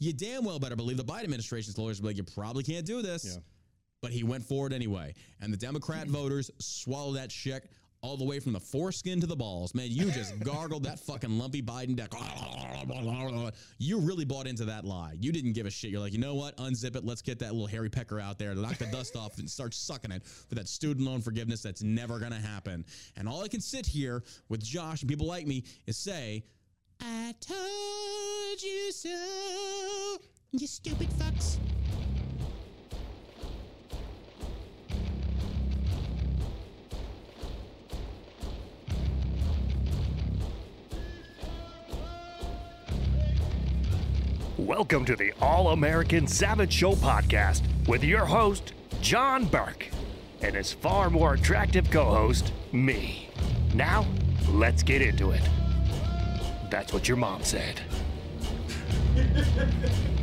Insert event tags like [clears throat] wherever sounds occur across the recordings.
you damn well better believe the Biden administration's lawyers will be like, you probably can't do this. Yeah. But he went forward anyway. And the Democrat [laughs] voters swallowed that shit all the way from the foreskin to the balls. Man, you just [laughs] gargled that fucking lumpy Biden deck. You really bought into that lie. You didn't give a shit. You're like, you know what? Unzip it. Let's get that little hairy pecker out there, knock the dust off, and start sucking it for that student loan forgiveness that's never going to happen. And all I can sit here with Josh and people like me is say, I told you so, you stupid fucks. Welcome to the All American Savage Show podcast with your host, John Burk, and his far more attractive co host, me. Now, let's get into it. That's what your mom said. Ha, ha, ha, ha.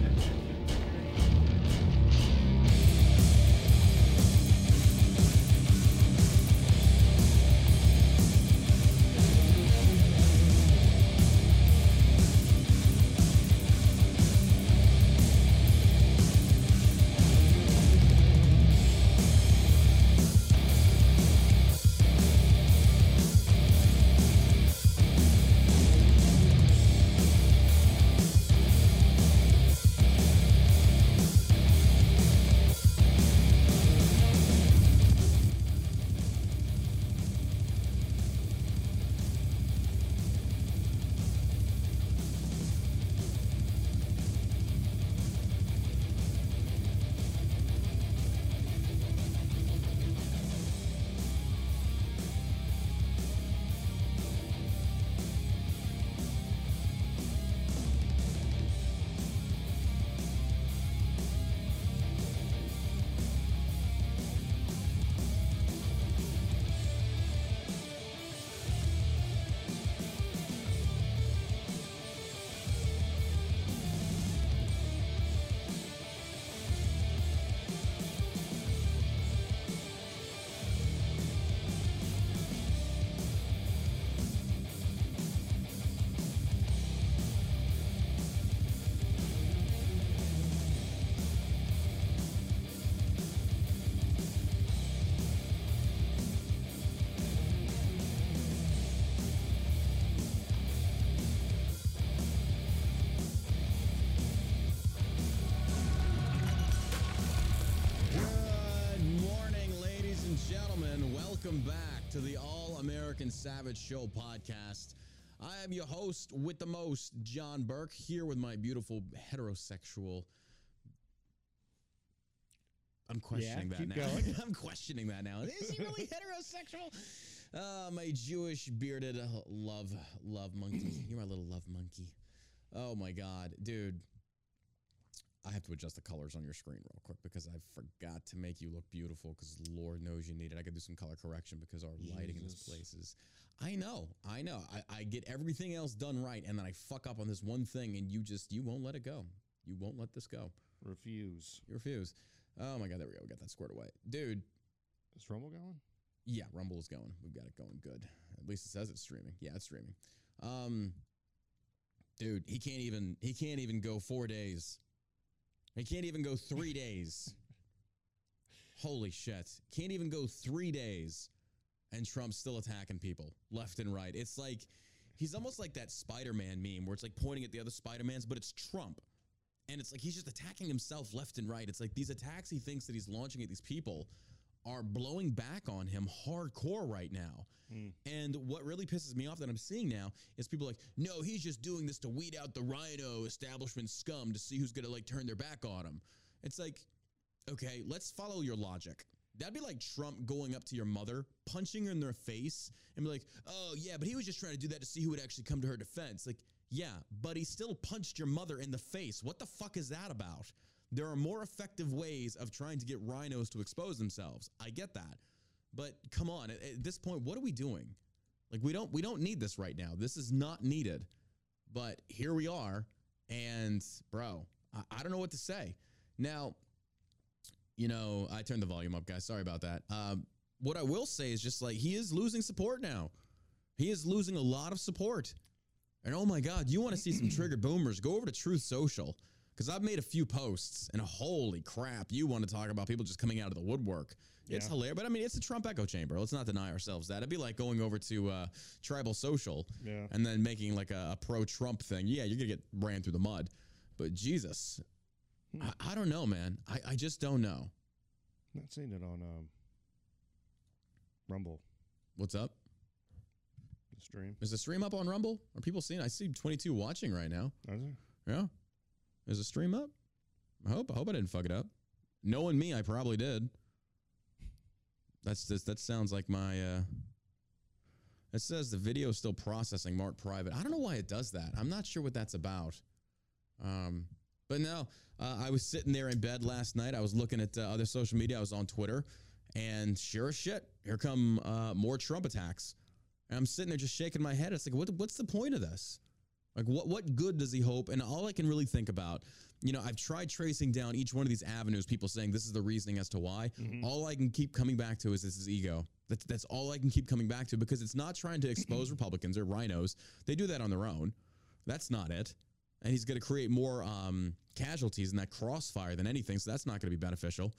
Savage Show podcast. I am your host with the most, John Burk, here with my beautiful heterosexual. I'm questioning that keep now. [laughs] I'm questioning that now. Is he really [laughs] heterosexual? Uh, my Jewish bearded uh, love love monkey. You're my little love monkey. Oh my god, dude. I have to adjust the colors on your screen real quick because I forgot to make you look beautiful because Lord knows you need it. I could do some color correction because our lighting in this place is. I know, I know. I, I get everything else done right and then I fuck up on this one thing and you just, you won't let it go. You won't let this go. Refuse. You refuse. Oh my God, there we go. We got that squared away. Dude, Is Rumble going? yeah, Rumble is going. We've got it going good. At least it says it's streaming. Yeah, it's streaming. Um, dude, he can't even he can't even go four days. He can't even go three days. Holy shit! Can't even go three days, and Trump's still attacking people left and right. It's like he's almost like that Spider-Man meme where it's like pointing at the other Spider-Mans, but it's Trump. And it's like he's just attacking himself left and right. It's like these attacks he thinks that he's launching at these people are blowing back on him hardcore right now. Mm. And what really pisses me off that I'm seeing now is people like, no, he's just doing this to weed out the rhino establishment scum to see who's gonna like turn their back on him. It's like, okay, let's follow your logic. That'd be like Trump going up to your mother, punching her in their face, and be like, oh, yeah, but he was just trying to do that to see who would actually come to her defense. Like, yeah, but he still punched your mother in the face. What the fuck is that about? There are more effective ways of trying to get rhinos to expose themselves. I get that. But come on, at, at this point, what are we doing? Like we don't we don't need this right now. This is not needed. But here we are, and bro, I, I don't know what to say. Now, you know, I turned the volume up, guys. Sorry about that. Um, what I will say is just like he is losing support now. He is losing a lot of support. And oh my God, you want to see some [clears throat] triggered boomers? Go over to Truth Social Because I've made a few posts, and holy crap, you want to talk about people just coming out of the woodwork. It's Yeah. hilarious, but I mean, it's a Trump echo chamber. Let's not deny ourselves that. It'd be like going over to uh, Tribel Social Yeah. and then making like a, a pro Trump thing. Yeah, you're gonna get ran through the mud. But Jesus, Hmm. I, I don't know, man. I, I just don't know. Not seeing it on um, Rumble, What's up? the stream. Is the stream up on Rumble? Are people seeing? I see 22 watching right now. Is it? Yeah. Is the stream up? I hope. I hope I didn't fuck it up. Knowing me, I probably did. That's just that sounds like my uh it says the video is still processing marked private. I don't know why it does that. I'm not sure what that's about. Um but no, uh, I was sitting there in bed last night. I was looking at uh, other social media. I was on Twitter, and sure as shit, here come uh, more Trump attacks. And I'm sitting there just shaking my head. It's like, what, what's the point of this? Like, what what good does he hope? And all I can really think about, you know, I've tried tracing down each one of these avenues. People saying this is the reasoning as to why. All I can keep coming back to is this is ego. That's that's all I can keep coming back to because it's not trying to expose [clears throat] Republicans or rhinos. They do that on their own. That's not it. And he's going to create more um, casualties in that crossfire than anything. So that's not going to be beneficial.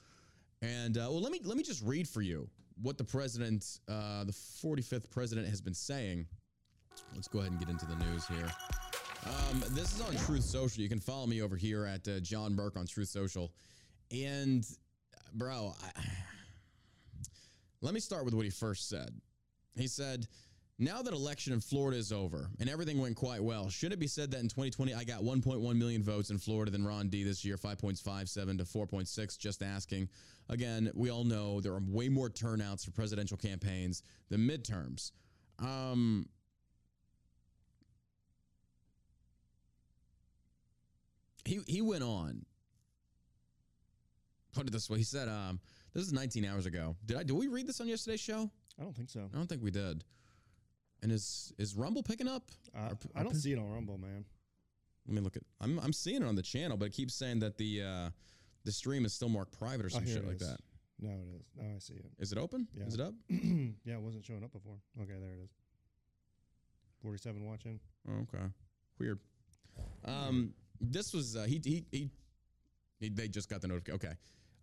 And uh, well, let me let me just read for you what the president, uh, the 45th president, has been saying. Let's go ahead and get into the news here. Um, this is on Truth Social. You can follow me over here at uh, John Burk on Truth Social. And, bro, I, let me start with what he first said. He said, Now that election in Florida is over and everything went quite well, should it be said that in 2020 I got 1.1 million votes in Florida than Ron D this year, 5.57 to 4.6? Just asking. Again, we all know there are way more turnouts for presidential campaigns than midterms. Um, he he went on. Put it this way, he said, um, "This is 19 hours ago. Did I? Did we read this on yesterday's show? I don't think so. I don't think we did. And is is Rumble picking up? I, Or- I don't see it on Rumble, man. Let me look at. I'm I'm seeing it on the channel, but it keeps saying that the uh, the stream is still marked private or Oh, some here shit like that. No, it is. Now I see it. Is it open? Yeah. Is it up? [clears throat] yeah, it wasn't showing up before. Okay, there it is. 47 watching. Oh, okay. Weird. Um, this was uh, he, he he he. They just got the notification. Okay.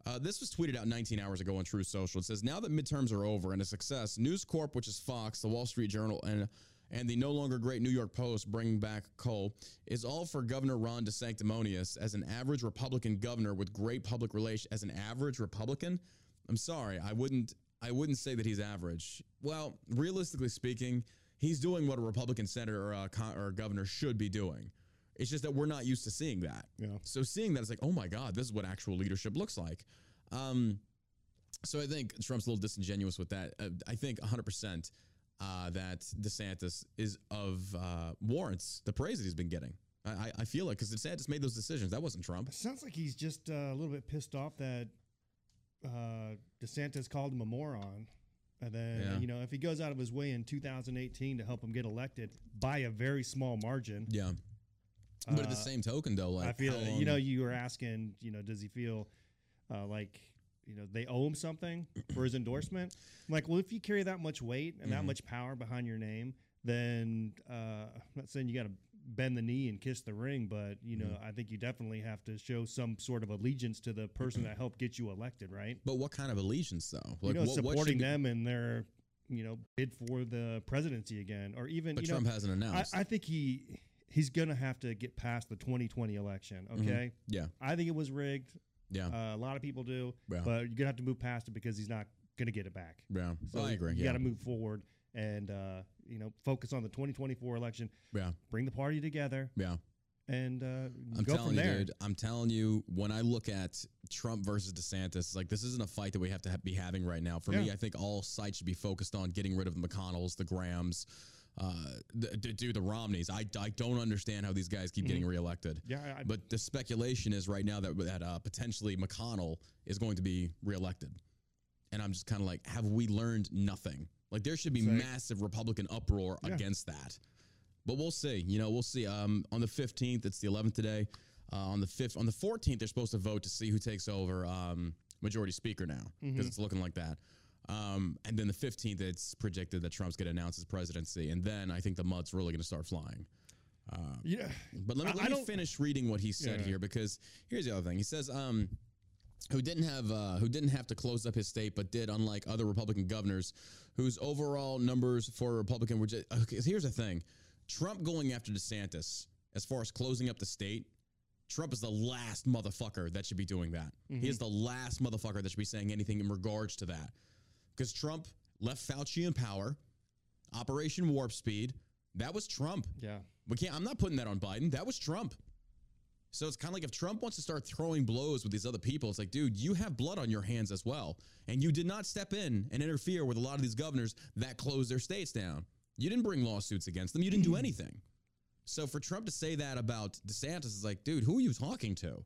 Uh, this was tweeted out 19 hours ago on True Social. It says, "Now that midterms are over and a success, News Corp, which is Fox, the Wall Street Journal, and and the no longer great New York Post, bringing back Cole, is all for Governor Ron DeSanctimonious as an average Republican governor with great public relations. As an average Republican, I'm sorry, I wouldn't I wouldn't say that he's average. Well, realistically speaking, he's doing what a Republican senator or, a con- or a governor should be doing. It's just that we're not used to seeing that. Yeah. So seeing that, it's like, oh my God, this is what actual leadership looks like. Um, so I think Trump's a little disingenuous with that. Uh, I think 100% uh, that DeSantis is of uh, warrants the praise that he's been getting. I, I, feel it because DeSantis made those decisions. That wasn't Trump. It sounds like he's just uh, a little bit pissed off that uh, DeSantis called him a moron. And then, Yeah. you know, if he goes out of his way in 2018 to help him get elected by a very small margin, Yeah. But at the Uh, same token, though, like I feel, how you know, you were asking, you know, does he feel uh, like, you know, they owe him something [clears throat] for his endorsement? I'm like, well, if you carry that much weight and that Mhm. much power behind your name, then uh, I'm not saying you got to bend the knee and kiss the ring, but you know, Mm-hmm. I think you definitely have to show some sort of allegiance to the person that helped get you elected, right? But what kind of allegiance, though? you know, what- what supporting them in their, you know, bid for the presidency again, or even But you Trump know, hasn't I, announced. I think he he's gonna have to get past the 2020 election. Mhm. Okay, yeah. I think it was rigged. Yeah. Uh, a lot of people do, Yeah. but you're gonna have to move past it because he's not gonna get it back. yeah. So I agree. You yeah. got to move forward and uh, you know focus on the 2024 election. yeah. Bring the party together Yeah. and uh, I'm telling you, dude. I'm telling you, when I look at Trump versus DeSantis, it's like this isn't a fight that we have to ha- be having right now. For me, I think all sides should be focused on getting rid of the McConnells, the Grahams, uh, the, the, dude, the Romneys. I, I don't understand how these guys keep getting reelected. Mm-hmm. Yeah, I, But the speculation is right now that that uh, potentially McConnell is going to be reelected, and I'm just kind of like, have we learned nothing? Like there should be massive Republican uproar Yeah. against that. But we'll see. You know, we'll see. Um, on the 15th, it's the 11th today. Uh, on the 5th, on the 14th, they're supposed to vote to see who takes over um, majority speaker now because Mhm. it's looking like that. Um, and then the 15th, it's predicted that Trump's going to announce his presidency, and then I think the mud's really going to start flying. Yeah, But let me, let me finish reading what he said Yeah. here because here's the other thing. He says, um, who didn't have uh, who didn't have to close up his state, but did, unlike other Republican governors, whose overall numbers for Republican were. Just, okay, here's the thing: Trump going after DeSantis as far as closing up the state. Trump is the last motherfucker that should be doing that. He is the last motherfucker that should be saying anything in regards to that. Because Trump left Fauci in power, Operation Warp Speed. That was Trump. yeah. We can't. I'm not putting that on Biden. That was Trump. So it's kind of like if Trump wants to start throwing blows with these other people, it's like, dude, you have blood on your hands as well, and you did not step in and interfere with a lot of these governors that closed their states down. You didn't bring lawsuits against them. You didn't do [clears throat] anything. So for Trump to say that about DeSantis is like, dude, who are you talking to?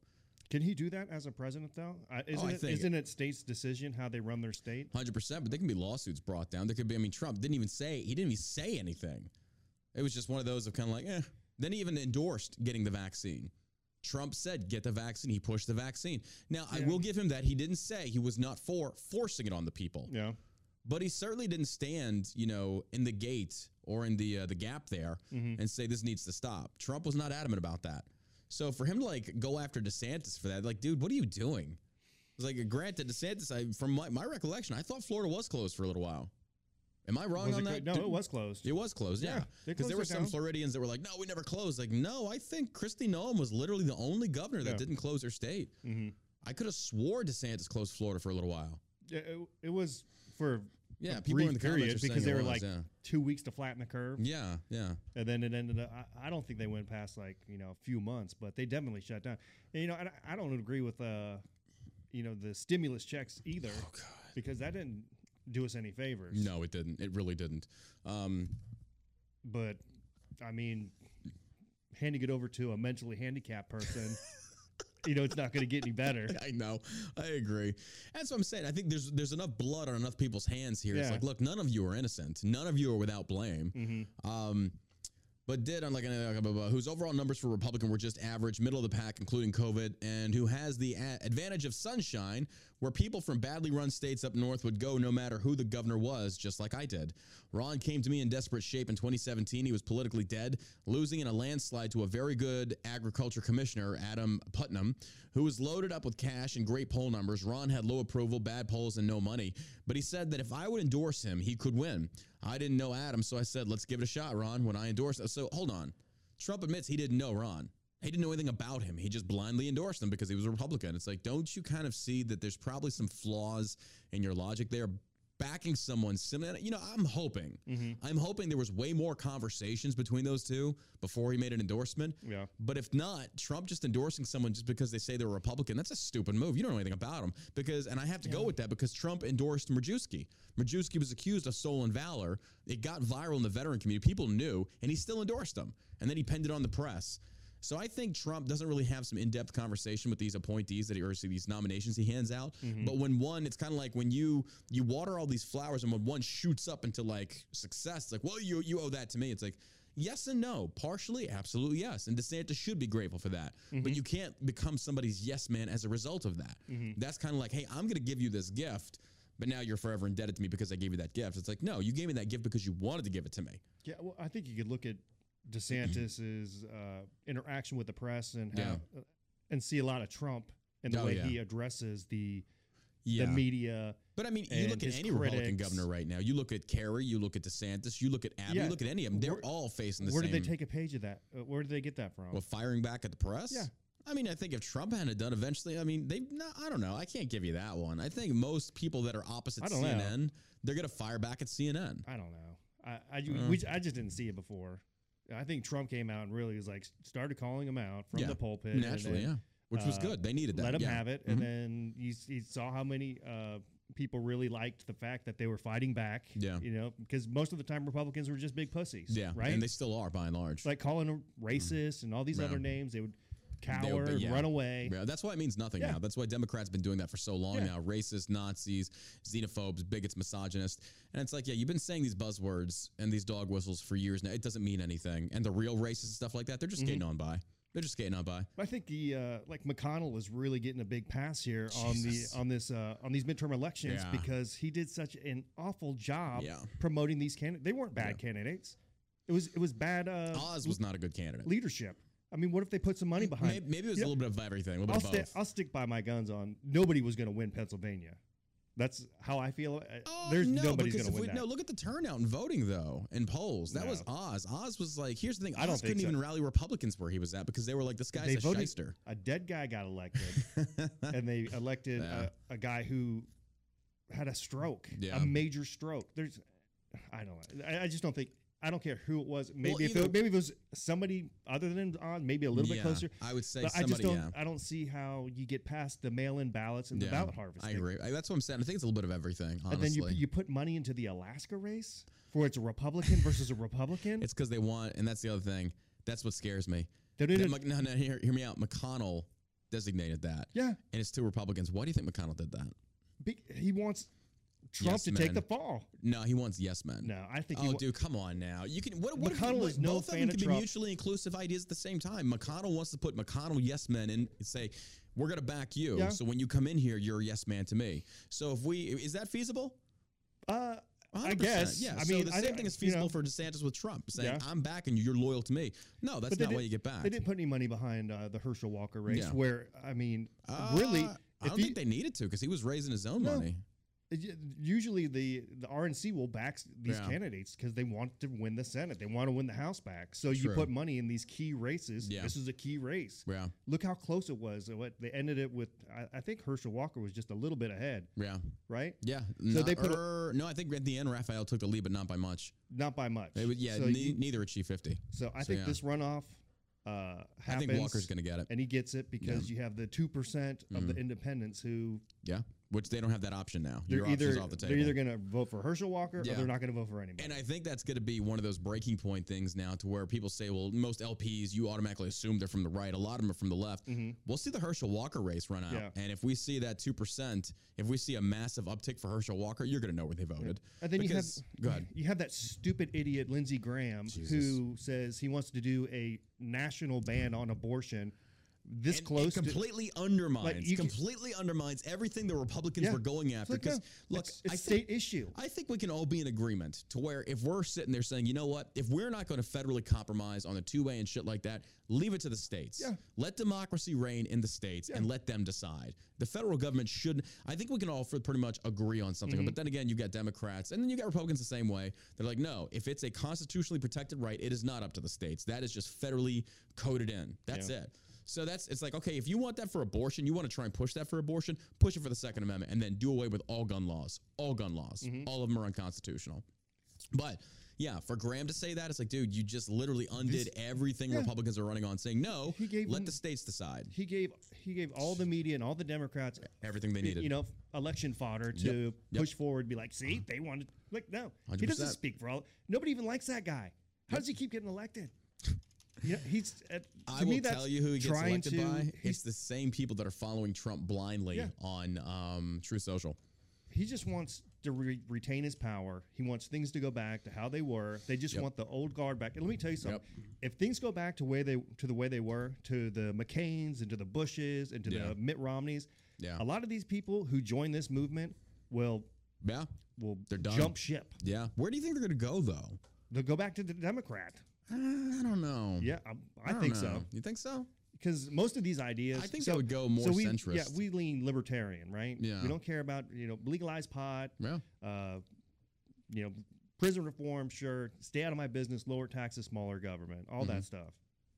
Can he do that as a president though? Uh, isn't Oh, it isn't it states' decision how they run their state? Hundred percent, but there can be lawsuits brought down. There could be. I mean, Trump didn't even say he didn't even say anything. It was just one of those of kind of like, eh. Then he even endorsed getting the vaccine. Trump said, "Get the vaccine." He pushed the vaccine. Now, I will give him that he didn't say he was not for forcing it on the people, Yeah. but he certainly didn't stand, you know, in the gate or in the uh, the gap there and say this needs to stop. Trump was not adamant about that. So for him to like go after DeSantis for that, like, dude, what are you doing? It's like, granted, DeSantis, I, from my, my recollection, I thought Florida was closed for a little while. Am I wrong Was on that? clo- no, it was closed. It was closed, yeah. Yeah, Because there were some down. Floridians that were like, no, we never closed. Like, no, I think Kristi Noem was literally the only governor that Yeah. didn't close her state. hmm I could have swore DeSantis closed Florida for a little while. Yeah, it, it was for Yeah, people in the period because they were was, like yeah. two weeks to flatten the curve, Yeah, yeah. and then it ended up. I, I don't think they went past like you know a few months, but they definitely shut down. And, you know, I, I don't agree with uh, you know, the stimulus checks either, Oh, God. because that didn't do us any favors. No, it didn't. It really didn't. Um, but I mean, handing it over to a mentally handicapped person, [laughs] you know, it's not going to get any better. [laughs] I know. I agree. That's what I'm saying. I think there's there's enough blood on enough people's hands here. It's Yeah. like, look, none of you are innocent. None of you are without blame. Mm-hmm. Um, but did unlike whose overall numbers for Republican were just average, middle of the pack, including COVID, and who has the advantage of sunshine, where people from badly run states up north would go no matter who the governor was, just like I did. Ron came to me in desperate shape in 2017. He was politically dead, losing in a landslide to a very good agriculture commissioner, Adam Putnam, who was loaded up with cash and great poll numbers. Ron had low approval, bad polls, and no money. But he said that if I would endorse him, he could win. I didn't know Adam, so I said, let's give it a shot, Ron, when I endorsed. So hold on. Trump admits he didn't know Ron. He didn't know anything about him. He just blindly endorsed him because he was a Republican. It's like, don't you kind of see that there's probably some flaws in your logic there? Backing someone similar, you know, I'm hoping, mm-hmm. I'm hoping there was way more conversations between those two before he made an endorsement. Yeah. But if not, Trump just endorsing someone just because they say they're a Republican, that's a stupid move. You don't know anything about him. Because, and I have to go with that because Trump endorsed Majewski. Majewski was accused of stolen valor. It got viral in the veteran community. People knew, and he still endorsed him. And then he penned it on the press. So I think Trump doesn't really have some in-depth conversation with these appointees that he or these nominations he hands out. Mm-hmm. But when one, it's kind of like when you you water all these flowers, and when one shoots up into like success, like, well, you you owe that to me. It's like. Yes and no. Partially, absolutely yes. And DeSantis should be grateful for that. Mm-hmm. But you can't become somebody's yes man as a result of that. Mm-hmm. That's kind of like, hey, I'm going to give you this gift, but now you're forever indebted to me because I gave you that gift. It's like, no, you gave me that gift because you wanted to give it to me. Yeah, well, I think you could look at DeSantis's uh, interaction with the press and how, Yeah. and see a lot of Trump and the Oh, way yeah. he addresses the Yeah. the media. But I mean, you look at any Republican governor right now. You look at Kerry, you look at DeSantis, you look at Abbott, you look at any of them. They're Where- all facing the Where same. Where did they take a page of that? Uh, where did they get that from? Well, firing back at the press? Yeah. I mean, I think if Trump hadn't done eventually, I mean, they, no, I don't know. I can't give you that one. I think most people that are opposite don't know. CNN, they're going to fire back at CNN. I don't know. I I, Uh. we, I just didn't see it before. I think Trump came out and really was like started calling him out from Yeah. the pulpit. and Naturally, then, yeah. Which was uh, good. They needed that. Let him yeah. have it, Mhm. and then you, you saw how many uh, people really liked the fact that they were fighting back. Yeah. you know, because most of the time Republicans were just big pussies. Yeah. right. And they still are by and large. like calling them racist and all these Yeah. other names. They would cower be- yeah. run away. Yeah, that's why it means nothing Yeah. now. That's why Democrats been doing that for so long Yeah. now. Racist, Nazis, xenophobes, bigots, misogynists. And it's like, yeah, you've been saying these buzzwords and these dog whistles for years now. It doesn't mean anything. And the real racist and stuff like that, they're just Mm-hmm. skating on by. They're just skating on by. I think the uh, like McConnell is really getting a big pass here on the on this uh, on these midterm elections Yeah. because he did such an awful job Yeah. promoting these candidates. They weren't bad Yeah. candidates. It was it was bad uh, Oz was not a good candidate. leadership. I mean, what if they put some money behind? Maybe, maybe it was Yeah. a little bit of everything, a little I'll, bit of sti- I'll stick by my guns on nobody was going to win Pennsylvania. That's how I feel. Uh, Oh, There's no, nobody's going to win we, that. No, look at the turnout in voting though in polls. That was No. Oz. Oz was like, here's the thing. I don't Oz couldn't so. even rally Republicans where he was at because they were like, this guy's they a voted shyster. a dead guy got elected, [laughs] and they elected Yeah. a, a guy who had a stroke, Yeah. a major stroke. There's, I don't know. I, I just don't think. I don't care who it was. Maybe if it, maybe if it was somebody other than Oz, maybe a little bit closer. I would say But I just don't. yeah. I don't see how you get past the mail-in ballots and the Yeah, ballot harvesting. I agree. That's what I'm saying. I think it's a little bit of everything. Honestly, And then you you put money into the Alaska race for it's a Republican versus a Republican. [laughs] it's because they want, and that's the other thing. That's what scares me. Didn't- no, no, hear, hear me out. McConnell designated that, yeah, and it's two Republicans. Why do you think McConnell did that? be- he wants Trump Yes, to take the fall. No, he wants yes men. No, I think. he Oh, dude, come on now. You can. What? What? if- McConnell what- is no both of fan them of can be Trump. mutually inclusive ideas at the same time. McConnell wants to put McConnell yes men in and say, "We're going to back you." Yeah. So when you come in here, you're a yes man to me. So if we is that feasible? Uh, I 100%, guess. Yeah. I so mean, the same think- thing is you feasible know, for DeSantis with Trump, saying, Yeah. "I'm backing you. You're loyal to me." No, that's not why you get back. They didn't put any money behind uh, the Herschel Walker race. Yeah. Where I mean, Uh, really, I don't you- think they needed to because he was raising his own No. money. Usually the the RNC will back these Yeah. candidates because they want to win the Senate. They want to win the House back. So you put money in these key races. Yeah. This is a key race. Yeah. Look how close it was. What they ended it with. I, I think Herschel Walker was just a little bit ahead, Yeah. right? Yeah. So Not- they put a- er, no, I think at the end Raphael took the lead, but not by much. Not by much. It yeah, So, ne- you- neither achieved 50. so I so, think yeah. this runoff uh, I think Walker's going to get it. and he gets it because you have the two percent of Mm-hmm. the independents who Yeah, which they don't have that option now. they're Your option's either off the they're either going to vote for Herschel Walker Yeah. or they're not going to vote for anybody. and I think that's going to be one of those breaking point things now, to where people say, "Well, most LPs you automatically assume they're from the right. A lot of them are from the left." We'll see the Herschel Walker race run out, Mm-hmm. Yeah. and if we see that two percent, if we see a massive uptick for Herschel Walker, you're going to know where they voted. And then Because- you have you have that stupid idiot Lindsey Graham who says he wants to do a national ban on abortion. This And close it to completely undermines, you can- completely undermines everything the Republicans Yeah. were going It's after. like, Because no, look, it's, it's I a think, state issue. I think we can all be in agreement to where if we're sitting there saying, you know what, if we're not going to federally compromise on the two way and shit like that, leave it to the states. Yeah. Let democracy reign in the states and let them decide. The federal government shouldn't. I think we can all pretty much agree on something. Mm-hmm. But then again, you got Democrats and then you got Republicans the same way. They're like, no, if it's a constitutionally protected right, it is not up to the states. That is just federally coded in. That's Yeah. it. So that's it's like okay, if you want that for abortion, you want to try and push that for abortion, push it for the Second Amendment, and then do away with all gun laws. All gun laws, Mm-hmm. all of them are unconstitutional. But yeah, for Graham to say that, it's like, dude, you just literally undid everything yeah. Republicans are running on, saying no, He gave let them- the states decide He gave he gave all the media and all the Democrats everything they needed. you know election fodder to Yep. push forward. Be like, see, they wanted like no, he 100%. doesn't speak for all. Nobody even likes that guy. How does he keep getting elected? Yeah, he's. Uh, to I will tell you who he gets elected to, by. he's- It's the same people that are following Trump blindly Yeah. on um, True Social. he just wants to re- retain his power. He wants things to go back to how they were. They just Yep. want the old guard back. And let me tell you something: if things go back to where they to the way they were, to the McCain's and to the Bushes and to Yeah. the Mitt Romneys, Yeah. a lot of these people who join this movement will Yeah, will They're done. jump ship. yeah. Where do you think they're going to go though? They'll go back to the Democrat. Uh, I don't know. Yeah, I, I, don't think know. so. You think so? because most of these ideas, I think so, they would go more so we, Yeah, we lean libertarian, right? Yeah. we don't care about you know legalized pot, Yeah. uh, you know, prison reform. Sure, stay out of my business, lower taxes, smaller government, all Mm-hmm. that stuff.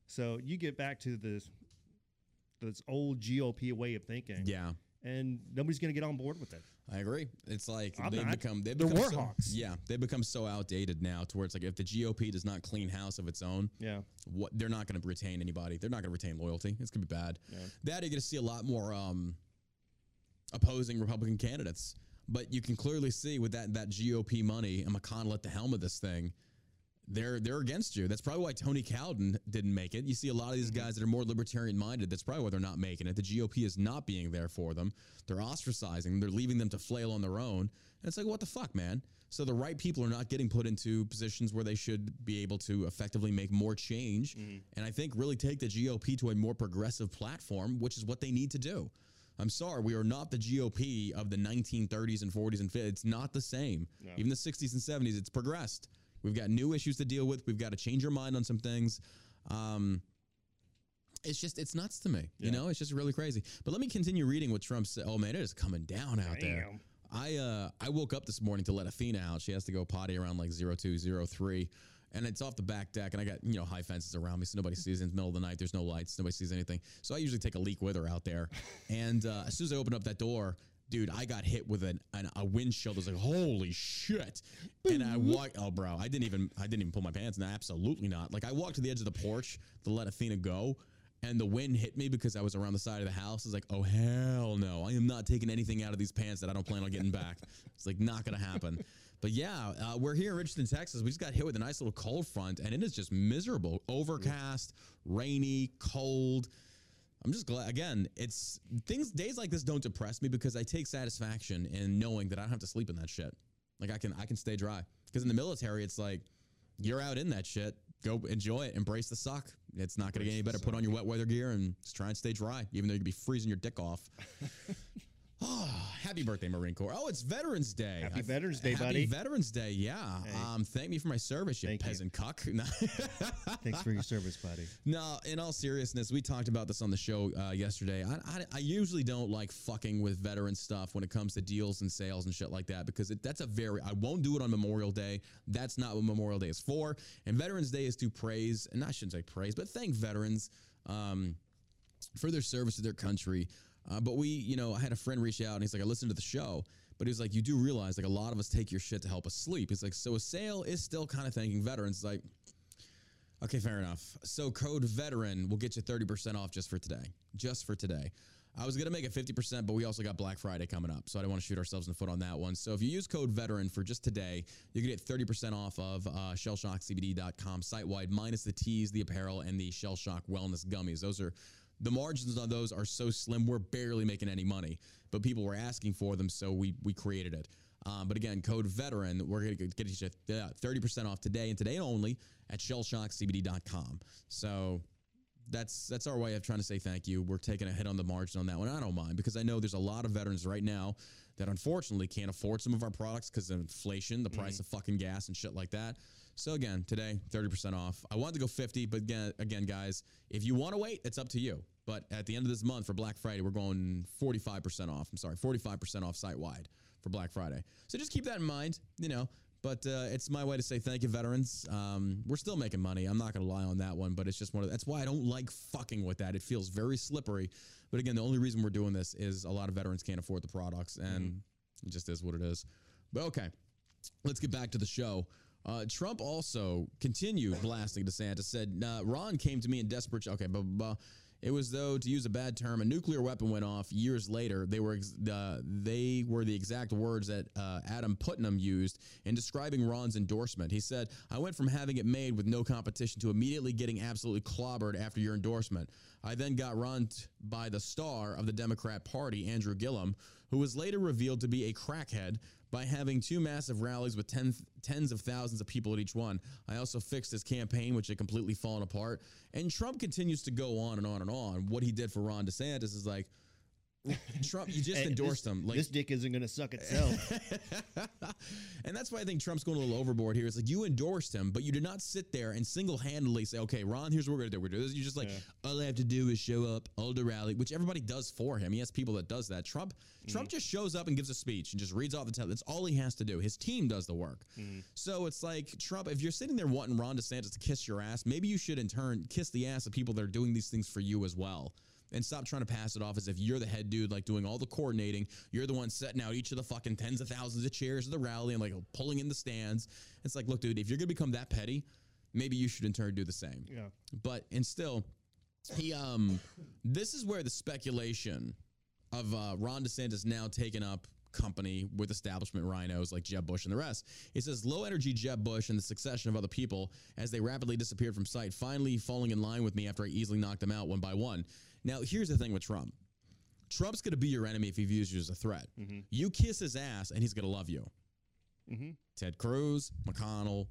So you get back to this this old GOP way of thinking, Yeah. and nobody's going to get on board with it. I agree. It's like I'm they've not. become they've They're become war so, hawks. Yeah, they've become so outdated now to where it's like if the GOP does not clean house of its own, Yeah, what they're not going to retain anybody. They're not going to retain loyalty. It's going to be bad. That you're going to see a lot more um, opposing Republican candidates. But you can clearly see with that that GOP money and McConnell at the helm of this thing, they're they're against you. That's probably why Tony Cowden didn't make it. You see a lot of these mm-hmm. guys that are more libertarian minded. That's probably why they're not making it. The GOP is not being there for them. They're ostracizing. They're leaving them to flail on their own. And it's like, what the fuck, man? So the right people are not getting put into positions where they should be able to effectively make more change. Mm-hmm. And I think really take the GOP to a more progressive platform, which is what they need to do. I'm sorry, we are not the GOP of the 1930s and 40s and 50s. It's not the same. Even the 60s and 70s, it's progressed. We've got new issues to deal with. We've got to change our mind on some things. Um, it's just it's nuts to me. You know, it's just really crazy. But let me continue reading what Trump said. Oh man, it is coming down out there. I uh I woke up this morning to let Athena out. She has to go potty around like 0203. And it's off the back deck, and I got you know high fences around me, so nobody sees it in the middle of the night. There's no lights, nobody sees anything. So I usually take a leak with her out there. And uh, as soon as I open up that door, dude, I got hit with an, an a windshield. I was like, holy shit! And I walked. Oh, bro, I didn't even I didn't even pull my pants. No, absolutely not. Like I walked to the edge of the porch to let Athena go, and the wind hit me because I was around the side of the house. I was like, oh hell no, I am not taking anything out of these pants that I don't plan on getting back. it's like not gonna happen. But yeah, uh, we're here in Richardson, Texas. We just got hit with a nice little cold front, and it is just miserable, overcast, rainy, cold. I'm just glad. Again, it's things. Days like this don't depress me because I take satisfaction in knowing that I don't have to sleep in that shit. Like I can, I can stay dry. Because in the military, it's like you're out in that shit. Go enjoy it. Embrace the suck. It's not going to get any better. Put on your wet weather gear and just try and stay dry, even though you could be freezing your dick off. [laughs] Oh, [sighs] happy birthday, Marine Corps. Oh, it's Veterans Day. Happy I- Veterans Day, happy buddy. Veterans Day, yeah. Um, thank me for my service, you Thank you. peasant cuck. [laughs] Thanks for your service, buddy. No, in all seriousness, we talked about this on the show uh, yesterday. I, I, I usually don't like fucking with veteran stuff when it comes to deals and sales and shit like that because it, that's a very, I won't do it on Memorial Day. That's not what Memorial Day is for. And Veterans Day is to praise, and I shouldn't say praise, but thank veterans um, for their service to their country. Uh, but we, you know, I had a friend reach out and he's like, I listened to the show, but he's like, you do realize like a lot of us take your shit to help us sleep. He's like, so a sale is still kind of thanking veterans. It's like, Okay, fair enough. So code veteran will get you 30% off just for today. Just for today. I was going to make it 50%, but we also got Black Friday coming up. So I don't want to shoot ourselves in the foot on that one. So if you use code veteran for just today, you can get 30% off of uh, shellshockcbd.com site wide, minus the teas, the apparel, and the Shell Shock Wellness Gummies. Those are the margins on those are so slim, we're barely making any money, but people were asking for them, so we we created it. Um, but again, code veteran, we're going to get you uh, 30% off today and today only at shellshockcbd.com. So that's that's our way of trying to say thank you. We're taking a hit on the margin on that one. I don't mind because I know there's a lot of veterans right now that unfortunately can't afford some of our products because of inflation, the price of fucking gas and shit like that. So again, today 30% off. I wanted to go 50, but again, again, guys, if you want to wait, it's up to you. But at the end of this month for Black Friday, we're going 45% off. I'm sorry, 45% off site wide for Black Friday. So just keep that in mind, you know. But uh, it's my way to say thank you, veterans. Um, we're still making money. I'm not going to lie on that one, but it's just one of that's why I don't like fucking with that. It feels very slippery. But again, the only reason we're doing this is a lot of veterans can't afford the products, and it just is what it is. But okay, let's get back to the show. Uh, Trump also continued blasting DeSantis. Said Ron came to me in desperate. Okay, blah, blah, blah. It was though, to use a bad term, a nuclear weapon went off years later. They were uh, they were the exact words that uh, Adam Putnam used in describing Ron's endorsement. He said, "I went from having it made with no competition to immediately getting absolutely clobbered after your endorsement. I then got run by the star of the Democrat Party, Andrew Gillum, who was later revealed to be a crackhead." By having two massive rallies with ten, tens of thousands of people at each one. I also fixed his campaign, which had completely fallen apart. And Trump continues to go on and on and on. What he did for Ron DeSantis is like, [laughs] Trump, you just Hey, endorsed this, him. Like, this dick isn't going to suck itself. [laughs] and that's why I think Trump's going a little overboard here. It's like you endorsed him, but you did not sit there and single handedly say, okay, Ron, here's what we're going to do. We're going to do this. You're just like, all I have to do is show up, hold a rally, which everybody does for him. He has people that does that. Trump, mm-hmm. Trump just shows up and gives a speech and just reads off the tell. That's all he has to do. His team does the work. Mm-hmm. So it's like, Trump, if you're sitting there wanting Ron DeSantis to kiss your ass, maybe you should in turn kiss the ass of people that are doing these things for you as well and stop trying to pass it off as if you're the head dude, like doing all the coordinating. You're the one setting out each of the fucking tens of thousands of chairs of the rally and like pulling in the stands. It's like, look, dude, if you're gonna become that petty, maybe you should in turn do the same. yeah. But and still, he um, this is where the speculation of uh, Ron DeSantis now taking up company with establishment rhinos like Jeb Bush and the rest. It says low energy Jeb Bush and the succession of other people as they rapidly disappeared from sight, finally falling in line with me after I easily knocked them out one by one. Now, here's the thing with Trump. Trump's going to be your enemy if he views you as a threat. Mm-hmm. You kiss his ass and he's going to love you. Mm-hmm. Ted Cruz, McConnell,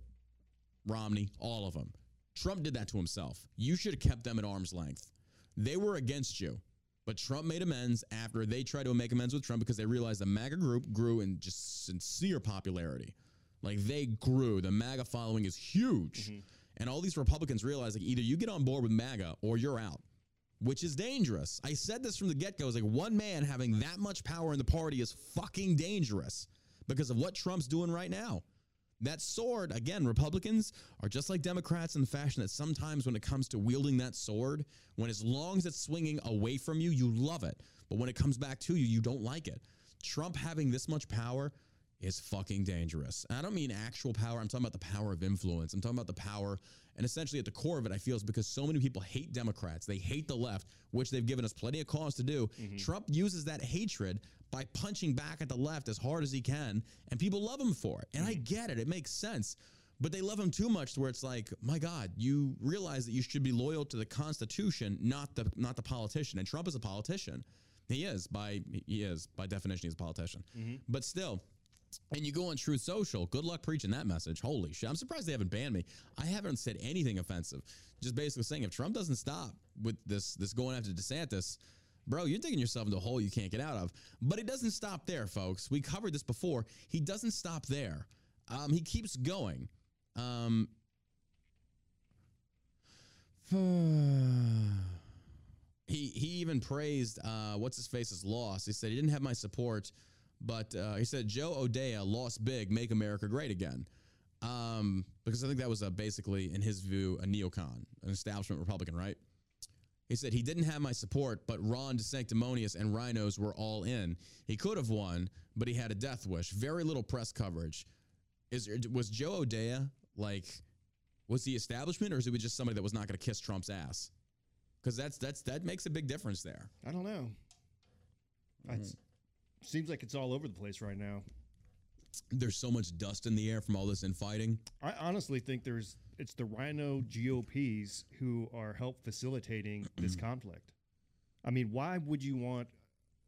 Romney, all of them. Trump did that to himself. You should have kept them at arm's length. They were against you, but Trump made amends after they tried to make amends with Trump because they realized the MAGA group grew in just sincere popularity. Like they grew. The MAGA following is huge. Mm-hmm. And all these Republicans realize like either you get on board with MAGA or you're out, which is dangerous. I said this from the get go. It's like one man having that much power in the party is fucking dangerous because of what Trump's doing right now. That sword, again, Republicans are just like Democrats in the fashion that sometimes when it comes to wielding that sword, when as long as it's swinging away from you, you love it. But when it comes back to you, you don't like it. Trump having this much power is fucking dangerous. And I don't mean actual power. I'm talking about the power of influence. I'm talking about the power. And essentially, at the core of it, I feel is because so many people hate Democrats. They hate the left, which they've given us plenty of cause to do. Mm-hmm. Trump uses that hatred by punching back at the left as hard as he can. And people love him for it. And I mm-hmm. get it. It makes sense. But they love him too much to where it's like, my God, you realize that you should be loyal to the Constitution, not the not the politician. And Trump is a politician. He is by he is by definition he's a politician. Mm-hmm. But still, and you go on Truth Social. Good luck preaching that message. Holy shit! I'm surprised they haven't banned me. I haven't said anything offensive. Just basically saying if Trump doesn't stop with this this going after DeSantis, bro, you're digging yourself into a hole you can't get out of. But it doesn't stop there, folks. We covered this before. He doesn't stop there. Um, he keeps going. Um, [sighs] he he even praised uh, what's his face's loss. He said he didn't have my support, but uh, he said Joe O'Dea lost big, make America great again. Um, because I think that was a, basically, in his view, a neocon, an establishment Republican, right? He said he didn't have my support, but Ron DeSanctimonious and Rhinos were all in. He could have won, but he had a death wish. Very little press coverage. Is was Joe O'Dea like was the establishment, or is it just somebody that was not going to kiss Trump's ass? Because that's that's that makes a big difference there. I don't know. It seems like it's all over the place right now. There's so much dust in the air from all this infighting. I honestly think there's it's the Rhino GOPs who are help facilitating [clears throat] this conflict. I mean, why would you want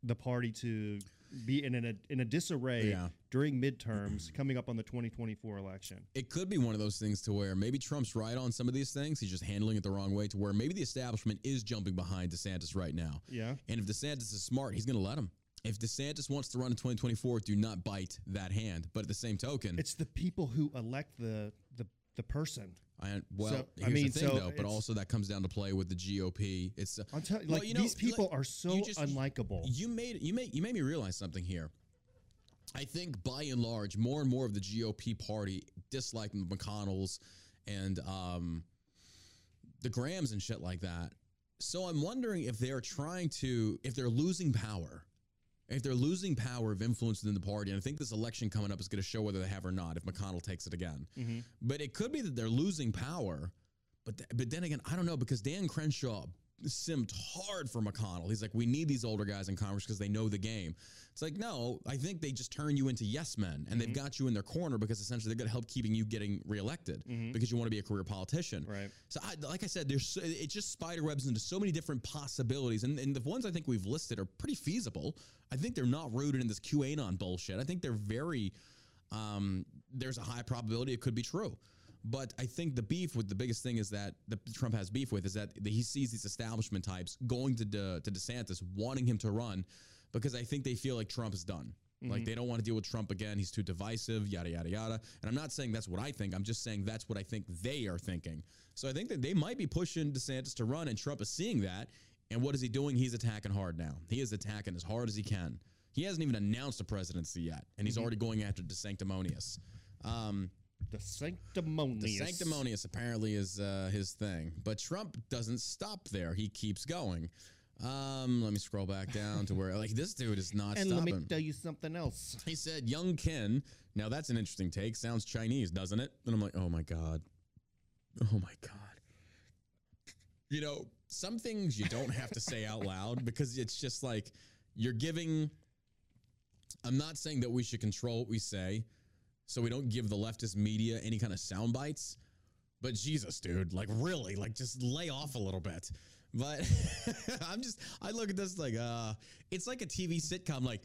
the party to be in a in a disarray Yeah. during midterms coming up on the 2024 election? It could be one of those things to where maybe Trump's right on some of these things. He's just handling it the wrong way to where maybe the establishment is jumping behind DeSantis right now. Yeah. And if DeSantis is smart, he's going to let him. If DeSantis wants to run in 2024, do not bite that hand. But at the same token, It's the people who elect the the the person. I, well, So, I mean, the thing so though, but also that comes down to play with the GOP. It's uh, I'm telling well, like you know, these people like, are so you just- unlikable. You made you made you made me realize something here. I think by and large, more and more of the GOP party dislike the McConnells and um, the Grahams and shit like that. So I'm wondering if they're trying to, if they're losing power, if they're losing power of influence within the party. And I think this election coming up is going to show whether they have or not. If McConnell takes it again, mm-hmm. but it could be that they're losing power. But th- but then again, I don't know because Dan Crenshaw simped hard for McConnell. He's like, we need these older guys in Congress because they know the game. It's like, no, I think they just turn you into yes men and they've got you in their corner because essentially they're going to help keeping you getting reelected because you want to be a career politician. Right. So, I, like I said, there's it just spider webs into so many different possibilities, and, and the ones I think we've listed are pretty feasible. I think they're not rooted in this QAnon bullshit. I think they're very. Um, there's a high probability it could be true. But I think the beef with the biggest thing is that the Trump has beef with is that he sees these establishment types going to De, to DeSantis, wanting him to run, because I think they feel like Trump is done. Like they don't want to deal with Trump again. He's too divisive, yada yada yada. And I'm not saying that's what I think. I'm just saying that's what I think they are thinking. So I think that they might be pushing DeSantis to run, and Trump is seeing that. And what is he doing? He's attacking hard now. He is attacking as hard as he can. He hasn't even announced a presidency yet, and he's already going after DeSanctimonious. Um, The sanctimonious. the sanctimonious apparently is uh, his thing, but Trump doesn't stop there. He keeps going. Um, let me scroll back down to where like this dude is not stopping. And let me tell you something else. he said, "Young Ken." Now that's an interesting take. Sounds Chinese, doesn't it? And I'm like, oh my god, oh my god. You know, some things you don't have to say out loud [laughs] because it's just like you're giving. I'm not saying that we should control what we say, so we don't give the leftist media any kind of sound bites. But Jesus, dude, like really, like just lay off a little bit. But [laughs] I'm just, I look at this like, uh, it's like a TV sitcom. Like,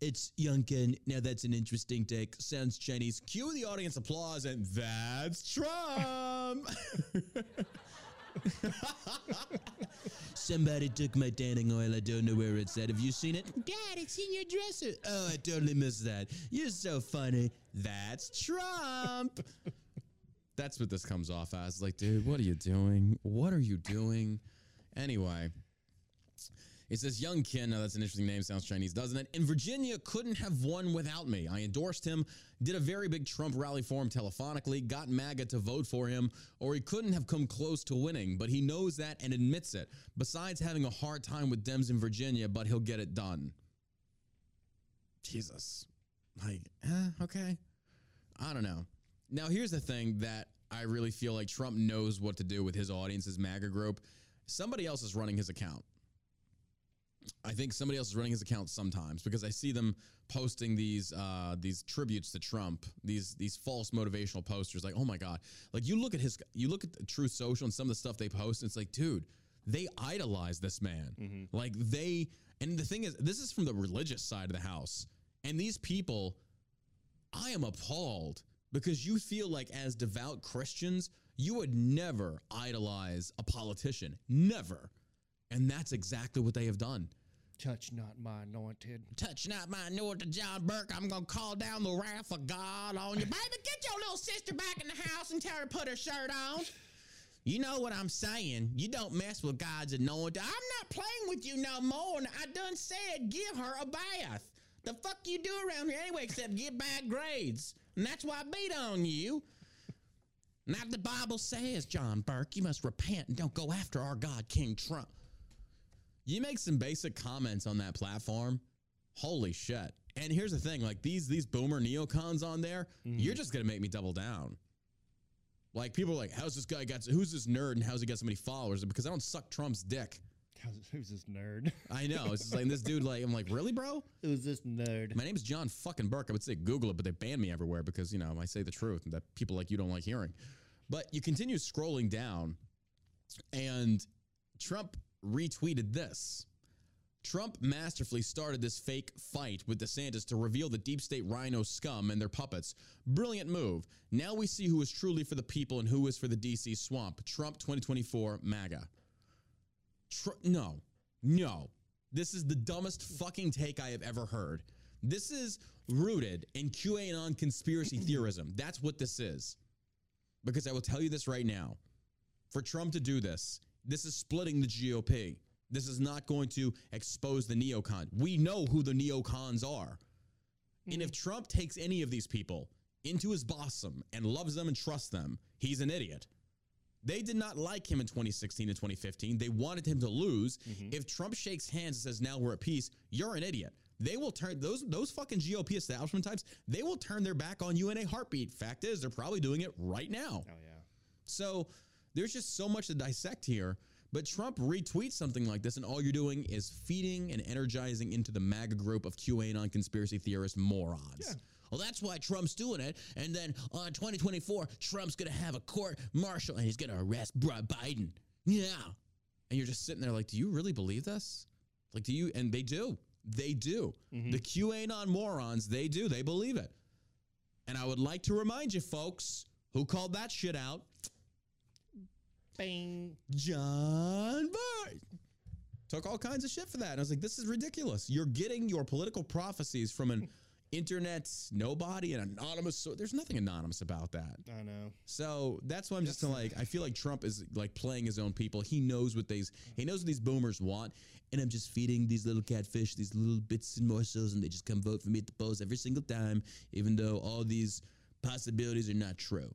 it's Youngkin. Now that's an interesting take. Sounds Chinese. Cue the audience applause, and that's Trump. [laughs] Somebody took my tanning oil. I don't know where it's at. Have you seen it? Dad, it's in your dresser. Oh, I totally missed that. You're so funny. That's Trump. That's what this comes off as. Like, dude, what are you doing? What are you doing? Anyway. It says Young Kin. Now that's an interesting name. Sounds Chinese, doesn't it? In Virginia, couldn't have won without me. I endorsed him, did a very big Trump rally for him telephonically, got MAGA to vote for him, or he couldn't have come close to winning, but he knows that and admits it. Besides having a hard time with Dems in Virginia, but he'll get it done. Jesus. Like, eh, okay. I don't know. Now, here's the thing that I really feel like Trump knows what to do with his audience, his MAGA group. Somebody else is running his account. I think somebody else is running his account sometimes because I see them posting these uh, these tributes to Trump, these these false motivational posters. Like, oh my god! Like you look at his, you look at the Truth Social and some of the stuff they post. And it's like, dude, they idolize this man. Like they, and the thing is, this is from the religious side of the house, and these people, I am appalled because you feel like as devout Christians, you would never idolize a politician, never. And that's exactly what they have done. Touch not my anointed. Touch not my anointed John Burk. I'm gonna call down the wrath of God on you. Baby, get your little sister back in the house and tell her to put her shirt on. You know what I'm saying. You don't mess with God's anointed. I'm not playing with you no more. And I done said give her a bath. The fuck you do around here anyway except get bad grades. And that's why I beat on you. Now the Bible says, John Burk, you must repent and don't go after our God, King Trump. You make some basic comments on that platform. Holy shit. And here's the thing, like these these boomer neocons on there, mm-hmm. you're just gonna make me double down. Like people are like, how's this guy got who's this nerd and how's he got so many followers? Because I don't suck Trump's dick. How's- Who's this nerd? [laughs] I know. It's just like this dude, like, I'm like, really, bro? Who's this nerd? My name is John fucking Burk. I would say Google it, but they ban me everywhere because, you know, I say the truth that people like you don't like hearing. But you continue scrolling down, and Trump retweeted this. Trump masterfully started this fake fight with DeSantis to reveal the deep state rhino scum and their puppets. Brilliant move. Now we see who is truly for the people and who is for the DC swamp. Trump 2024 MAGA. Tr- no, no. This is the dumbest fucking take I have ever heard. This is rooted in QAnon conspiracy [laughs] theorism. That's what this is. Because I will tell you this right now. For Trump to do this, this is splitting the GOP. This is not going to expose the neocon. We know who the neocons are. And if mm-hmm. Trump takes any of these people into his bosom and loves them and trusts them, he's an idiot. They did not like him in 2016 and 2015. They wanted him to lose. Mm-hmm. If Trump shakes hands and says, "Now we're at peace," you're an idiot. They will turn those those fucking GOP establishment types. They will turn their back on you in a heartbeat. Fact is, they're probably doing it right now. Oh yeah. So there's just so much to dissect here. But Trump retweets something like this, and all you're doing is feeding and energizing into the MAGA group of QAnon conspiracy theorist morons. Well, that's why Trump's doing it. And then uh, on 2024, Trump's going to have a court martial and he's going to arrest Biden. Yeah. And you're just sitting there like, do you really believe this? Like, do you? And they do. They do. Mm-hmm. The QAnon morons, they do. They believe it. And I would like to remind you, folks, who called that shit out? Bing. John Bart took all kinds of shit for that. And I was like, this is ridiculous. You're getting your political prophecies from an [laughs] internet nobody, an anonymous. So there's nothing anonymous about that. I know. So that's why I'm just like, I feel like Trump is like playing his own people. He knows what these, he knows what these boomers want. And I'm just feeding these little catfish, these little bits and morsels, and they just come vote for me at the polls every single time, even though all these possibilities are not true.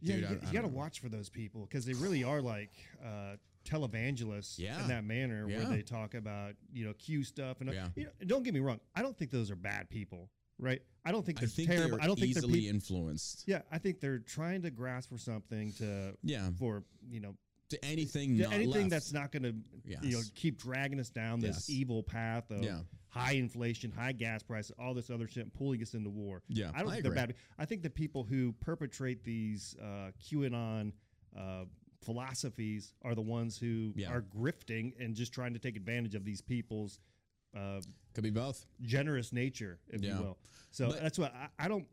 Yeah, Dude, you, I- got- I you got to watch for those people because they really are like uh, televangelists Yeah. in that manner where they talk about you know Q stuff and Yeah. you know, don't get me wrong, I don't think those are bad people, right? I don't think they're think terrible. they're I don't think they're easily influenced. yeah, I think they're trying to grasp for something to Yeah. for you know To anything, to anything left. that's not going to you know keep dragging us down this Yes. evil path of Yeah. High inflation, high gas prices, all this other shit, pulling us into war. Yeah, I don't I think they're bad. I think the people who perpetrate these uh, QAnon uh, philosophies are the ones who Yeah. are grifting and just trying to take advantage of these people's uh, Could be both. generous nature, if Yeah. you will. So But- that's what I, I don't.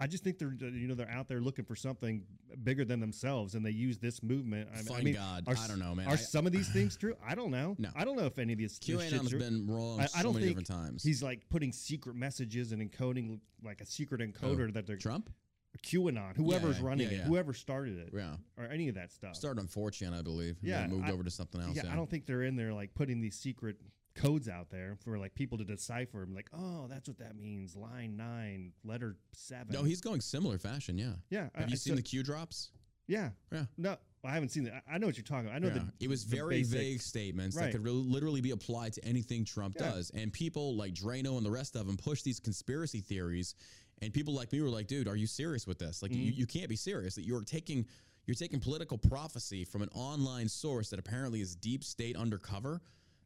I just think they're you know they're out there looking for something bigger than themselves, and they use this movement. I, Fine mean, God, are I don't know, man. Are I- some of these [sighs] things true? I don't know. No. I don't know if any of these true. been wrong I, so I don't many think different times. he's like putting secret messages and encoding like a secret encoder oh. that they're Trump QAnon, whoever's yeah, running yeah, it, whoever started it, Yeah. or any of that stuff. started on 4chan, I believe. Yeah, moved I- over to something else. yeah, Yeah, I don't think they're in there like putting these secret codes out there for like people to decipher. Like, oh, that's what that means. Line nine, letter seven. No, he's going similar fashion. Yeah. yeah. Have I you seen saw- the Q drops? Yeah, Yeah. no, I haven't seen that. I- I know what you're talking. about. I know Yeah. the it was very basic- vague statements that could re- literally be applied to anything Trump Yeah. does. And people like Drano and the rest of them push these conspiracy theories. And people like me were like, dude, are you serious with this? Like, Mm-hmm. you, you can't be serious that you're taking you're taking political prophecy from an online source that apparently is deep state undercover.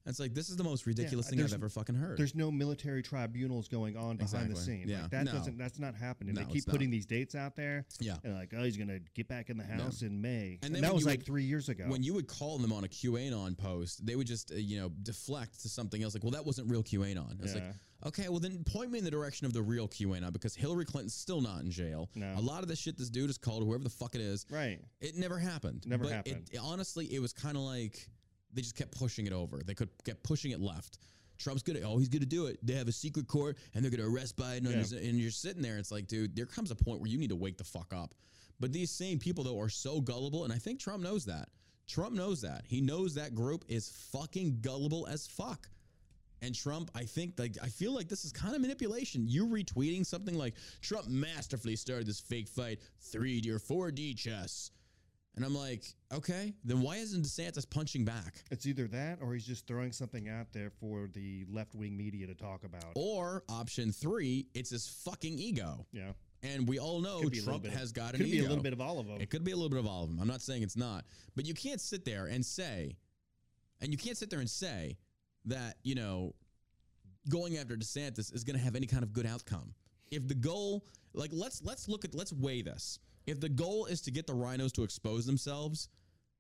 It's like this is the most ridiculous thing I've ever fucking heard. There's no military tribunals going on behind the Exactly. scene. Yeah. Like, that No. doesn't. That's not happening. No, they keep it's not. putting these dates out there. Yeah. And like, oh, he's gonna get back in the house in May. And And, that was like would- three years ago. when you would call them on a QAnon post, they would just uh, you know deflect to something else. Like, well, that wasn't real QAnon. It's like, okay, well then point me in the direction of the real QAnon because Hillary Clinton's still not in jail. No. A lot of the shit this dude is called, whoever the fuck it is, right. it never happened. Never But happened. It, honestly, it was kind of like they just kept pushing it over. They could kept pushing it left. Trump's gonna, oh, he's gonna do it. They have a secret court and they're gonna arrest Biden. Yeah. And, and you're sitting there. It's like, dude, there comes a point where you need to wake the fuck up. But these same people though are so gullible, and I think Trump knows that. Trump knows that. He knows that group is fucking gullible as fuck. And Trump, I think, like, I feel like this is kind of manipulation. You retweeting something like Trump masterfully started this fake fight, 3D or 4D chess. And I'm like, okay, then why isn't DeSantis punching back? It's either that or he's just throwing something out there for the left wing media to talk about. Or option three, it's his fucking ego. Yeah. And we all know Could be a little Trump has got an Could ego. Could be a little bit of all of them. It could be a little bit of all of them. I'm not saying it's not, but you can't sit there and say, and you can't sit there and say that you know going after DeSantis is going to have any kind of good outcome. If the goal, like let's let's look at let's weigh this. If the goal is to get the rhinos to expose themselves,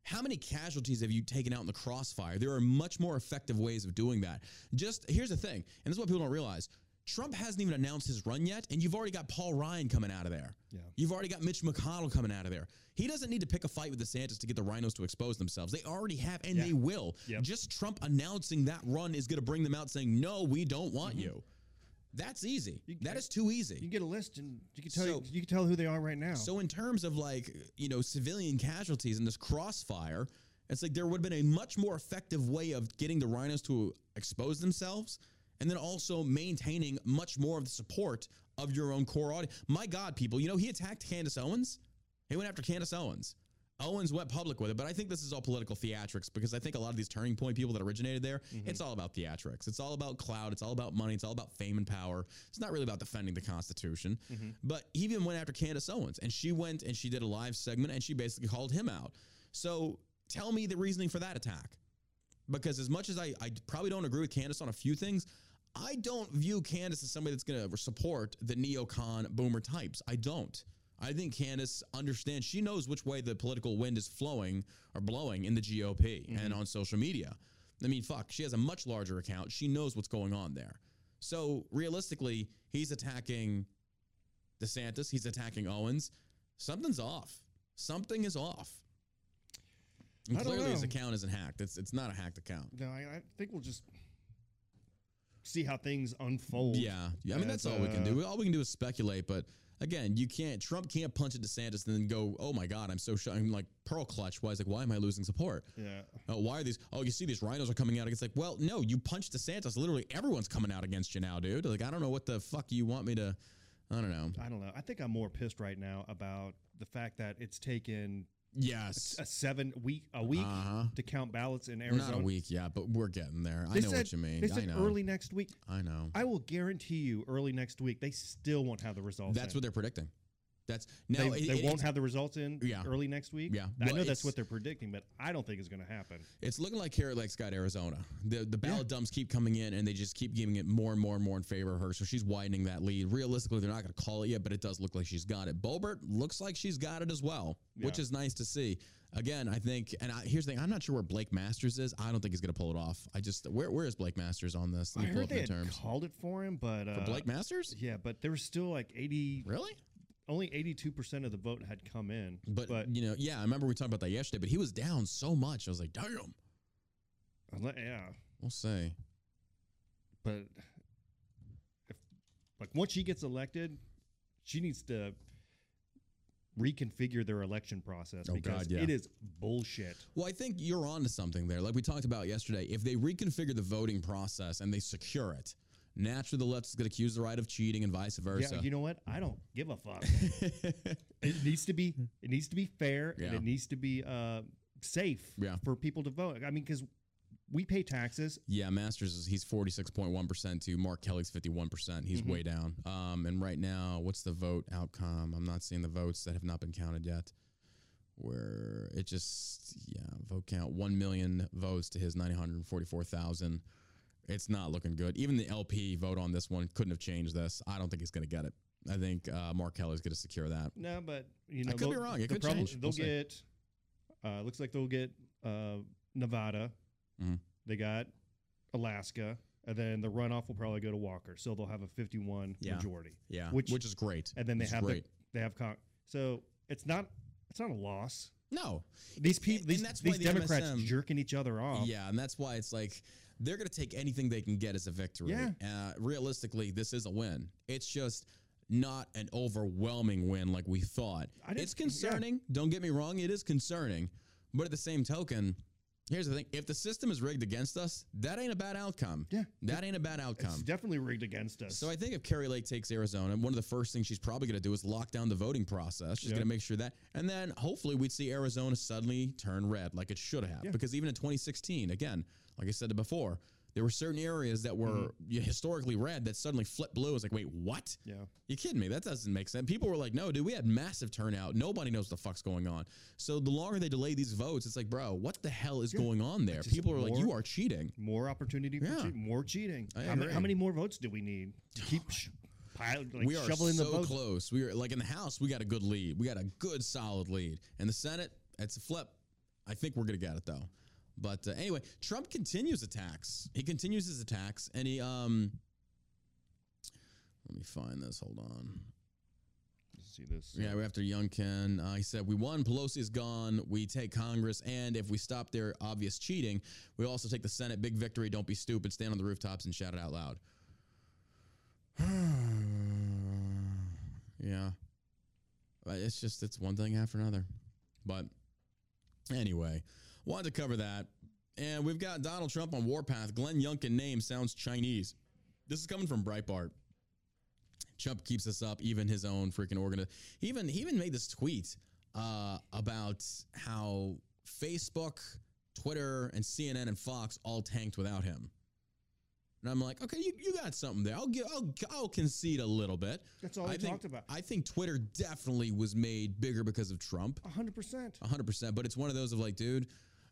how many casualties have you taken out in the crossfire? There are much more effective ways of doing that. Just here's the thing, and this is what people don't realize. Trump hasn't even announced his run yet, and you've already got Paul Ryan coming out of there. Yeah. You've already got Mitch McConnell coming out of there. He doesn't need to pick a fight with DeSantis to get the rhinos to expose themselves. They already have, and Yeah. they will. Yep. Just Trump announcing that run is going to bring them out saying, no, we don't want mm-hmm. you. That's easy. That is too easy. You can get a list and you can tell So- you, you can tell who they are right now. So in terms of like, you know, civilian casualties and this crossfire, it's like there would have been a much more effective way of getting the rhinos to expose themselves and then also maintaining much more of the support of your own core audience. My God, people, you know, he attacked Candace Owens. He went after Candace Owens. Owens went public with it, but I think this is all political theatrics because I think a lot of these turning point people that originated there, mm-hmm. it's all about theatrics. It's all about cloud. It's all about money. It's all about fame and power. It's not really about defending the Constitution. Mm-hmm. But he even went after Candace Owens, and she went and she did a live segment, and she basically called him out. So tell me the reasoning for that attack, because as much as I, I probably don't agree with Candace on a few things. I don't view Candace as somebody that's going to support the neocon boomer types. I don't. I think Candace understands. She knows which way the political wind is flowing or blowing in the GOP and on social media. I mean, fuck, she has a much larger account. She knows what's going on there. So realistically, he's attacking DeSantis. He's attacking Owens. Something's off. Something is off. And I don't clearly, his account isn't hacked. It's it's not a hacked account. no, I, I think we'll just see how things unfold. Yeah, yeah. I mean, that's as, all we can uh, do. All we can do is speculate. But again, you can't. Trump can't punch at DeSantis and then go, "Oh my God, I'm so shocked." I'm like pearl clutch. Why is like, why am I losing support? Yeah. Oh, why are these? Oh, you see, these rhinos are coming out. It's like, well, no, you punched DeSantis. Literally, everyone's coming out against you now, dude. Like, I don't know what the fuck you want me to. I don't know. I don't know. I think I'm more pissed right now about the fact that it's taken Yes, a seven week a week Uh-huh. to count ballots in Arizona. not a week, yeah, but we're getting there. I know said, what you mean. They I said know. early next week. I know. I will guarantee you, early next week, they still won't have the results. That's in. what they're predicting. That's now. they, they it- won't have the results in Yeah. early next week. Yeah. I Well, know that's what they're predicting, but I don't think it's going to happen. It's looking like Kari Lake's got Arizona. The the ballot dumps keep coming in, and they just keep giving it more and more and more in favor of her. So she's widening that lead. Realistically, they're not going to call it yet, but it does look like she's got it. Boebert looks like she's got it as well, which is nice to see. Again, I think, and I, here's the thing: I'm not sure where Blake Masters is. I don't think he's going to pull it off. I just where where is Blake Masters on this? I Let me pull heard up they the had terms. called it for him, but uh, For Blake Masters? yeah, but there was still like eighty. Really? Only 82% of the vote had come in. But, but you know, yeah, I remember we talked about that yesterday. But he was down so much. I was like, damn. unle- yeah, We'll say. but if like once she gets elected, she needs to reconfigure their election process Oh, because God, yeah. it is bullshit. Well, I think you're on to something there. Like we talked about yesterday, if they reconfigure the voting process and they secure it, naturally the left is going to accuse the right of cheating and vice versa. Yeah, you know what? I don't give a fuck. [laughs] it needs to be it needs to be fair and it needs to be uh, safe Yeah. for people to vote. I mean, because we pay taxes. yeah, Masters is he's 46.1% to Mark Kelly's 51%. He's Mm-hmm. way down. Um, and right now, what's the vote outcome? I'm not seeing the votes that have not been counted yet. Where it just, yeah, vote count 1 million votes to his 944,000. It's not looking good. Even the LP vote on this one couldn't have changed this. I don't think he's going to get it. I think uh, Mark Kelly's going to secure that. No, but you know, it could be wrong. It could change. They'll We'll get. Uh, looks like they'll get uh, Nevada. Mhm. They got Alaska, and then the runoff will probably go to Walker. So they'll have a 51 Yeah. majority. Yeah, Which- which, is great. and then they is have the, they have con- so it's not it's not a loss. no These people, these, these the Democrats MSM jerking each other off. Yeah, and that's why it's like they're going to take anything they can get as a victory. Yeah. Uh, realistically, this is a win. It's just not an overwhelming win like we thought. I didn't- It's concerning. Don't get me wrong. It is concerning. But at the same token, here's the thing: if the system is rigged against us, that ain't a bad outcome. Yeah. that ain't a bad outcome. It's definitely rigged against us. So I think if Kari Lake takes Arizona, one of the first things she's probably going to do is lock down the voting process. She's Yeah. going to make sure that, and then hopefully we'd see Arizona suddenly turn red like it should have. Yeah. Because even in 2016, again, like I said before, there were certain areas that were Mm-hmm. historically red that suddenly flipped blue. It's like, wait, what? yeah. You kidding me? That doesn't make sense. People were like, no, dude, we had massive turnout. Nobody knows what the fuck's going on. So the longer they delay these votes, it's like, bro, what the hell is going on there? People are like, you are cheating. More opportunity for Yeah. cheat, more cheating. How, ma- agree. how many more votes do we need? to Keep [sighs] sh- pile, like we are shoveling so the votes. close. We are like in the House, we got a good lead. We got a good solid lead. In the Senate, it's a flip. I think we're gonna get it though. But uh, anyway, Trump continues attacks. He continues his attacks, and he um. Let me find this. Hold on. See this? Yeah, we're after Youngkin, uh, he said, "We won. Pelosi is gone. We take Congress, and if we stop their obvious cheating, we also take the Senate. Big victory. Don't be stupid. Stand on the rooftops and shout it out loud." [sighs] yeah, But it's just it's one thing after another. But anyway, wanted to cover that, and we've got Donald Trump on Warpath. Glenn Youngkin name sounds Chinese. This is coming from Breitbart. Trump keeps this up. Even his own freaking organ. He even he even made this tweet uh, about how Facebook, Twitter, and CNN and Fox all tanked without him. And I'm like, okay, you, you got something there. I'll give I'll, I'll concede a little bit. That's all I think, talked about. I think Twitter definitely was made bigger because of Trump. hundred percent. hundred percent. But it's one of those of like, dude,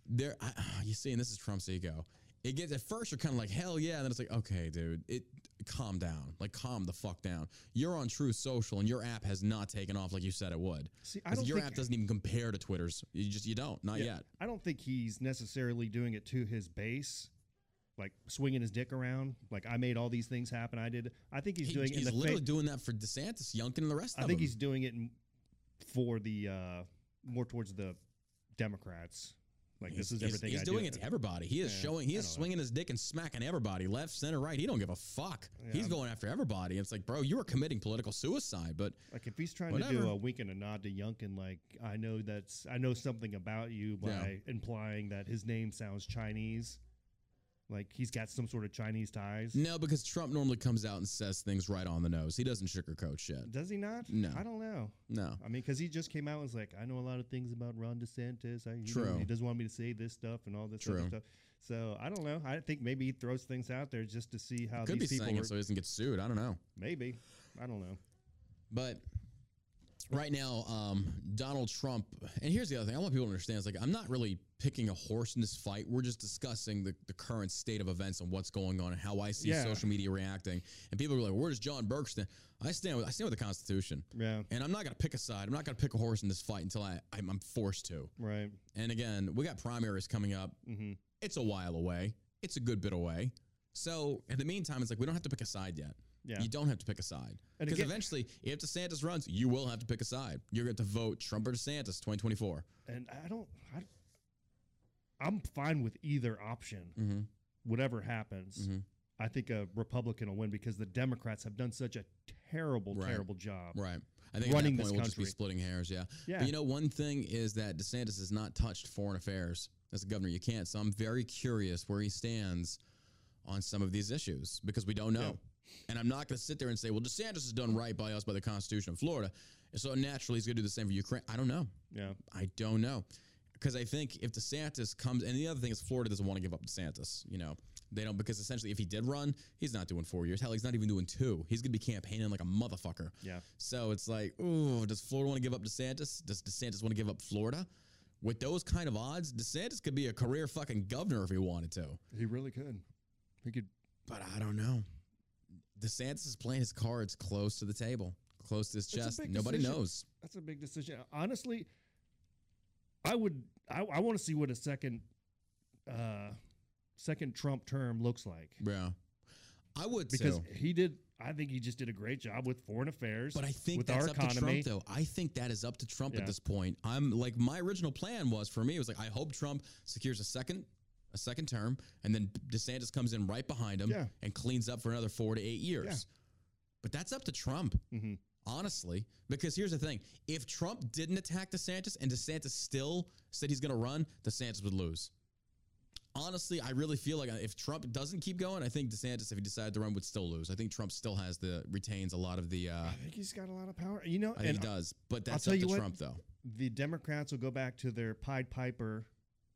there. I, [sighs] you see, and this is Trump's ego. It gets at first you're kind of like hell yeah, and then it's like okay, dude, it calm down, like calm the fuck down. You're on Truth Social, and your app has not taken off like you said it would. See, I don't your app doesn't even compare to Twitter's. You just you don't, not Yeah. yet. I don't think he's necessarily doing it to his base, like swinging his dick around. Like I made all these things happen. I did. I think he's He- doing he's literally fa- doing that for DeSantis, Youngkin, and the rest I of think them. he's doing it in, for the uh, more towards the Democrats. Like He's, this is everything. he's doing do. it to everybody. He is Yeah, showing. He is don't know. swinging his dick and smacking everybody, left, center, right. He don't give a fuck. Yeah, he's I'm- going after everybody. It's like, bro, you are committing political suicide. But Like if he's trying to do a wink and a nod to Youngkin, like I know that's I know something about you by Yeah. implying that his name sounds Chinese, like he's got some sort of Chinese ties. No, because Trump normally comes out and says things right on the nose. He doesn't sugarcoat shit. Does he not? No. I don't know. No. I mean, because he just came out and was like, I know a lot of things about Ron DeSantis. I, you know, True. he doesn't want me to say this stuff and all this True. other stuff. So I don't know. I think maybe he throws things out there just to see how Could be people. saying it so he doesn't get sued. I don't know. maybe. I don't know. But right now, um, Donald Trump, and here's the other thing I want people to understand is like, I'm not really picking a horse in this fight. We're just discussing the, the current state of events and what's going on and how I see Yeah. social media reacting. And people are like, where does John Burk stand? I stand with, I stand with the Constitution. Yeah. And I'm not going to pick a side. I'm not going to pick a horse in this fight until I, I'm, I'm forced to. Right. And again, we got primaries coming up. Mm-hmm. It's a while away. It's a good bit away. So in the meantime, it's like we don't have to pick a side yet. Yeah. You don't have to pick a side. Because eventually, if DeSantis runs, you will have to pick a side. You're going to vote Trump or DeSantis 2024. And I don't. I, I'm fine with either option. Mm-hmm. Whatever happens, Mhm. I think a Republican will win because the Democrats have done such a terrible, Right. terrible job. Right. I think Running at that point we'll just be splitting hairs. Yeah. Yeah. But you know, one thing is that DeSantis has not touched foreign affairs as a governor. You can't. So I'm very curious where he stands on some of these issues because we don't know. Yeah. And I'm not going to sit there and say, well, DeSantis has done right by us by the Constitution of Florida. And so naturally he's going to do the same for Ukraine. I don't know. Yeah. I don't know. Because I think if DeSantis comes, and the other thing is Florida doesn't want to give up DeSantis. You know, they don't, because essentially if he did run, he's not doing four years. Hell, he's not even doing two. He's going to be campaigning like a motherfucker. Yeah. So it's like, ooh, does Florida want to give up DeSantis? Does DeSantis want to give up Florida? With those kind of odds, DeSantis could be a career fucking governor if he wanted to. He really could. He could. But I don't know. DeSantis is playing his cards close to the table, close to his chest. Nobody decision. knows. That's a big decision. Honestly, I would. I, I want to see what a second, uh, second Trump term looks like Yeah. I would because too. he did. I think he just did a great job with foreign affairs. But I think with that's our up economy. to Trump, though. I think that is up to Trump Yeah. at this point. I'm like my original plan was for me it was like I hope Trump secures a second a second term, and then DeSantis comes in right behind him Yeah. and cleans up for another four to eight years. Yeah. But that's up to Trump, Mhm. honestly. Because here's the thing: if Trump didn't attack DeSantis and DeSantis still said he's going to run, DeSantis would lose. Honestly, I really feel like if Trump doesn't keep going, I think DeSantis, if he decided to run, would still lose. I think Trump still has the retains a lot of the. Uh, I think he's got a lot of power. You know, I think he does, but that's up to what, Trump, though. the Democrats will go back to their Pied Piper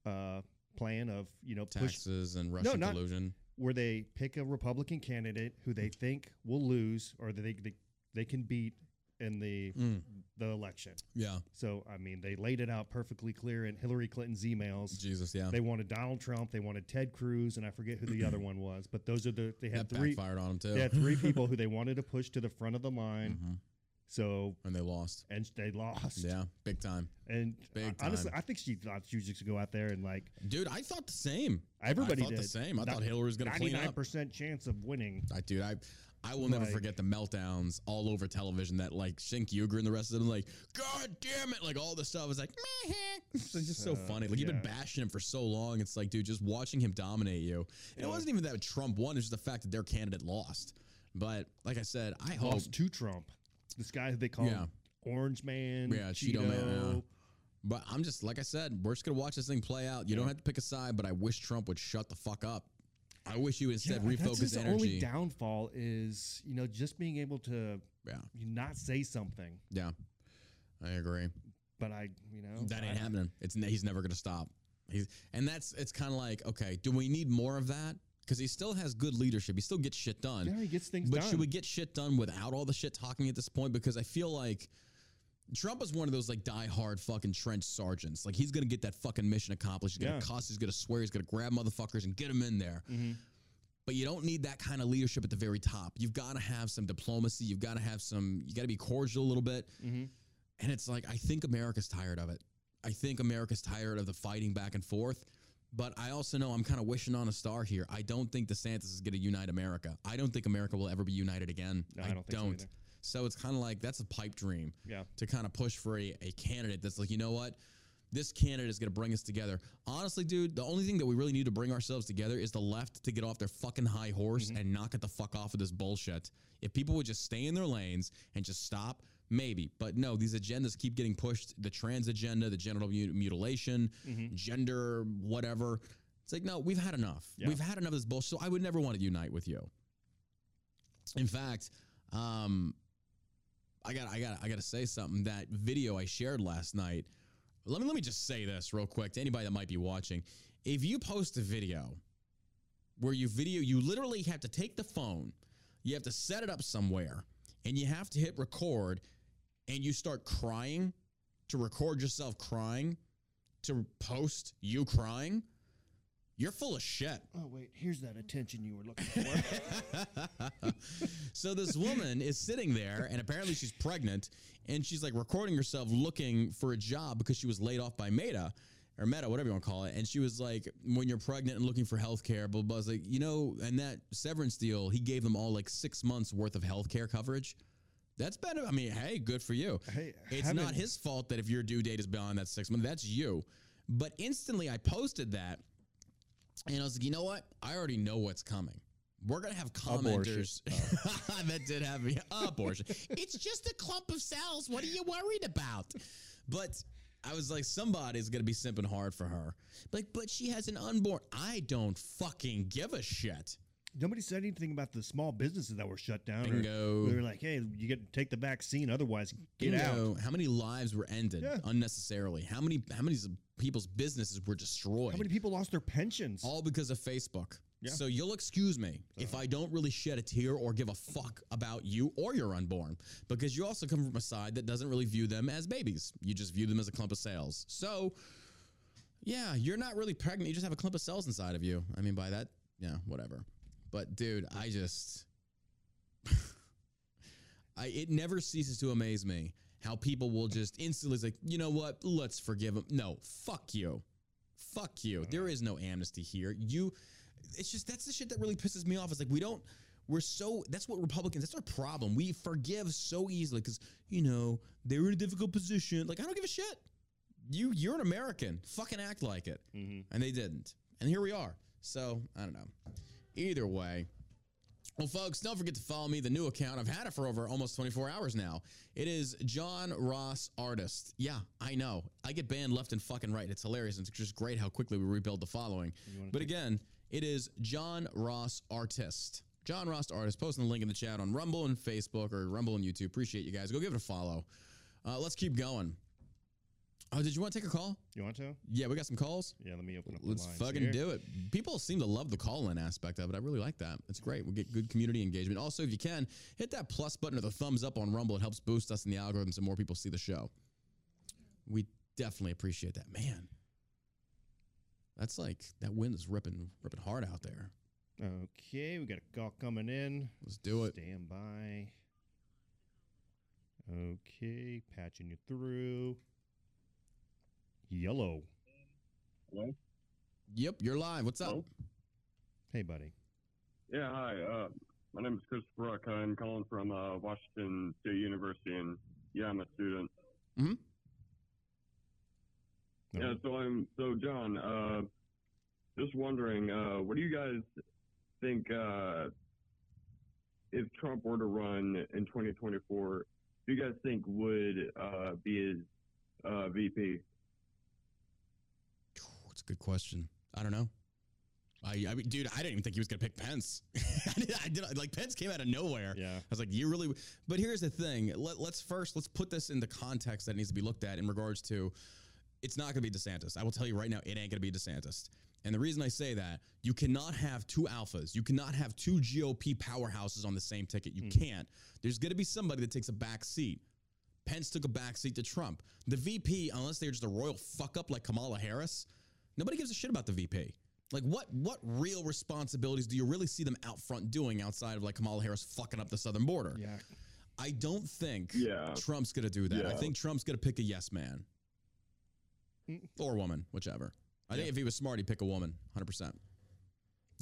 uh, plan of you know push Taxes and Russian not- collusion. where they pick a Republican candidate who they think will lose or that they they, they can beat in the Mm. the election. Yeah, So I mean, they laid it out perfectly clear in Hillary Clinton's emails. Jesus, yeah. They wanted Donald Trump, they wanted Ted Cruz, and I forget who the other one was. But those are the they had that three backfired on him too, they had three [laughs] people who they wanted to push to the front of the line. Mhm. So and they lost. and they lost. Yeah, big time, And Big uh, honestly, time. I think she thought she was just gonna go out there and like dude. I thought the same. everybody I thought did. the same. I Not- thought Hillary was going to clean up. Ninety nine percent chance of winning. I, dude, I, I will never forget the meltdowns all over television that like Cenk Uygur and the rest of them like, God damn it, like all this stuff was like, meh. it's just so Uh, funny. Like you've been bashing him for so long. It's like, dude, just watching him dominate you. And it wasn't even that Trump won. It's just the fact that their candidate lost. But like I said, I hope to Trump. This guy they call Yeah. Orange Man, Yeah, Cheeto, Cheeto Man, yeah. But I'm just like I said, we're just gonna watch this thing play out. You don't have to pick a side, but I wish Trump would shut the fuck up. I wish you would instead Yeah, that's refocus his energy. only downfall is you know just being able to yeah, not say something. yeah, I agree. But I, you know, That I- ain't happening. It's he's never gonna stop. He's and that's it's kind of like okay, do we need more of that? Because he still has good leadership. He still gets shit done. Yeah, he gets things But done. should we get shit done without all the shit talking at this point? Because I feel like Trump is one of those like die-hard fucking trench sergeants. Like he's gonna get that fucking mission accomplished. He's gonna Yeah. cuss. He's gonna swear. He's gonna grab motherfuckers and get them in there. Mhm. But you don't need that kind of leadership at the very top. You've got to have some diplomacy. You've got to have some. You got to be cordial a little bit. Mhm. And it's like I think America's tired of it. I think America's tired of the fighting back and forth. But I also know I'm kind of wishing on a star here. I don't think DeSantis is going to unite America. I don't think America will ever be united again. No, I don't think so. So it's kind of like that's a pipe dream Yeah. to kind of push for a, a candidate that's like, you know what? This candidate is going to bring us together. Honestly, dude, the only thing that we really need to bring ourselves together is the left to get off their fucking high horse mm-hmm. and knock it the fuck off of this bullshit. If people would just stay in their lanes and just stop, maybe. But no, these agendas keep getting pushed the trans agenda, the genital mu- mutilation, gender, whatever. It's like, no, we've had enough. Yeah. We've had enough of this bullshit. So I would never want to unite with you. In fact, um, I got I got I got to say something. That video I shared last night. Let me let me just say this real quick to anybody that might be watching. If you post a video where you video, you literally have to take the phone, you have to set it up somewhere, and you have to hit record, and you start crying to record yourself crying to post you crying. You're full of shit. Oh wait, here's that attention you were looking for. [laughs] so this woman is sitting there and apparently she's pregnant and she's like recording herself looking for a job because she was laid off by Meta. or Meta, whatever you want to call it. And she was like, when you're pregnant and looking for health care, blah, blah, blah. Like, you know, and that severance deal, he gave them all like six months worth of health care coverage. That's better. I mean, hey, good for you. Hey, it's haven't- his fault that if your due date is beyond that six months, that's you. But instantly I posted that and I was like, you know what? I already know what's coming. We're gonna have commenters. [laughs] that did happen. Abortion. it's just a clump of cells. What are you worried about? But I was like, somebody's gonna be simping hard for her. Like, but she has an unborn. I don't fucking give a shit. Nobody said anything about the small businesses that were shut down. or Bingo. They were like, "Hey, you get to take the vaccine, otherwise get Bingo. out." How many lives were ended Yeah. unnecessarily? How many how many people's businesses were destroyed? How many people lost their pensions? all because of Facebook. Yeah. So you'll excuse me uh-huh. if I don't really shed a tear or give a fuck about you or your unborn, because you also come from a side that doesn't really view them as babies. You just view them as a clump of cells. So, yeah, you're not really pregnant. You just have a clump of cells inside of you. I mean, by that, yeah, whatever. But dude, I just, [laughs] I it never ceases to amaze me how people will just instantly say, you know what, let's forgive them. No, fuck you. Fuck you. Mm-hmm. There is no amnesty here. You, it's just that's the shit that really pisses me off. It's like we don't. We're so. That's what Republicans. That's our problem. We forgive so easily because you know they were in a difficult position. Like I don't give a shit. You you're an American. Fucking act like it. Mm-hmm. And they didn't. And here we are. So I don't know. Either way. Well, folks, don't forget to follow me, the new account. I've had it for over almost 24 hours now. It is John Ross Artist. Yeah, I know. I get banned left and fucking right. It's hilarious. It's just great how quickly we rebuild the following. But again, it is John Ross Artist. John Ross Artist. Posting the link in the chat on Rumble and Facebook or Rumble and YouTube. Appreciate you guys. Go give it a follow. Uh, let's keep going. Oh, did you want to take a call? You want to? Yeah, we got some calls. Yeah, let me open up. Let's fucking here. do it. People seem to love the call in aspect of it. I really like that. It's great. We get good community engagement. Also, if you can, hit that plus button or the thumbs up on Rumble. It helps boost us in the algorithm so more people see the show. We definitely appreciate that. Man, that's like that wind is ripping ripping hard out there. Okay, we got a call coming in. Let's do it. Stand by. Okay, patching you through. Yellow. Yep, you're live. What's up? Hello? Hey, buddy. Yeah, hi. Uh, my name is Christopher Ruck. I'm calling from uh, Washington State University, and yeah, I'm a student. Hmm. Yeah, so I'm so John. Uh, just wondering, uh, what do you guys think uh, if Trump were to run in 2024? Do you guys think would uh, be his uh, VP? Good question. I don't know. I, I mean, dude, I didn't even think he was gonna pick Pence. [laughs] I, did, I did like Pence came out of nowhere. Yeah. I was like, you really. But here's the thing. Let, let's first let's put this into context that needs to be looked at in regards to. It's not gonna be DeSantis. I will tell you right now, it ain't gonna be DeSantis. And the reason I say that, you cannot have two alphas. You cannot have two GOP powerhouses on the same ticket. You hmm. can't. There's gonna be somebody that takes a back seat. Pence took a back seat to Trump. The VP, unless they're just a royal fuck up like Kamala Harris, nobody gives a shit about the VP. Like what what real responsibilities do you really see them out front doing outside of like Kamala Harris fucking up the southern border? Yeah. I don't think Yeah. Trump's gonna do that. I think Trump's gonna pick a yes man. Or woman, whichever. I think if he was smart, he'd pick a woman, hundred percent.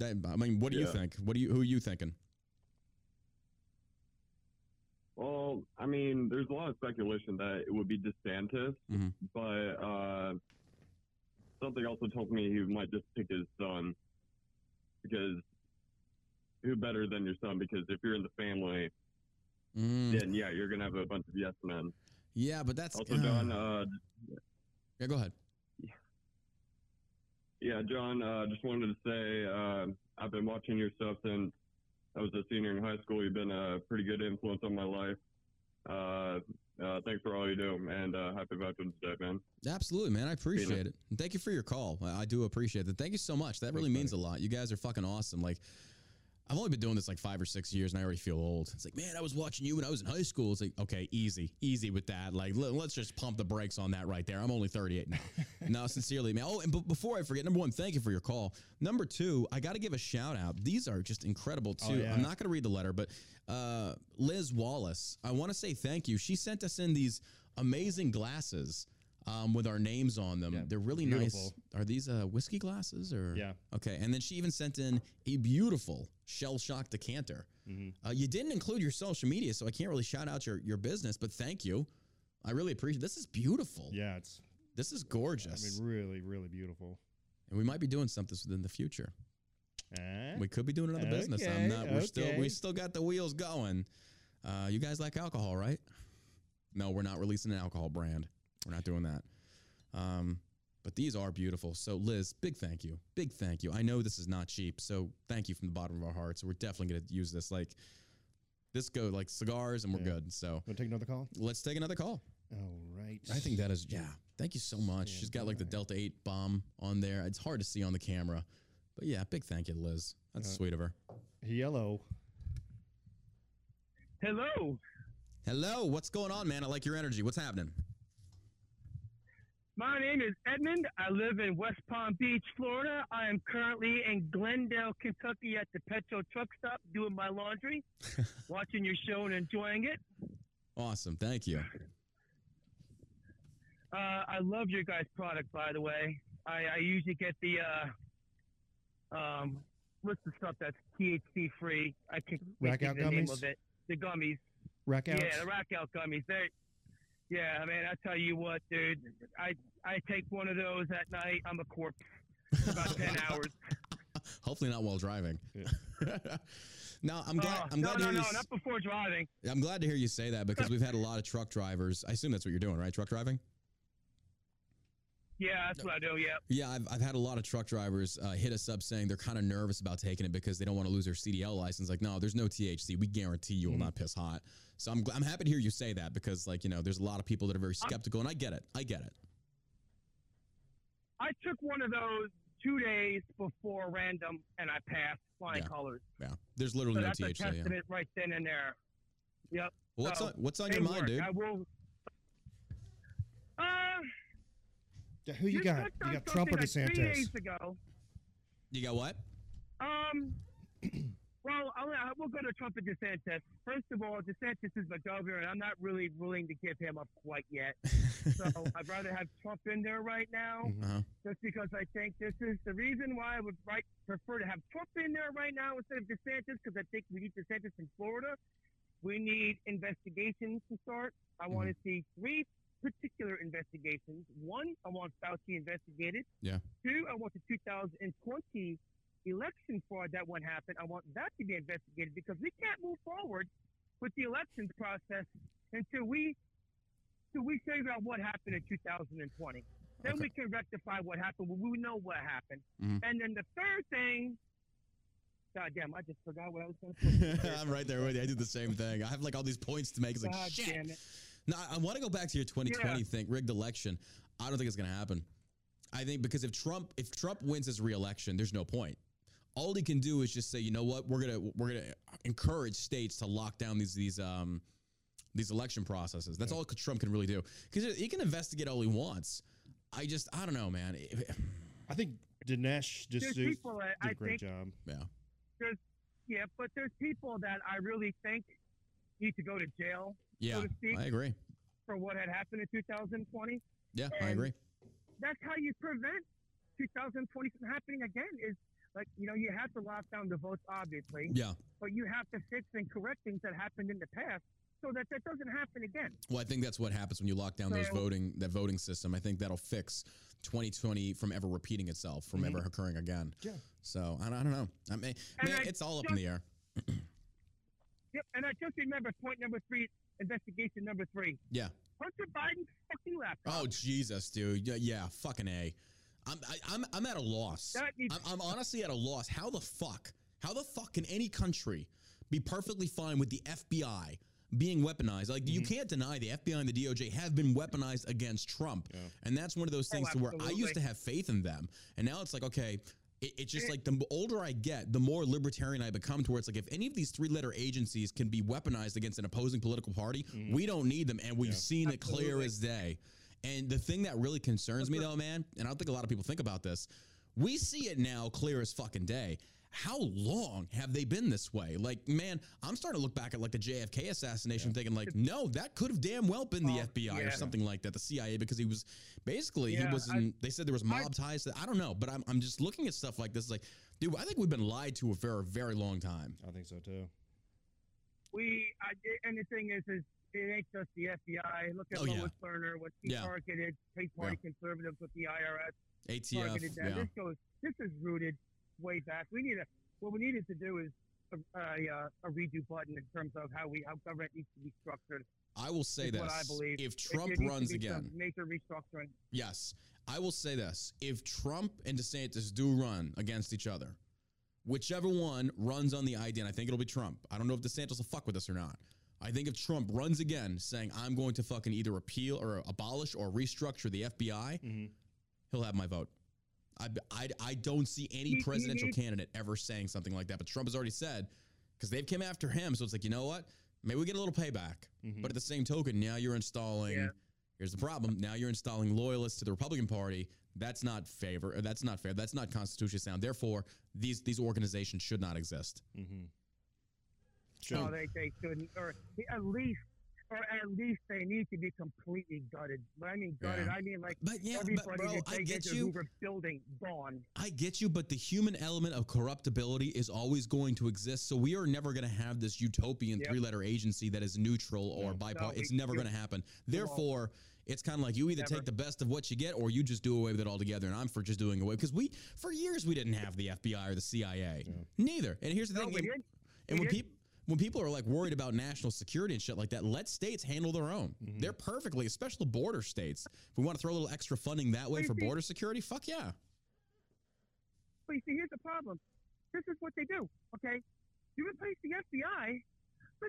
I mean, what do you think? What do you who are you thinking? Well, I mean, there's a lot of speculation that it would be DeSantis, Mhm. but uh, something also told me he might just pick his son because who better than your son? Because if you're in the family, Mm, then yeah, you're gonna have a bunch of yes men. yeah, but that's Also, John, uh, yeah, go ahead. yeah, John, uh, just wanted to say uh, I've been watching your stuff since I was a senior in high school. You've been a pretty good influence on my life. Uh, thanks for all you do, and uh, happy Veterans Day, man. Absolutely, man. I appreciate it. And thank you for your call. I I do appreciate it. Thank you so much. That really means a lot. You guys are fucking awesome. Like, I've only been doing this like five or six years and I already feel old. It's like, man, I was watching you when I was in high school. It's like, okay, easy, easy with that. Like, let, us just pump the brakes on that right there. I'm only 38 now. [laughs] no, sincerely, man. Oh, and b- before I forget, number one, thank you for your call. Number two, I got to give a shout out. These are just incredible too. yeah. I'm not going to read the letter, but uh, Liz Wallace, I want to say thank you. She sent us in these amazing glasses. Um, with our names on them. Yeah, They're really nice. Are these uh, whiskey glasses or? Yeah. Okay. And then she even sent in a beautiful shell shock decanter. Mm-hmm. Uh, you didn't include your social media, so I can't really shout out your, your business, but thank you. I really appreciate This is beautiful. Yeah, it's This is I gorgeous. mean really really beautiful. and we might be doing something in the future. Eh? We could be doing another business. I'm not. We're still. We still got the wheels going. Uh, you guys like alcohol, right? No, we're not releasing an alcohol brand. We're not doing that. Um, but these are beautiful. So, Liz, big thank you. Big thank you. I know this is not cheap, so thank you from the bottom of our hearts. We're definitely going to use this. Like this go like cigars, and we're Yeah. good. So Want to take another call? let's take another call. All right. I think that is yeah. Thank you so much. Stand She's got like the. Delta Eight bomb on there. It's hard to see on the camera, but yeah, big thank you, Liz. That's Uh, sweet of her. Hello. Hello. Hello, what's going on, man? I like your energy. What's happening? My name is Edmund. I live in West Palm Beach, Florida. I am currently in Glendale, Kentucky at the Petro truck stop doing my laundry, [laughs] watching your show and enjoying it. Awesome, thank you. Uh, I love your guys' product, by the way. I, I usually get the, uh, um, what's the stuff that's THC free? I can't Rack think out of the name of it. The gummies. Rack out. Yeah, the rack out gummies. They, yeah, I mean, I tell you what, dude. I I take one of those at night. I'm a corpse. About ten [laughs] hours. Hopefully not while driving. [laughs] no, I'm glad. Oh, I'm no, glad no, to hear no, you. not before driving. I'm glad to hear you say that because we've had a lot of truck drivers. I assume that's what you're doing, right? Truck driving. Yeah, that's what I do. Yeah. Yeah, I've, I've had a lot of truck drivers uh, hit us up saying they're kind of nervous about taking it because they don't want to lose their CDL license. Like, no, there's no THC. We guarantee you will not piss hot. So I'm, gl- I'm happy to hear you say that because, like, you know, there's a lot of people that are very skeptical, and I get it. I get it. I took one of those two days before random, and I passed flying Yeah. colors. Yeah, there's So literally no that's a THC. Yeah. testament right then and there. Yep. Well, what's So, on What's on your mind, work. dude? I will. Uh, Yeah, who you got? You got Trump or something like Three DeSantis? days ago. You got what? Um. Well, I'll, I will go to Trump and DeSantis. First of all, DeSantis is my governor, and I'm not really willing to give him up quite yet. [laughs] So I'd rather have Trump in there right now, Mhm. Uh-huh. just because I think this is the reason why I would right, prefer to have Trump in there right now instead of DeSantis, because I think we need DeSantis in Florida. We need investigations to start. I want to see three particular investigations. One, I want Fauci investigated. Yeah. Two, I want the 2020 election fraud that one happened. I want that to be investigated because we can't move forward with the elections process until we until we figure out what happened in 2020. Then Okay. we can rectify what happened. when We know what happened. Mhm. And then the third thing, God damn, I just forgot what I was going [laughs] to say. I'm right there with you. I do the same thing. I have like all these points to make. It's like God shit. Damn it. No, I, I want to go back to your 2020 Yeah. thing, rigged election. I don't think it's going to happen. I think because if Trump if Trump wins his reelection, there's no point. All he can do is just say, you know what, we're gonna we're gonna encourage states to lock down these these um these election processes. That's all Trump can really do because he can investigate all he wants. I just I don't know, man. I think Dinesh just There's did, people did I a great think, job. Yeah, There's, yeah, but there's people that I really think need to go to jail yeah, to speak. I agree. for what had happened in 2020. Yeah, I agree. That's how you prevent 2020 from happening again. Is like you know you have to lock down the votes, obviously, Yeah. but you have to fix and correct things that happened in the past so that that doesn't happen again. Well, I think that's what happens when you lock down those voting that voting system. I think that'll fix 2020 from ever repeating itself, from ever mm-hmm. occurring again. Yeah. So I don't, I don't know. I mean, man, I it's all up in the air. [clears throat] Yep. And I just remember point number three, investigation number three. Yeah. Hunter Biden's fucking laptop. Oh Jesus, dude. Yeah, yeah fucking a. I'm I, I'm I'm at a loss. Needs- I'm, I'm honestly at a loss. How the fuck? How the fuck can any country be perfectly fine with the FBI being weaponized? Like you mm-hmm. can't deny the FBI and the DOJ have been weaponized against Trump, and that's one of those Oh, things to where I used to have faith in them, and now it's like okay. It, it's just eh. like the older I get, the more libertarian I become. Towards like, if any of these three-letter agencies can be weaponized against an opposing political party, mm. we don't need them, and we've seen it clear as day. And the thing that really concerns me though, man, and I don't think a lot of people think about this, we see it now clear as fucking day. How long have they been this way? Like, man, I'm starting to look back at like the JFK assassination, thinking like, no, that could have damn well been the Oh, FBI or something like that, the CIA, because he was basically Yeah, he was I- they said there was mob ties. To, I don't know, but I'm I'm just looking at stuff like this, like, dude, I think we've been lied to for a very long time. I think so too. We I, and the thing is, is it ain't just the FBI. Look at Oh, yeah. Lois Lerner, what she Yeah. targeted, Tea Party conservatives with the IRS. ATF, targeted them. yeah. This goes. This is rooted way back. We need a. What we needed to do is a, a, uh, a redo button in terms of how we how government needs to be structured. I will say is this: what I believe. if It- Trump there needs to runs be some again, major restructuring. Yes. I will say this. If Trump and DeSantis do run against each other, whichever one runs on the idea, and I think it'll be Trump. I don't know if DeSantis will fuck with us or not. I think if Trump runs again saying, I'm going to fucking either repeal or abolish or restructure the FBI, Mm-hmm. he'll have my vote. I, I, I don't see any He- he presidential candidate ever saying something like that. But Trump has already said, because they've come after him. So it's like, you know what? Maybe we get a little payback. Mhm. But at the same token, now you're installing. Yeah. Here's the problem. Now you're installing loyalists to the Republican Party. That's not favor. That's not fair. That's not constitutionally sound. Therefore, these these organizations should not exist. Mm-hmm. No, they, they shouldn't, or at least, or at least they need to be completely gutted. When I mean gutted, Yeah. I mean like But yeah, but bro, I get you. Hoover building gone. I get you, but the human element of corruptibility is always going to exist. So we are never going to have this utopian Yep. three-letter agency that is neutral or bipartisan. No, it's we- never going to happen. Therefore, it's kind of like you either Never. take the best of what you get or you just do away with it altogether. And I'm for just doing away because we, for years, we didn't have the FBI or the CIA. Neither. And here's the No, thing. and-. And We when people when people are like worried about national security and shit like that, let states handle their own. Mm-hmm. They're perfectly, especially border states. If we want to throw a little extra funding that way for see- border security, fuck yeah. But you see, here's the problem. This is what they do. Okay, you replace the FBI,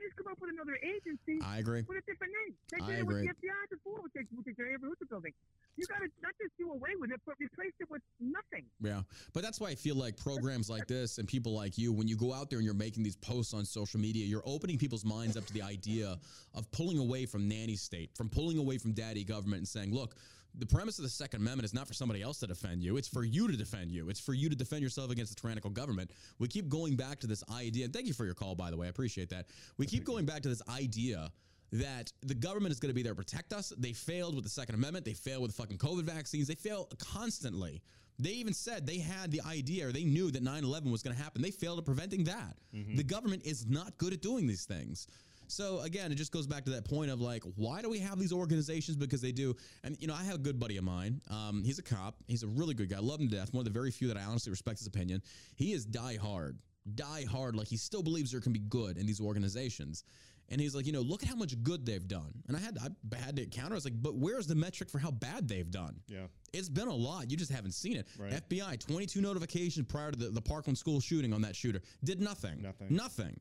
just come up with another agency I agree. with a different name. They I did it with agree. the FBI before with the with the J. Edgar Hoover building. You got to not just do away with it, but replace it with nothing. Yeah. But that's why I feel like programs like this and people like you, when you go out there and you're making these posts on social media, you're opening people's minds up to the idea of pulling away from nanny state, from pulling away from daddy government and saying, look, the premise of the Second Amendment is not for somebody else to defend you. It's for you to defend you. It's for you to defend yourself against the tyrannical government. We keep going back to this idea. And thank you for your call, by the way. I appreciate that. We keep going back to this idea that the government is going to be there to protect us. They failed with the Second Amendment. They failed with fucking COVID vaccines. They fail constantly. They even said they had the idea or they knew that 9 11 was going to happen. They failed at preventing that. Mm-hmm. The government is not good at doing these things. So again, it just goes back to that point of like, why do we have these organizations? Because they do. And you know, I have a good buddy of mine. Um, he's a cop. He's a really good guy. I Love him to death. One of the very few that I honestly respect his opinion. He is die hard, die hard. Like he still believes there can be good in these organizations. And he's like, you know, look at how much good they've done. And I had I had to counter. I was like, but where's the metric for how bad they've done? Yeah. It's been a lot. You just haven't seen it. Right. FBI, 22 notifications prior to the, the Parkland school shooting on that shooter. Did nothing. Nothing. Nothing.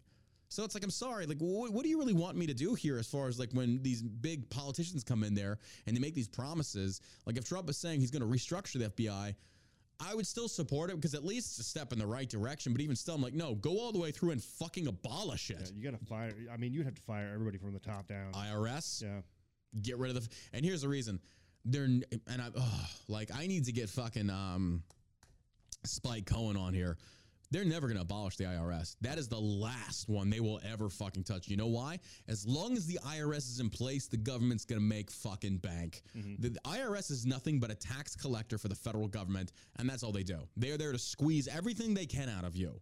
So it's like, I'm sorry. Like, what, what do you really want me to do here as far as like when these big politicians come in there and they make these promises? Like, if Trump is saying he's going to restructure the FBI, I would still support it because at least it's a step in the right direction. But even still, I'm like, no, go all the way through and fucking abolish Yeah, it. you got to fire. I mean, you'd have to fire everybody from the top down. IRS, yeah. get rid of the. And here's the reason: they're and I oh, like I need to get fucking um, Spike Cohen on here. They're never going to abolish the IRS. That is the last one they will ever fucking touch. You know why? As long as the IRS is in place, the government's going to make fucking bank. Mm-hmm. The, the IRS is nothing but a tax collector for the federal government, and that's all they do. They are there to squeeze everything they can out of you.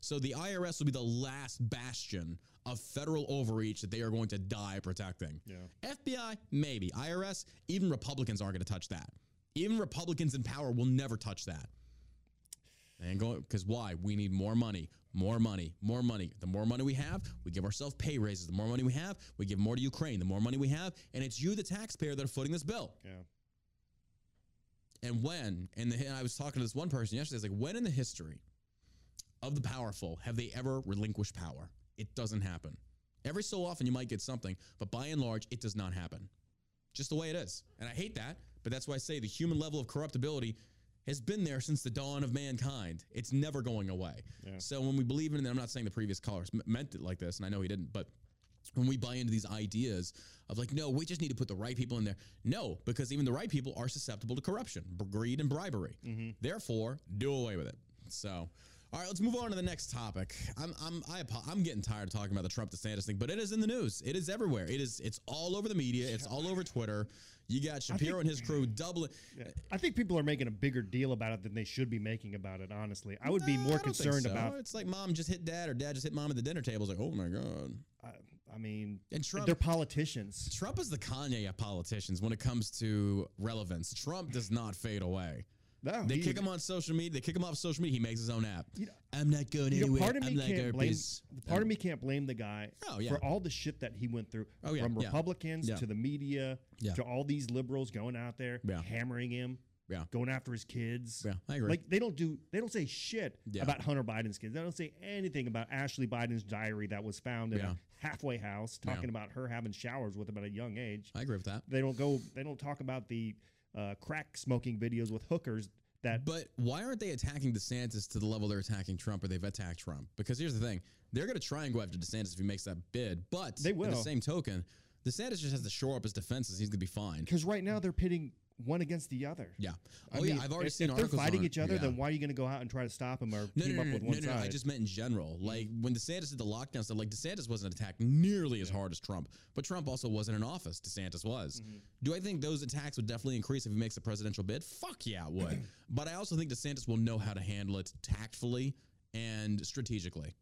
So the IRS will be the last bastion of federal overreach that they are going to die protecting. Yeah. FBI, maybe. IRS, even Republicans aren't going to touch that. Even Republicans in power will never touch that. And go because why? We need more money, more money, more money. The more money we have, we give ourselves pay raises. The more money we have, we give more to Ukraine. The more money we have, and it's you, the taxpayer, that are footing this bill. Yeah. And when, and, the, and I was talking to this one person yesterday, I was like, when in the history of the powerful have they ever relinquished power? It doesn't happen. Every so often you might get something, but by and large, it does not happen. Just the way it is. And I hate that, but that's why I say the human level of corruptibility has been there since the dawn of mankind. It's never going away. Yeah. So when we believe in it, I'm not saying the previous callers meant it like this, and I know he didn't, but when we buy into these ideas of like, no, we just need to put the right people in there. No, because even the right people are susceptible to corruption, greed, and bribery. Mm-hmm. Therefore, do away with it. So, All right, let's move on to the next topic. I'm I'm I, I'm getting tired of talking about the Trump DeSantis thing, but it is in the news. It is everywhere. It is it's all over the media. It's all over Twitter. You got Shapiro and his crew doubling. I think people are making a bigger deal about it than they should be making about it. Honestly, I would be more think concerned so. about. It's like mom just hit dad or dad just hit mom at the dinner table. It's like, oh my god. I, I mean, And Trump- they're politicians. Trump is the Kanye of politicians when it comes to relevance. Trump does not fade away. No, They he- kick him on social media. They kick him off social media. He makes his own app. You know- I'm not going You know, anywhere. part of me I'm like can't blame. Part of um, me can't blame the guy Oh, yeah. for all the shit that he went through. Oh, yeah, from. Republicans Yeah. to the media to all these liberals going out there hammering him, Yeah. going after his kids. Yeah, I agree. Like they don't do they don't say shit Yeah. about Hunter Biden's kids. They don't say anything about Ashley Biden's diary that was found in Yeah. a halfway house, talking about her having showers with him at a young age. I agree with that. They don't go. They don't talk about the uh, crack smoking videos with hookers. That But why aren't they attacking DeSantis to the level they're attacking Trump or they've attacked Trump? Because here's the thing they're going to try and go after DeSantis if he makes that bid. But They in the will. same token, DeSantis just has to shore up his defenses. He's going to be fine. because right now they're pitting one against the other. Yeah. I Oh, mean, yeah. I've already if, seen if they're fighting on- each other, yeah. then why are you going to go out and try to stop them or No, team no, up with no, one no, no. I just meant in general. Like when DeSantis did the lockdown stuff, like DeSantis wasn't attacked nearly as hard as Trump, but Trump also wasn't in office. DeSantis was. Mm-hmm. Do I think those attacks would definitely increase if he makes a presidential bid? Fuck yeah, it would. [clears throat] but I also think DeSantis will know how to handle it tactfully and strategically.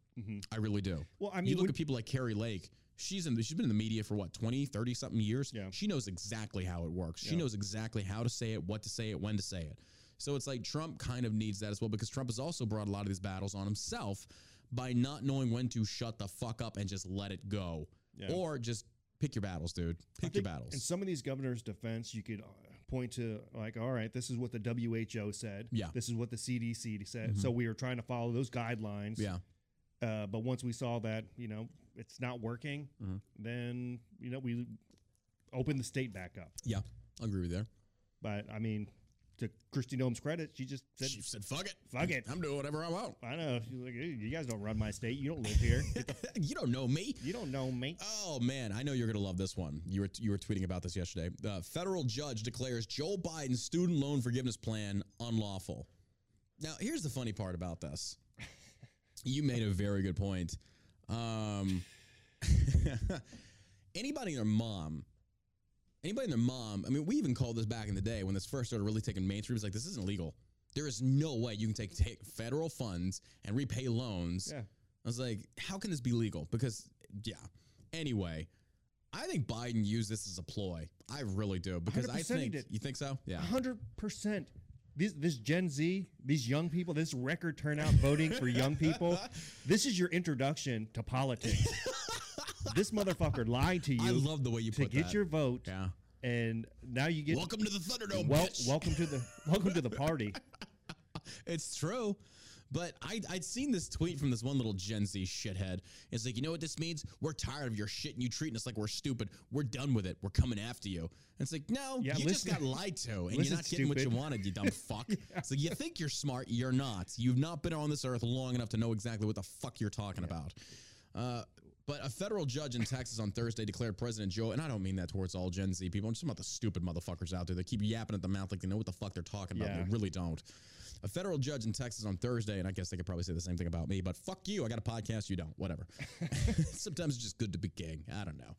I really do. Mm-hmm. Well, I mean, you look at people like Kari Lake. She's in. She's been in the media for what 20, 30 something years. Yeah. She knows exactly how it works. She Yeah. knows exactly how to say it, what to say it, when to say it. So it's like Trump kind of needs that as well because Trump has also brought a lot of these battles on himself by not knowing when to shut the fuck up and just let it go, Yeah. or just pick your battles, dude. Pick your battles. In some of these governors' defense, you could uh, point to like, all right, this is what the WHO said. Yeah. Mm-hmm. This is what the CDC said. So we were trying to follow those guidelines. yeah, Uh, but once we saw that, you know, it's not working, Mhm. then you know we open the state back up. yeah, I agree with you there. But I mean, to Kristi Noem's credit, she just said, She said, "Fuck it, "Fuck it." I'm doing whatever I want." I know. She's like, "Hey, you guys don't run my state. You don't live here. [laughs] The- you don't know me. you don't know me. Oh man, I know you're gonna love this one. You were you were tweeting about this yesterday. The federal judge declares Joe Biden's student loan forgiveness plan unlawful. Now, here's the funny part about this. You made a very good point. Um, [laughs] anybody and their mom, anybody and their mom. I mean, we even called this back in the day when this first started really taking mainstream. It's like this isn't legal. There is no way you can take take federal funds and repay loans. Yeah. I was like, how can this be legal? Because, yeah. Anyway, I think Biden used this as a ploy. I really do. Because I 100% he think. You think so? Yeah. hundred percent. This this Gen Z, these young people, this record turnout voting for young people. [laughs] This is your introduction to politics. this motherfucker lied to you I love the way you to put get that. your vote, Yeah. and now you get Welcome to the Thunderdome, wel- bitch. welcome to the welcome to the party. [laughs] It's true. But I, I'd seen this tweet from this one little Gen Z shithead. It's like, you know what this means? We're tired of your shit and you treating us like we're stupid. We're done with it. We're coming after you. And it's like, no, Yeah, you just got lied to and you're not getting what you wanted, you dumb [laughs] fuck. It's like, you think you're smart. You're not. You've not been on this earth long enough to know exactly what the fuck you're talking about. Uh, but a federal judge in Texas on Thursday declared President Joe, and I don't mean that towards all Gen Z people. I'm just talking about the stupid motherfuckers out there that keep yapping at the mouth like they know what the fuck they're talking about. Yeah. They really don't. A federal judge in Texas on Thursday, and I guess they could probably say the same thing about me, but fuck you. I got a podcast, you don't. Whatever. [laughs] [laughs] Sometimes it's just good to be king. I don't know.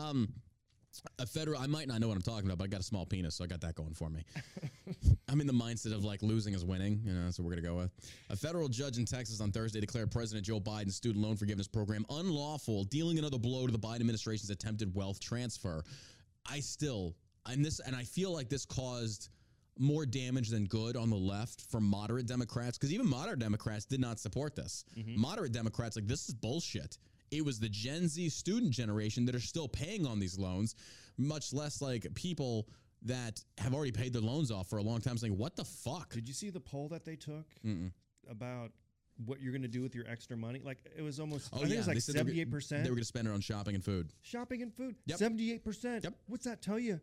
Um, a federal, I might not know what I'm talking about, but I got a small penis, so I got that going for me. [laughs] I'm in the mindset of like losing is winning, you know, that's what we're gonna go with. A federal judge in Texas on Thursday declared President Joe Biden's student loan forgiveness program unlawful, dealing another blow to the Biden administration's attempted wealth transfer. I still, and this, and I feel like this caused more damage than good on the left from moderate Democrats, because even moderate Democrats did not support this. Mm-hmm. Moderate Democrats, like, this is bullshit. It was the Gen Z student generation that are still paying on these loans, much less like people that have already paid their loans off for a long time saying, what the fuck? Did you see the poll that they took Mm-mm. about what you're going to do with your extra money? Like it was almost. Oh, I think yeah. it was they like said they were seventy gonna- eight percent They were going to spend it on shopping and food. shopping and food. Yep. Seventy eight percent. Yep. What's that tell you?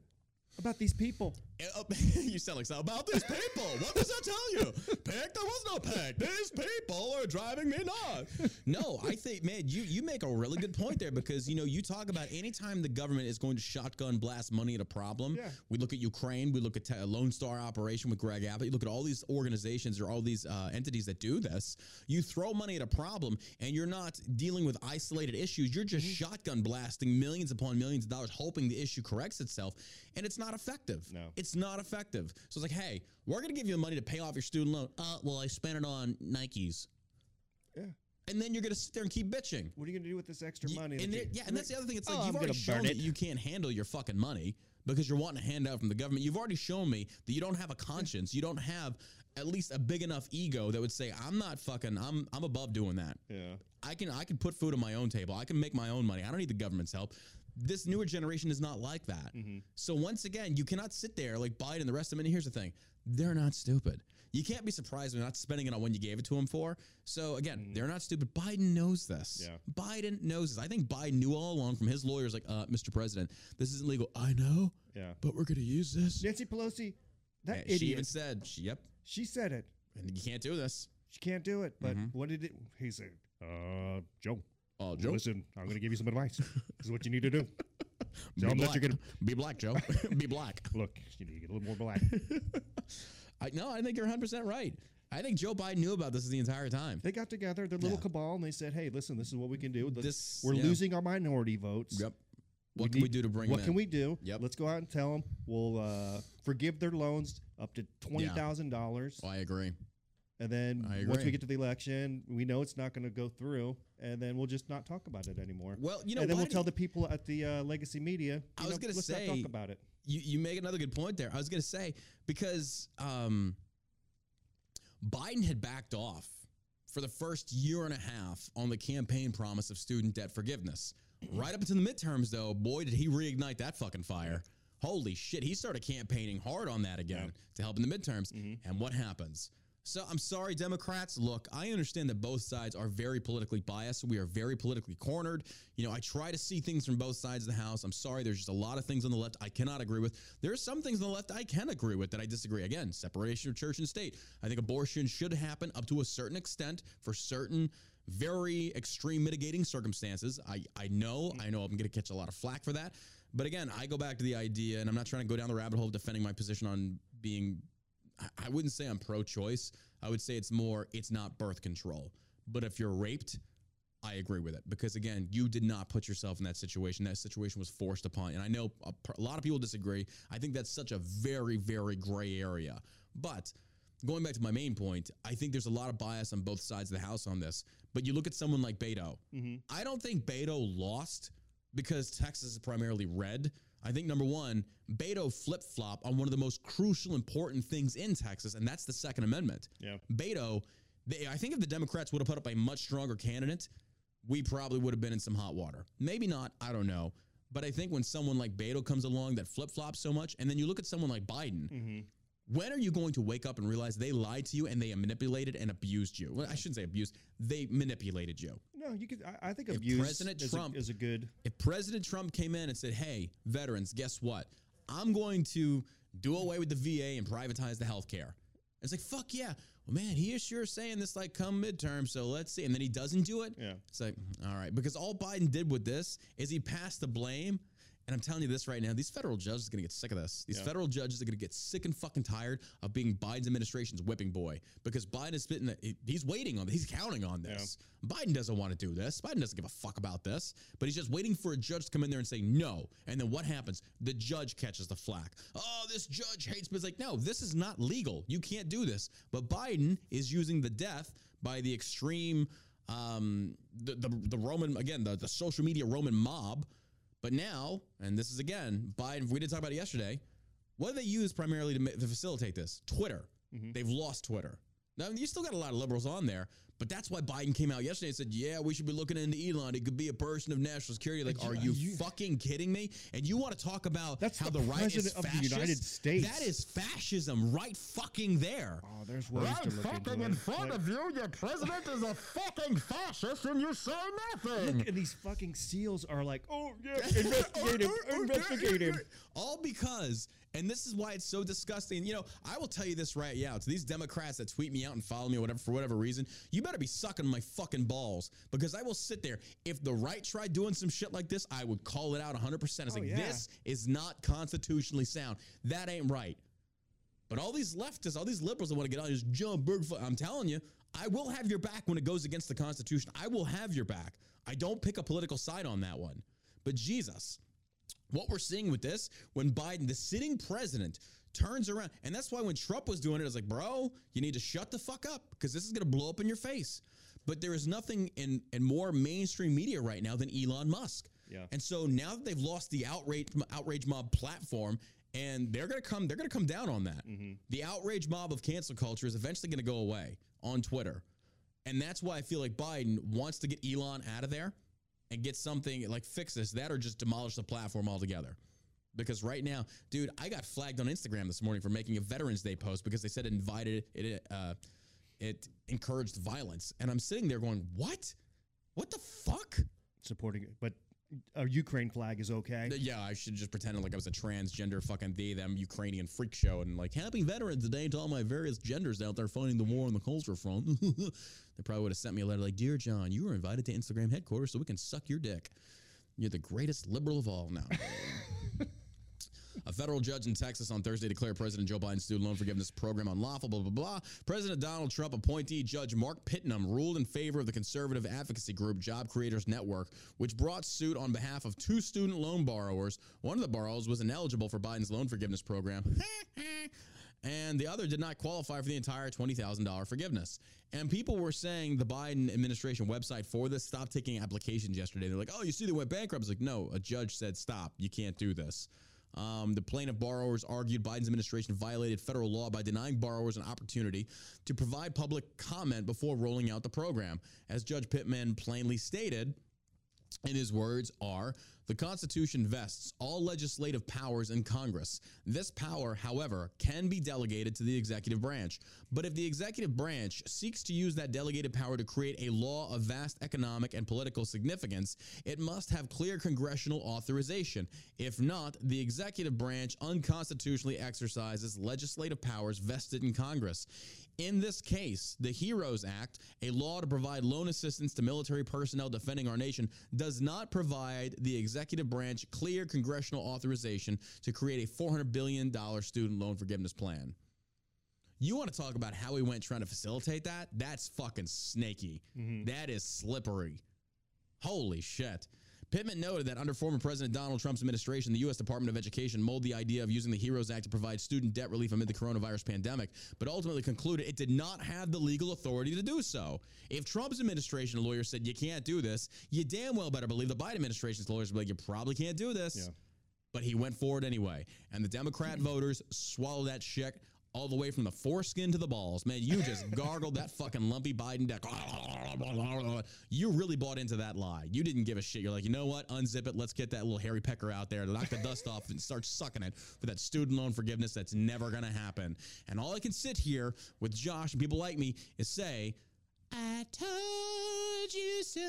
About these people. Uh, [laughs] you sound like so about these people. What does that tell you? Pick? There was no pick. These people are driving me nuts. No, I think, man, you you make a really good point there because you know you talk about anytime the government is going to shotgun blast money at a problem. Yeah. We look at Ukraine. We look at te- Lone Star operation with Greg Abbott. You look at all these organizations or all these uh, entities that do this. You throw money at a problem, and you're not dealing with isolated issues. You're just Mm-hmm. shotgun blasting millions upon millions of dollars, hoping the issue corrects itself, and it's not effective. No. It's not effective. So it's like, hey, we're to give you money to pay off your student loan. Uh, well, I spent it on Nikes. Yeah. And then you're to sit there and keep bitching. What are you gonna do with this extra You- money? and yeah, and that's the other thing. It's like Oh, you've I'm already shown that you can't handle your fucking money because you're wanting a handout from the government. You've already shown me that you don't have a conscience. You don't have at least a big enough ego that would say, "I'm not fucking. I'm I'm above doing that. Yeah. I can I can put food on my own table. I can make my own money. I don't need the government's help." This newer generation is not like that. Mm-hmm. So once again, you cannot sit there like Biden and the rest of them. And here's the thing: they're not stupid. You can't be surprised they're not spending it on when you gave it to them for. So again, they're not stupid. Biden knows this. Mm. Yeah. Biden knows this. I think Biden knew all along from his lawyers, like, uh, Mr. President, this isn't legal. I know, Yeah. but we're going to use this. Nancy Pelosi, that And she idiot. even said, she, yep, she said it. and you can't do this. She can't do it. But Mm-hmm. what did it? He said, "Uh, Joe, Oh, Joe, listen, I'm going to give you some advice. this is what you need to do. [laughs] be Tell 'em that black. you're gonna be black, Joe. [laughs] be black. look. You need to get a little more black. [laughs] I, no, I think you're 100% right. I think Joe Biden knew about this the entire time. they got together, their little Yeah. cabal, and they said, "Hey, listen, this is what we can do. Let's- This- we're yeah. losing our minority votes. Yep. What can need- we do to bring What can in? we do? Yep. Let's go out and tell them we'll uh, forgive their loans up to twenty thousand dollars, Oh, I agree. and then I once we get to the election, we know it's not going to go through, and then we'll just not talk about it anymore. Well, you know, and then we'll tell the people at the uh, legacy media. I was gonna say- not talk about it. you, you make another good point there. I was going to say because um, Biden had backed off for the first year and a half on the campaign promise of student debt forgiveness. Right up until the midterms, though, boy, did he reignite that fucking fire. Holy shit, he started campaigning hard on that again to help in the midterms. And what happens? So I'm sorry, Democrats. Look, I understand that both sides are very politically biased. We are very politically cornered. You know, I try to see things from both sides of the house. I'm sorry, there's just a lot of things on the left I cannot agree with. There are some things on the left I can agree with that I disagree. Again, separation of church and state. I think abortion should happen up to a certain extent for certain very extreme mitigating circumstances. I, I know, I know I'm going to catch a lot of flack for that. But again, I go back to the idea, and I'm not trying to go down the rabbit hole defending my position on being I- wouldn't say I'm pro choice. I would say it's more, it's not birth control. But if you're raped, I agree with it because again, you did not put yourself in that situation. That situation was forced upon you. And I know a, a lot of people disagree. I think that's such a very, very gray area. But going back to my main point, I think there's a lot of bias on both sides of the house on this. But you look at someone like Beto. Mm-hmm. I don't think Beto lost because Texas is primarily red. I think number one, Beto flip flop on one of the most crucial, important things in Texas, and that's the Second Amendment. Yeah. Beto, they, I think if the Democrats would have put up a much stronger candidate, we probably would have been in some hot water. Maybe not, I don't know. But I think when someone like Beto comes along that flip flops so much, and then you look at someone like Biden, mm-hmm. When are you going to wake up and realize they lied to you and they manipulated and abused you? Well, I shouldn't say abused, they manipulated you. No, you could. I, I think abuse President is, Trump- a, is a good. If President Trump came in and said, "Hey, veterans, guess what? I'm going to do away with the VA and privatize the health care," it's like, "Fuck yeah!" Well, man, he is sure saying this like come midterm, so let's see. And then he doesn't do it. Yeah. It's like, all right, because all Biden did with this is he passed the blame. And I'm telling you this right now, these federal judges are gonna get sick of this. These Yeah. federal judges are gonna get sick and fucking tired of being Biden's administration's whipping boy because Biden is spitting. He's waiting on. This, he's counting on this. Biden doesn't want to do this. Biden doesn't give a fuck about this. But he's just waiting for a judge to come in there and say no. And then what happens? The judge catches the flack. Oh, this judge hates me. It's like, no, this is not legal. You can't do this. But Biden is using the death by the extreme, um, the the, the Roman again, the, the social media Roman mob. But now, and this is again, Biden. We didn't talk about it yesterday. What do they use primarily to, to facilitate this? Twitter. Mm-hmm. They've lost Twitter. Now you still got a lot of liberals on there, But that's why Biden came out yesterday and said, "Yeah, we should be looking into Elon. He could be a person of national security." Like, are you- you, fucking kidding me? And you want to talk about That's how the the, right is of the? United States. That is fascism, right? Fucking there. Oh, there's ways to look into it. But you, your president is a fucking fascist, and you say nothing. Look, and these fucking seals are like, oh yeah, investigate him, investigate him. All because, and this is why it's so disgusting. You know, I will tell you this right now to these Democrats that tweet me out and follow me, whatever, for whatever reason, you better be sucking my fucking balls because I will sit there. If the right tried doing some shit like this, I would call it out 100%. It's Oh, like, yeah. this is not constitutionally sound. That ain't right. But all these leftists, all these liberals that want to get on this John Burk, I'm telling you, I will have your back when it goes against the Constitution. I will have your back. I don't pick a political side on that one. But Jesus, what we're seeing with this, when Biden, the sitting president, turns around, and that's why when Trump was doing it, I was like, bro, you need to shut the fuck up because this is going to blow up in your face. But there is nothing in, in more mainstream media right now than Elon Musk. Yeah. And so now that they've lost the outrage outrage mob platform, and they're gonna come, they're gonna come down on that. Mm-hmm. The outrage mob of cancel culture is eventually gonna go away on Twitter, and that's why I feel like Biden wants to get Elon out of there and get something like fix this, that or just demolish the platform altogether. Because right now, dude, I got flagged on Instagram this morning for making a Veterans Day post because they said it invited it, uh, it encouraged violence, and I'm sitting there going, "What? What the fuck?" Supporting it, but a Ukraine flag is okay. Yeah, I should just pretend like I was a transgender fucking they them Ukrainian freak show and like happy Veterans Day to all my various genders out there fighting the war on the culture front. [laughs] they probably would have sent me a letter like, "Dear John, you were invited to Instagram headquarters so we can suck your dick. You're the greatest liberal of all now." [laughs] A federal judge in Texas on Thursday declared President Joe Biden's student loan forgiveness program unlawful, blah, blah, blah. President Donald Trump appointee Judge Mark Pittman ruled in favor of the conservative advocacy group Job Creators Network, which brought suit on behalf of two student loan borrowers. One of the borrowers was ineligible for Biden's loan forgiveness program. [laughs] and the other did not qualify for the entire $20,000 forgiveness. And people were saying the Biden administration website for this stopped taking applications yesterday. They're like, oh, you see, they went bankrupt. It's like, no, a judge said, stop, you can't do this. Um, the plaintiff borrowers argued Biden's administration violated federal law by denying borrowers an opportunity to provide public comment before rolling out the program. As Judge Pittman plainly stated, in his words are the Constitution vests all legislative powers in Congress. This power, however, can be delegated to the executive branch. But if the executive branch seeks to use that delegated power to create a law of vast economic and political significance, it must have clear congressional authorization. If not, the executive branch unconstitutionally exercises legislative powers vested in Congress. In this case, the HEROES Act, a law to provide loan assistance to military personnel defending our nation, does not provide the executive branch clear congressional authorization to create a $400 billion student loan forgiveness plan. You want to talk about how we went trying to facilitate that? That's fucking snaky. Mm-hmm. That is slippery. Holy shit. Pittman noted that under former President Donald Trump's administration, the U.S. Department of Education molded the idea of using the HEROES Act to provide student debt relief amid the coronavirus pandemic, but ultimately concluded it did not have the legal authority to do so. If Trump's administration lawyers said you can't do this, you damn well better believe the Biden administration's lawyers would be like, you probably can't do this. Yeah. But he went forward anyway. And the Democrat [clears throat] voters swallowed that shit all the way from the foreskin to the balls. Man, you just [laughs] gargled that fucking lumpy Biden deck. You really bought into that lie. You didn't give a shit. You're like, you know what? Unzip it. Let's get that little hairy pecker out there knock the dust off and start sucking it for that student loan forgiveness that's never going to happen. And all I can sit here with Josh and people like me is say, I told you so,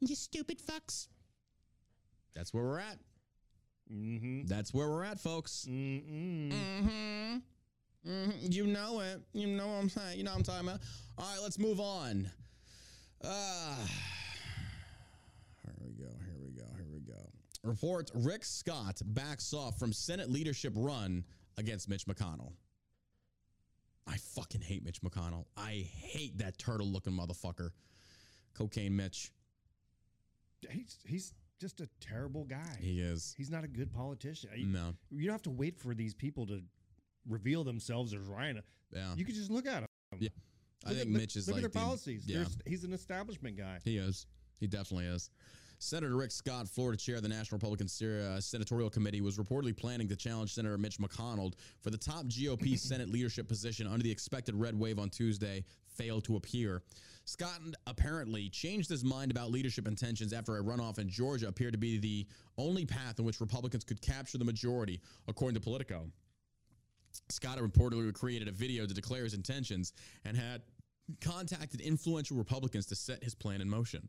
you stupid fucks. That's where we're at. Mm-hmm. That's where we're at, folks. Mm-mm. Mm-hmm. hmm You know it. You know what I'm saying. You know what I'm talking about. All right, let's move on. Uh, here we go. Here we go. Here we go. Report Rick Scott backs off from Senate leadership run against Mitch McConnell. I fucking hate Mitch McConnell. I hate that turtle looking motherfucker. Cocaine Mitch. He's he's just a terrible guy. He is. He's not a good politician. You, No. you don't have to wait for these people to reveal themselves as Ryan. Yeah. You could just look at him. Yeah. I Look think at, look- Mitch is look like at their the- policies. Yeah. He's an establishment guy. He is. He definitely is. Senator Rick Scott, Florida chair of the National Republican uh, Senatorial Committee, was reportedly planning to challenge Senator Mitch McConnell for the top GOP [laughs] Senate leadership position under the expected red wave on Tuesday, failed to appear. Scott apparently changed his mind about leadership intentions after a runoff in Georgia appeared to be the only path in which Republicans could capture the majority, according to Politico. Scott reportedly created a video to declare his intentions and had contacted influential Republicans to set his plan in motion.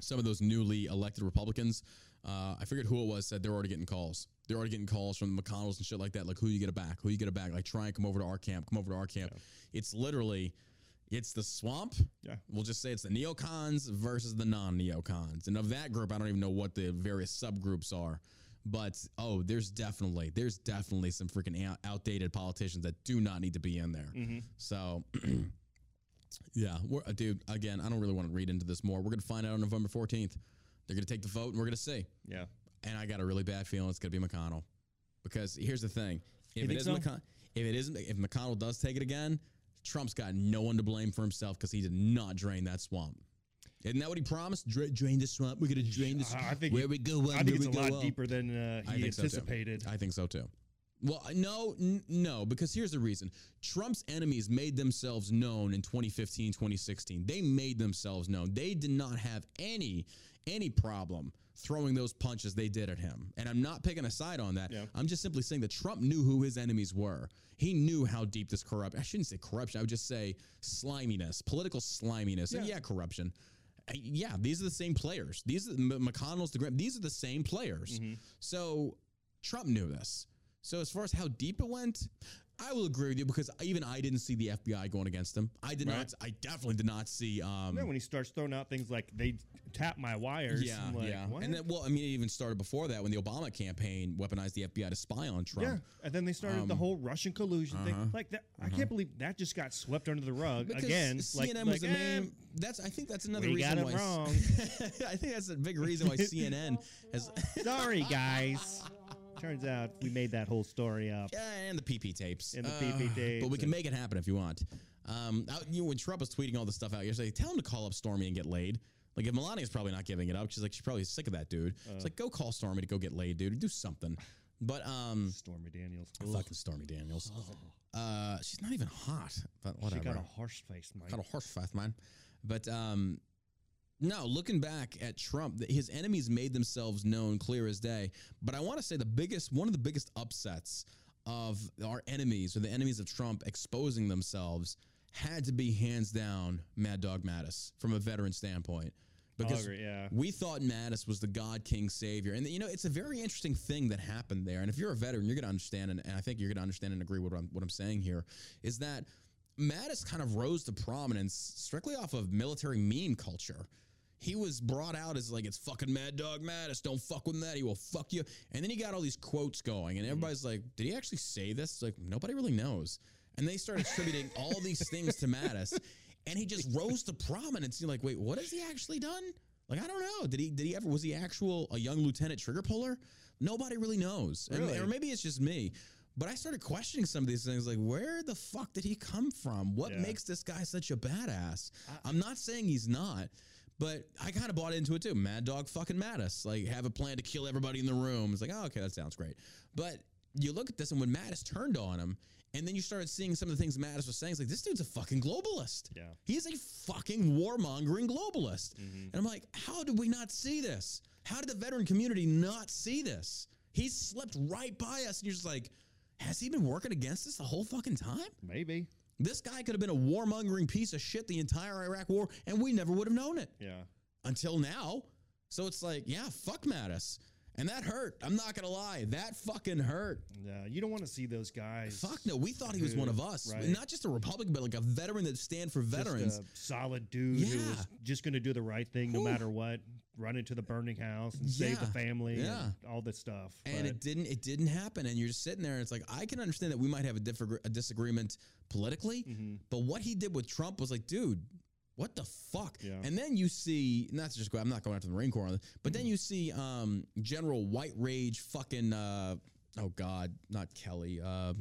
Some of those newly elected Republicans, uh, I forget who it was, said they're already getting calls. They're already getting calls from the McConnells and shit like that. Like, who you get it back? Who you get it back? Like, try and come over to our camp. Come over to our camp. It's literally, it's the swamp. Yeah. We'll just say it's the neocons versus the non-neocons. And of that group, I don't even know what the various subgroups are. But oh, there's definitely there's definitely some freaking outdated politicians that do not need to be in there. So, [clears throat] yeah, we're, uh, dude. Again, I don't really want to read into this more. We're gonna find out on November 14th. They're gonna take the vote, and we're gonna see. Yeah. And I got a really bad feeling it's gonna be McConnell, because here's the thing: if it think is so? McConnell, if it isn't, if McConnell does take it again, Trump's got no one to blame for himself because he did not drain that swamp. Isn't that what he promised? Dra- drain the swamp. We're gonna drain the swamp. I think where it- we go up, I think it's a lot up. deeper than uh, I he so, anticipated. I think so too. Well, no, n- no, because here's the reason. Trump's enemies made themselves known in 2015, 2016. They made themselves known. They did not have any any problem throwing those punches they did at him. And I'm not picking a side on that. Yeah. I'm just simply saying that Trump knew who his enemies were. He knew how deep this corrupt. I shouldn't say corruption. I would just say sliminess, political sliminess. And Yeah. yeah, corruption. Yeah, these are the same players. These are the McConnell's, the Graham. These are the same players. Mm-hmm. So Trump knew this. So as far as how deep it went, I will agree with you because even I didn't see the FBI going against him. I did Right. not. I definitely did not see. Um, Yeah, when he starts throwing out things like they tap my wires. yeah, I'm like, yeah. what? And then, well, I mean, it even started before that when the Obama campaign weaponized the FBI to spy on Trump. yeah, and then they started the Um, whole Russian collusion uh-huh, thing. Like that, I can't believe that just got swept under the rug Because again. CNN like, was like, the eh, main. That's. I think that's another we reason got it why. wrong. [laughs] I think that's a big reason why CNN has. [laughs] Sorry, guys. [laughs] Turns out we made that whole story up. Yeah, and the PP tapes. And the Uh, PP But we can make it happen if you want. Um, out- you know, when Trump was tweeting all this stuff out yesterday, tell him to call up Stormy and get laid. Like if Melania's probably not giving it up, she's like she's probably sick of that dude. it's like go call Stormy to go get laid, dude. Do something. But um, Stormy Daniels. fucking Stormy Daniels. Uh, she's not even hot. But whatever. She got a horse face, Mike. Got a horse face, man. But um, no, looking back at Trump, his enemies made themselves known clear as day. But I want to say the biggest, one of the biggest upsets of our enemies or the enemies of Trump exposing themselves had to be hands down Mad Dog Mattis from a veteran standpoint. Because agree, yeah. we thought Mattis was the God King Savior. And, you know, it's a very interesting thing that happened there. And if you're a veteran, you're going to understand, and, I think you're going to understand and agree with what I'm, what I'm saying here, is that Mattis kind of rose to prominence strictly off of military meme culture. He was brought out as like it's fucking Mad Dog Mattis. Don't fuck with that. He will fuck you. And then he got all these quotes going, and mm-hmm. everybody's like, "Did he actually say this?" It's like nobody really knows. And they started attributing all these things to Mattis, and he just rose to prominence. You're like, "Wait, what has he actually done?" Like I don't know. Did he? Did he ever? Was he actual a young lieutenant trigger puller? Nobody really knows. And- Really? or maybe it's just me. But I started questioning some of these things, like where the fuck did he come from? What Yeah. makes this guy such a badass? I'm not saying he's not, but I kind of bought into it too. Mad Dog fucking Mattis, like have a plan to kill everybody in the room. It's like, oh, okay, that sounds great. But you look at this, and when Mattis turned on him, and then you started seeing some of the things Mattis was saying, it's like this dude's a fucking globalist. Yeah. He's a fucking warmongering globalist. Mm-hmm. And I'm like, how did we not see this? How did the veteran community not see this? He slipped right by us, and you're just like, has he been working against us the whole fucking time? Maybe. This guy could have been a warmongering piece of shit the entire Iraq war, and we never would have known it Yeah. until now. So it's like, yeah, fuck Mattis. And that hurt. I'm not gonna lie. That fucking hurt. Yeah. You don't want to see those guys. Fuck no. We thought he was one of us. right. Not just a Republican, but like a veteran that stand for Just veterans. a solid dude who Yeah. was just going to do the right thing no matter what. Run into the burning house and save the family Yeah. and all this stuff. and But it didn't it didn't happen and you're just sitting there and it's like i can understand that we might have a, differ- a disagreement politically Mm-hmm. but what he did with trump was like dude what the fuck Yeah. and then you see not to just go i'm not going after the marine corps on this, but then you see um general white rage fucking uh oh god not kelly uh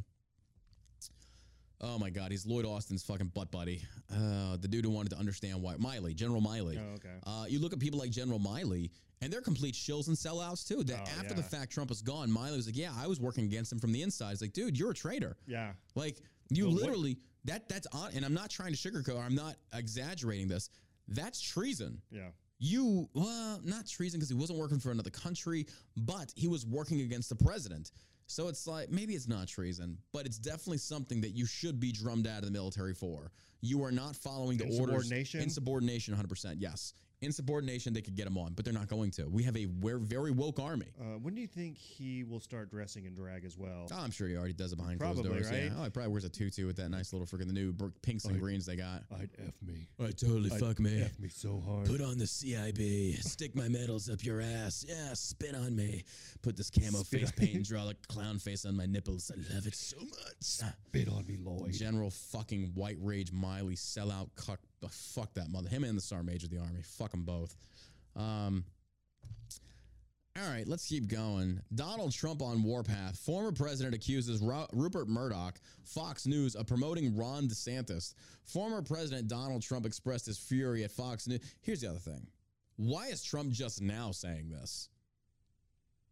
Oh my God, he's Lloyd Austin's fucking butt buddy. Uh, the dude who wanted to understand why Milley, General Milley. Oh, okay. Uh, you look at people like General Milley, and they're complete shills and sellouts too. That Oh, after the fact Trump was gone, Milley was like, "Yeah, I was working against him from the inside." It's like, dude, you're a traitor. Yeah. Like you what- literally that that's on. And I'm not trying to sugarcoat. I'm not exaggerating this. That's treason. Yeah. You well, not treason because he wasn't working for another country, but he was working against the president. So it's like maybe it's not treason, but it's definitely something that you should be drummed out of the military for. You are not following the orders. Insubordination? Insubordination, 100. percent Yes, insubordination. They could get him on, but they're not going to. We have a we're very woke army. Uh, when do you think he will start dressing in drag as well? Oh, I'm sure he already does it behind Probably, closed doors. right? Yeah. Oh, he probably wears a tutu with that nice little freaking the new pinks and Like- greens they got. I'd f me. I totally I'd fuck me. F me so hard. Put on the CIB. Stick my medals up your ass. Yeah, spit on me. Put this camo Spit face paint [laughs] and draw a clown face on my nipples. I love it so much. Spit on me, Lloyd. General fucking white rage Milley sellout cuck. Uh, Fuck that mother. Him and the Sergeant Major of the Army. Fuck them both. Um, all right, let's keep going. Donald Trump on warpath. Former president accuses Ru- Rupert Murdoch, Fox News, of promoting Ron DeSantis. Former President Donald Trump expressed his fury at Fox News. Here's the other thing why is Trump just now saying this?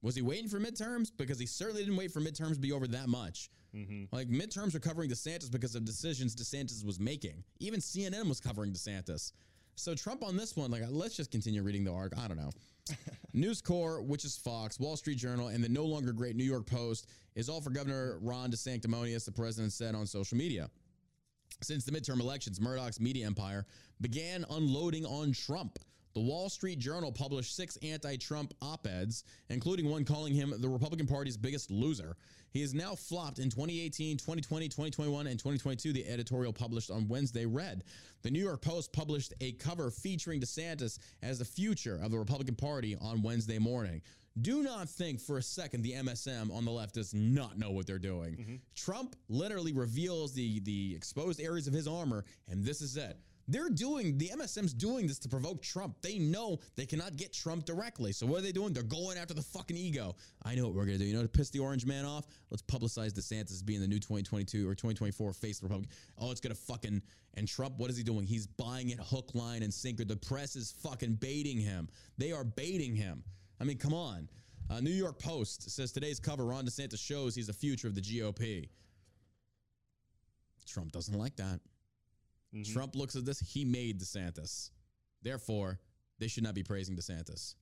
Was he waiting for midterms? Because he certainly didn't wait for midterms to be over that much. Mm-hmm. Like midterms are covering DeSantis because of decisions DeSantis was making. Even CNN was covering DeSantis. So Trump on this one, like let's just continue reading the arc. I don't know. [laughs] News Corps, which is Fox, Wall Street Journal, and the no longer great New York Post is all for Governor Ron DeSanctimonious, the president said on social media. Since the midterm elections, Murdoch's media empire began unloading on Trump. The Wall Street Journal published six anti Trump op eds, including one calling him the Republican Party's biggest loser. He has now flopped in 2018, 2020, 2021, and 2022. The editorial published on Wednesday read The New York Post published a cover featuring DeSantis as the future of the Republican Party on Wednesday morning. Do not think for a second the MSM on the left does not know what they're doing. Mm-hmm. Trump literally reveals the the exposed areas of his armor, and this is it. They're doing the MSM's doing this to provoke Trump. They know they cannot get Trump directly. So what are they doing? They're going after the fucking ego. I know what we're gonna do. You know to piss the orange man off? Let's publicize DeSantis as being the new 2022 or 2024 face of the Republican. Oh, it's gonna fucking and Trump, what is he doing? He's buying it hook, line, and sinker. The press is fucking baiting him. They are baiting him. I mean, come on. Uh, New York Post says today's cover Ron DeSantis shows he's the future of the GOP. Trump doesn't like that. Mm-hmm. Trump looks at this, he made DeSantis. Therefore, they should not be praising DeSantis.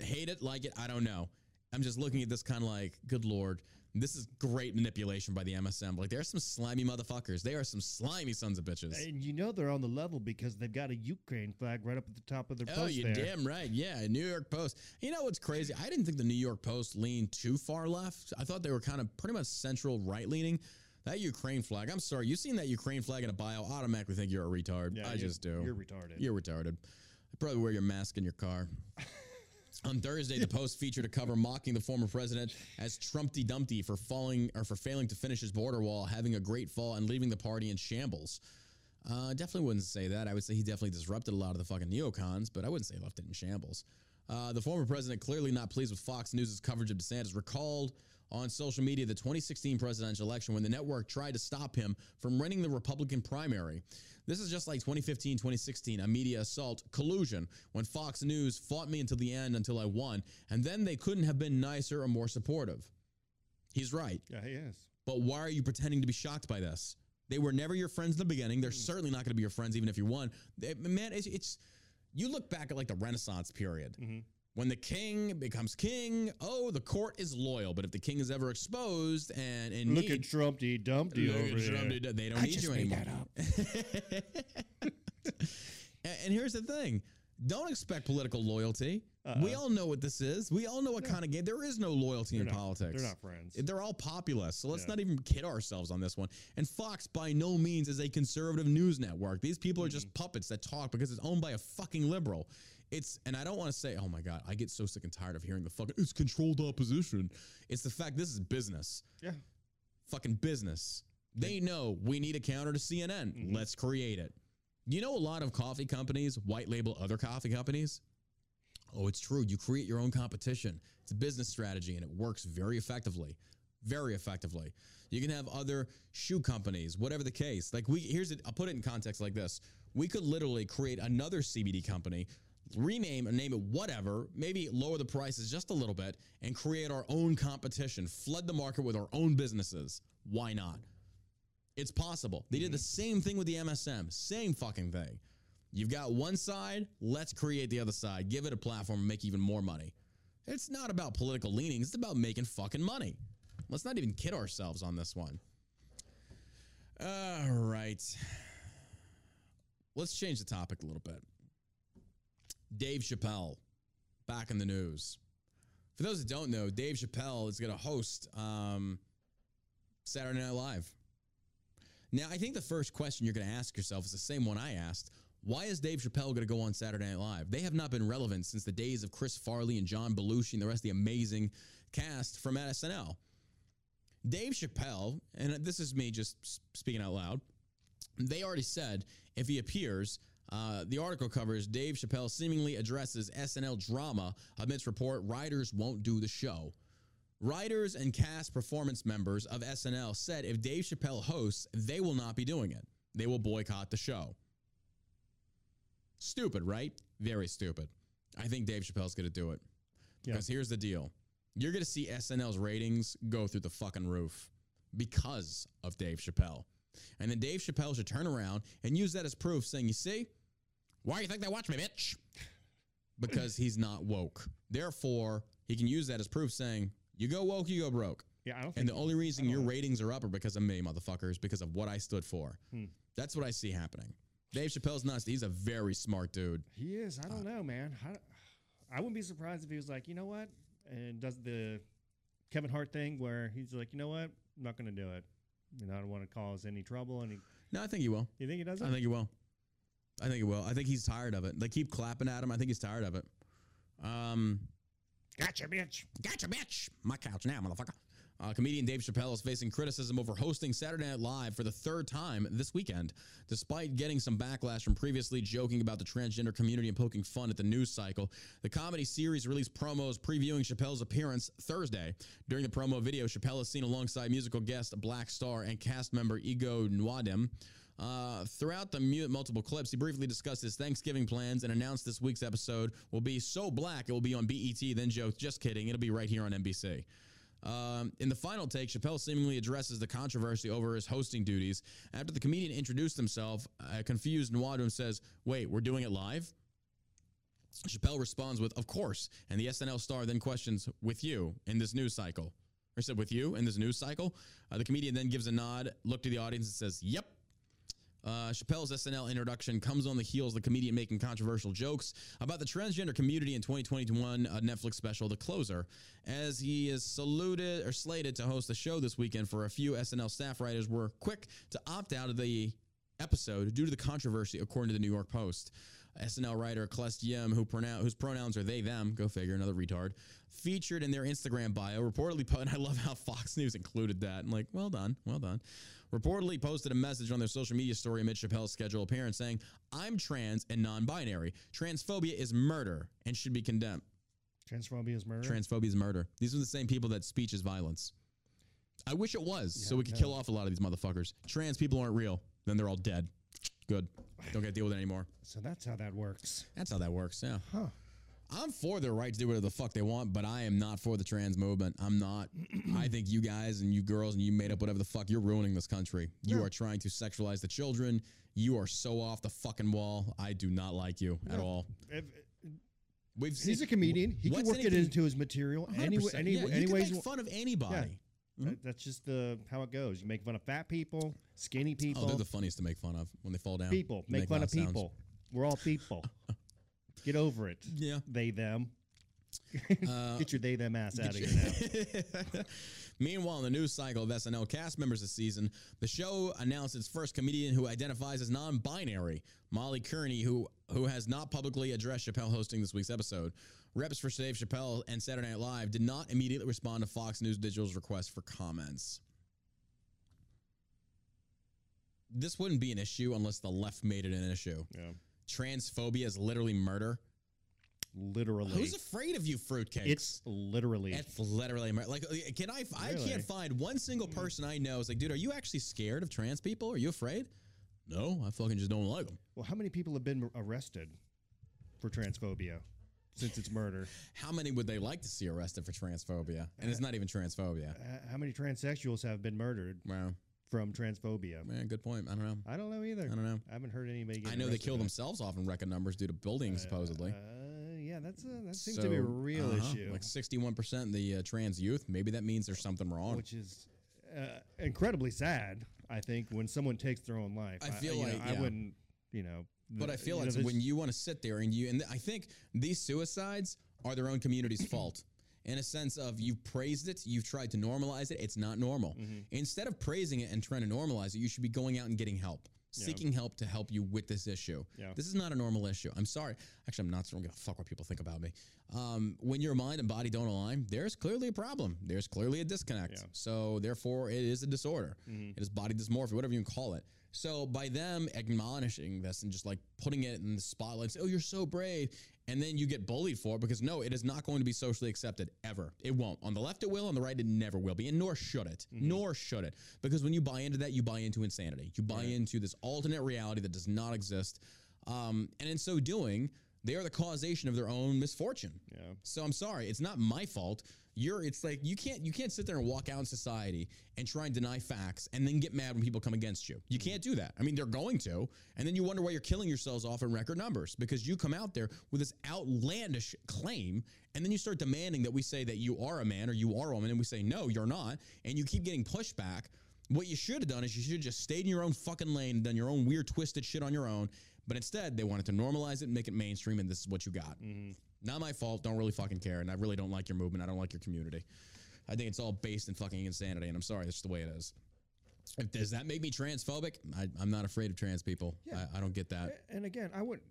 Hate it, like it, I don't know. I'm just looking at this kind of like, good lord, this is great manipulation by the MSM. Like, there's some slimy motherfuckers. They are some slimy sons of bitches. And you know they're on the level because they've got a Ukraine flag right up at the top of their Oh, post you're there. damn right. Yeah, New York Post. You know what's crazy? I didn't think the New York Post leaned too far left. I thought they were kind of pretty much central right leaning. That Ukraine flag. I'm sorry, you seen that Ukraine flag in a bio? Automatically think you're a retard. Yeah, I just do. You're retarded. You're retarded. I Probably wear your mask in your car. [laughs] On Thursday, the Post featured a cover mocking the former president as Trumpty Dumpty for falling or for failing to finish his border wall, having a great fall, and leaving the party in shambles. Uh, definitely wouldn't say that. I would say he definitely disrupted a lot of the fucking neocons, but I wouldn't say left it in shambles. Uh, the former president, clearly not pleased with Fox News' coverage of DeSantis, recalled on social media the 2016 presidential election when the network tried to stop him from running the Republican primary. This is just like 2015, 2016, a media assault collusion when Fox News fought me until the end until I won, and then they couldn't have been nicer or more supportive. He's right. Yeah, he is. But why are you pretending to be shocked by this? They were never your friends in the beginning. They're certainly not going to be your friends even if you won. They- man, it's, it's you look back at like the Renaissance period. Mm-hmm. When the king becomes king, oh, the court is loyal. But if the king is ever exposed and in Look need, at Trumpty Dumpty Look over at there. They don't- I need just you made anymore. that up. [laughs] And, and here's the thing. Don't expect political loyalty. We all know what this is. We all know what kind of game. There is no loyalty in They're not- politics. they're not friends. They're all populist. So let's Yeah. not even kid ourselves on this one. And Fox, by no means, is a conservative news network. These people are Mm-hmm. just puppets that talk because it's owned by a fucking liberal. It's and I don't want to say, oh my god, I get so sick and tired of hearing the fucking it's controlled opposition. It's the fact this is business Yeah. fucking business. They know we need a counter to CNN. Mm-hmm. Let's create it. You know, a lot of coffee companies white label other coffee companies. Oh, it's true. You create your own competition. It's a business strategy and it works very effectively. very effectively. You can have other shoe companies, whatever the case. Like we here's it. I'll put it in context like this: we could literally create another CBD company, rename and name it whatever, maybe lower the prices just a little bit, and create our own competition. Flood the market with our own businesses. Why not? It's possible. They did the mm-hmm. same thing with the MSM. Same fucking thing. You've got one side, let's create the other side. Give it a platform and make even more money. It's not about political leanings, it's about making fucking money. Let's not even kid ourselves on this one. All right. Let's change the topic a little bit. Dave Chappelle, back in the news. For those that don't know, Dave Chappelle is going to host um, Saturday Night Live. Now, I think the first question you're going to ask yourself is the same one I asked. Why is Dave Chappelle going to go on Saturday Night Live? They have not been relevant since the days of Chris Farley and John Belushi and the rest of the amazing cast from SNL. Dave Chappelle, and this is me just speaking out loud, they already said if he appears, uh, the article covers Dave Chappelle seemingly addresses SNL drama amidst report writers won't do the show. Writers and cast performance members of SNL said if Dave Chappelle hosts, they will not be doing it. They will boycott the show. Stupid, right? Very stupid. I think Dave Chappelle's going to do it. Because here's the deal you're going to see SNL's ratings go through the fucking roof because of Dave Chappelle. And then Dave Chappelle should turn around and use that as proof, saying, You see, why do you think they watch me, bitch? [laughs] Because he's not woke. Therefore, he can use that as proof, saying, You go woke, you go broke. Yeah, I don't And the only reason your ratings are up are because of me, motherfuckers, because of what I stood for. Hmm. That's what I see happening. Dave Chappelle's nuts. He's a very smart dude. he is. I don't know, man. I, I wouldn't be surprised if he was like, you know what, and does the Kevin Hart thing where he's like, you know what, I'm not going to do it. You know, I don't want to cause any trouble. And he, No, I think he will. you think he does I think he will. I think he will. I think he's tired of it. They keep clapping at him. I think he's tired of it. Um, Gotcha, bitch. Gotcha, bitch. My couch now, motherfucker. Uh, comedian Dave Chappelle is facing criticism over hosting Saturday Night Live for the third time this weekend, despite getting some backlash from previously joking about the transgender community and poking fun at the news cycle. The comedy series released promos previewing Chappelle's appearance Thursday. During the promo video, Chappelle is seen alongside musical guest Black Star and cast member Ego Nwodim. Uh, throughout the mu- multiple clips, he briefly discussed his Thanksgiving plans and announced this week's episode will be so black it will be on BET. Then joked, "Just kidding, it'll be right here on NBC." Um, in the final take, Chappelle seemingly addresses the controversy over his hosting duties. After the comedian introduced himself, a confused Nwodim says, "Wait, we're doing it live." Chappelle responds with, "Of course," and the SNL star then questions, "With you in this news cycle?" Or said, "With you in this news cycle?" Uh, the comedian then gives a nod, look to the audience, and says, "Yep." Uh, Chappelle's SNL introduction comes on the heels of the comedian making controversial jokes about the transgender community in 2021 uh, Netflix special, The Closer, as he is saluted or slated to host the show this weekend. For a few SNL staff writers were quick to opt out of the episode due to the controversy, according to the New York Post. SNL writer Celeste Yim, who pronoun- whose pronouns are they, them, go figure, another retard, featured in their Instagram bio, reportedly put, and I love how Fox News included that. I'm like, well done, well done. Reportedly posted a message on their social media story amid Chappelle's scheduled appearance saying, I'm trans and non binary. Transphobia is murder and should be condemned. Transphobia is murder. Transphobia is murder. These are the same people that speech is violence. I wish it was so we could no. kill off a lot of these motherfuckers. Trans people aren't real. Then they're all dead. Good. Don't get to deal with it anymore. so that's how that works. That's how that works. Yeah. Huh. I'm for their right to do whatever the fuck they want, but I am not for the trans movement. I'm not. [clears throat] I think you guys and you girls and you made up whatever the fuck, you're ruining this country. You Yeah. are trying to sexualize the children. You are so off the fucking wall. I do not like you at all. If, We've he's a comedian. He can work it into his material. Any, 100%. any, yeah, any ways make fun of anybody. Hmm? That- That's just the how it goes. You make fun of fat people, skinny people, Oh, they're the funniest to make fun of when they fall down. people. You Make, fun of sounds. people. We're all people. [laughs] Get over it. Yeah. They them. Uh, [laughs] Get your they them ass out of here now. [laughs] Meanwhile, in the news cycle of SNL cast members this season, the show announced its first comedian who identifies as non-binary, Molly Kearney, who who has not publicly addressed Chappelle hosting this week's episode. Reps for Dave Chappelle and Saturday Night Live did not immediately respond to Fox News Digital's request for comments. This wouldn't be an issue unless the left made it an issue. Yeah. Transphobia is literally murder. literally. Who's afraid of you, fruitcakes? it's literally. It's literally Amer- like. uh, Can I? I can't find one single person I know. Is like, dude, are you actually scared of trans people? Are you afraid? No, I fucking just don't like them. well, how many people have been arrested for transphobia since it's murder? [laughs] How many would they like to see arrested for transphobia? And it's not even transphobia. Uh, how many transsexuals have been murdered Wow, from transphobia? man, good point. I don't know. I don't know either. I don't know. I haven't heard anybody. I know they kill themselves off in record numbers due to bullying, supposedly. Uh, yeah, that's a, that seems to be a real uh-huh, issue, Like sixty-one percent of the uh, trans youth. Maybe that means there's something wrong. which is uh, incredibly sad. I think when someone takes their own life, I feel you know, like, I wouldn't, you know. But the- I feel you know, like when you want to sit there and you and I think these suicides are their own community's fault. In a sense of you've praised it, you've tried to normalize it, it's not normal. Mm-hmm. Instead of praising it and trying to normalize it, you should be going out and getting help. Seeking help to help you with this issue. Yeah. This is not a normal issue. I'm sorry. Actually, I'm not. I'm gonna fuck what people think about me. Um, when your mind and body don't align, there's clearly a problem. There's clearly a disconnect. Yeah. So therefore, it is a disorder. Mm-hmm. It is body dysmorphia, whatever you can call it. So by them admonishing this and just like putting it in the spotlight, say, "Oh, you're so brave," and then you get bullied for it because no, it is not going to be socially accepted ever. It won't. On the left, it will. On the right, it never will be, and nor should it. Mm-hmm. Nor should it, because when you buy into that, you buy into insanity. You buy into this alternate reality that does not exist, um, and in so doing. They are the causation of their own misfortune. Yeah. So I'm sorry, it's not my fault. You're it's like you can't you can't sit there and walk out in society and try and deny facts and then get mad when people come against you. You can't do that. I mean, they're going to, and then you wonder why you're killing yourselves off in record numbers because you come out there with this outlandish claim and then you start demanding that we say that you are a man or you are a woman and we say no, you're not, and you keep getting pushback. What you should have done is you should have just stayed in your own fucking lane, done your own weird twisted shit on your own. But instead, they wanted to normalize it and make it mainstream, and this is what you got. Mm-hmm. Not my fault. Don't really fucking care. And I really don't like your movement. I don't like your community. I think it's all based in fucking insanity. And I'm sorry, that's just the way it is. If, does that make me transphobic? I, I'm not afraid of trans people. Yeah. I, I don't get that. And again, I wouldn't,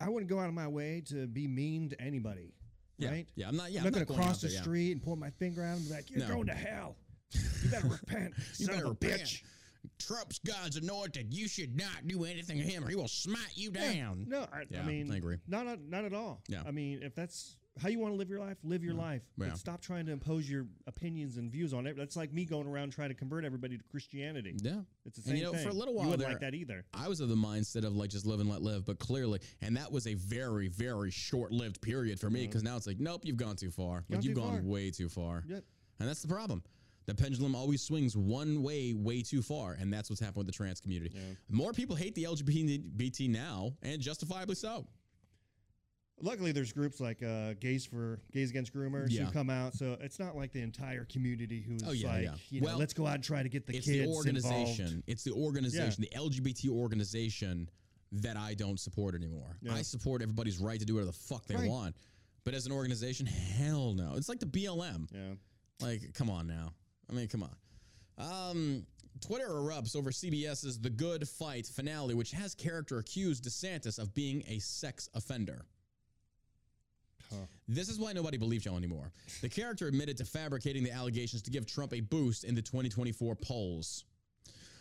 I wouldn't go out of my way to be mean to anybody, Yeah. right? Yeah, I'm not. Yeah, I'm not going to cross the there, yeah. street and point my finger him and be like, "You're No. going to hell. You better [laughs] repent, You better repent. bitch." Trump's God's anointed. You should not do anything to him, or he will smite you down. No, I, Yeah, I mean, I agree. Not not at all. Yeah. I mean, if that's how you want to live your life, live your life. Yeah. But stop trying to impose your opinions and views on it. That's like me going around trying to convert everybody to Christianity. Yeah. It's the same And you know, thing. for a little you while wouldn't there, like that either. I was of the mindset of like just live and let live, but clearly, and that was a very, very short lived period for me because now it's like, nope, you've gone too far. Mm-hmm. Gone Like you've too gone far. way too far. Yep. And that's the problem. The pendulum always swings one way, way too far, and that's what's happened with the trans community. More people hate the LGBT now, and justifiably so. Luckily, there's groups like uh, Gays for Gays Against Groomers Yeah. who come out, so it's not like the entire community who's Oh, yeah, like, yeah. you know, Well, let's go out and try to get the it's kids the organization. involved. It's the organization, the LGBT organization that I don't support anymore. Yeah. I support everybody's right to do whatever the fuck they Right. want, but as an organization, hell no. It's like the BLM. Yeah. Like, come on now. I mean, come on. Um, Twitter erupts over CBS's The Good Fight finale, which has character accused DeSantis of being a sex offender. Huh. This is why nobody believes y'all anymore. The character admitted to fabricating the allegations to give Trump a boost in the 2024 polls.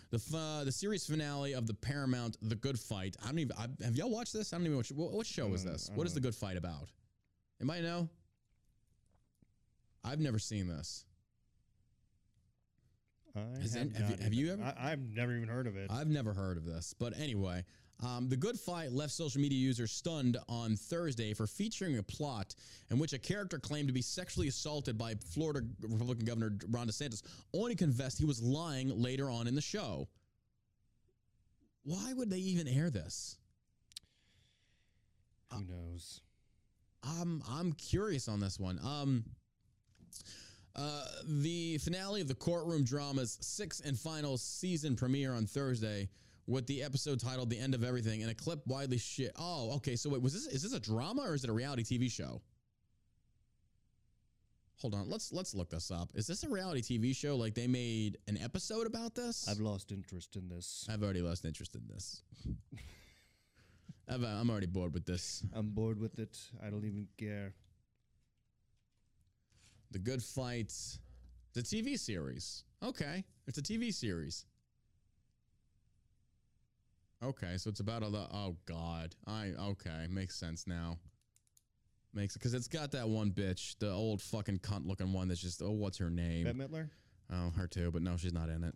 The uh, the series finale of the Paramount The Good Fight. I don't even. I, have y'all watched this? I don't even. Watch, what, what show is Uh, this? What is The Good Fight about? Anybody know? I've never seen this. I Has have, any- have you- have you ever- I, I've never even heard of it. I've never heard of this, but anyway, um, the Good Fight left social media users stunned on Thursday for featuring a plot in which a character claimed to be sexually assaulted by Florida Republican Governor Ron DeSantis, only confessed he was lying later on in the show. Why would they even air this? Who knows? I'm I'm curious on this one. Um, uh, the finale of the courtroom drama's sixth and final season premiere on Thursday, with the episode titled "The End of Everything" and a clip widely shit. Oh, okay. So wait, was this is this a drama or is it a reality TV show? Hold on, let's let's look this up. Is this a reality TV show? Like they made an episode about this? I've lost interest in this. I've already lost interest in this. [laughs] I've, uh, I'm already bored with this. I'm bored with it. I don't even care. The Good Fight, the TV series. Okay, it's a TV series. Okay, so it's about a oh god. I okay, makes sense now. makes it because it's got that one bitch, the old fucking cunt looking one that's just oh, what's her name? Bette Midler. Oh, her too, but no, she's not in it.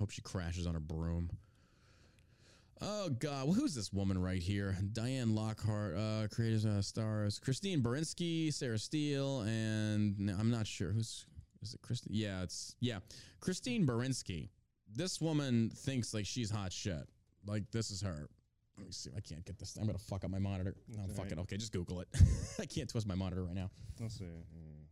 Hope she crashes on her broom. Oh God, well, who's this woman right here? Diane Lockhart, uh, creators, uh, stars Christine Baranski, Sarah Steele, and no, I'm not sure who's is it. Christine? Yeah, it's yeah, Christine Baranski. This woman thinks like she's hot shit. Like this is her. Let me see. I can't get this. I'm gonna fuck up my monitor. No, fuck all it. Okay, just Google it. [laughs] I can't twist my monitor right now. Let's see. Mm.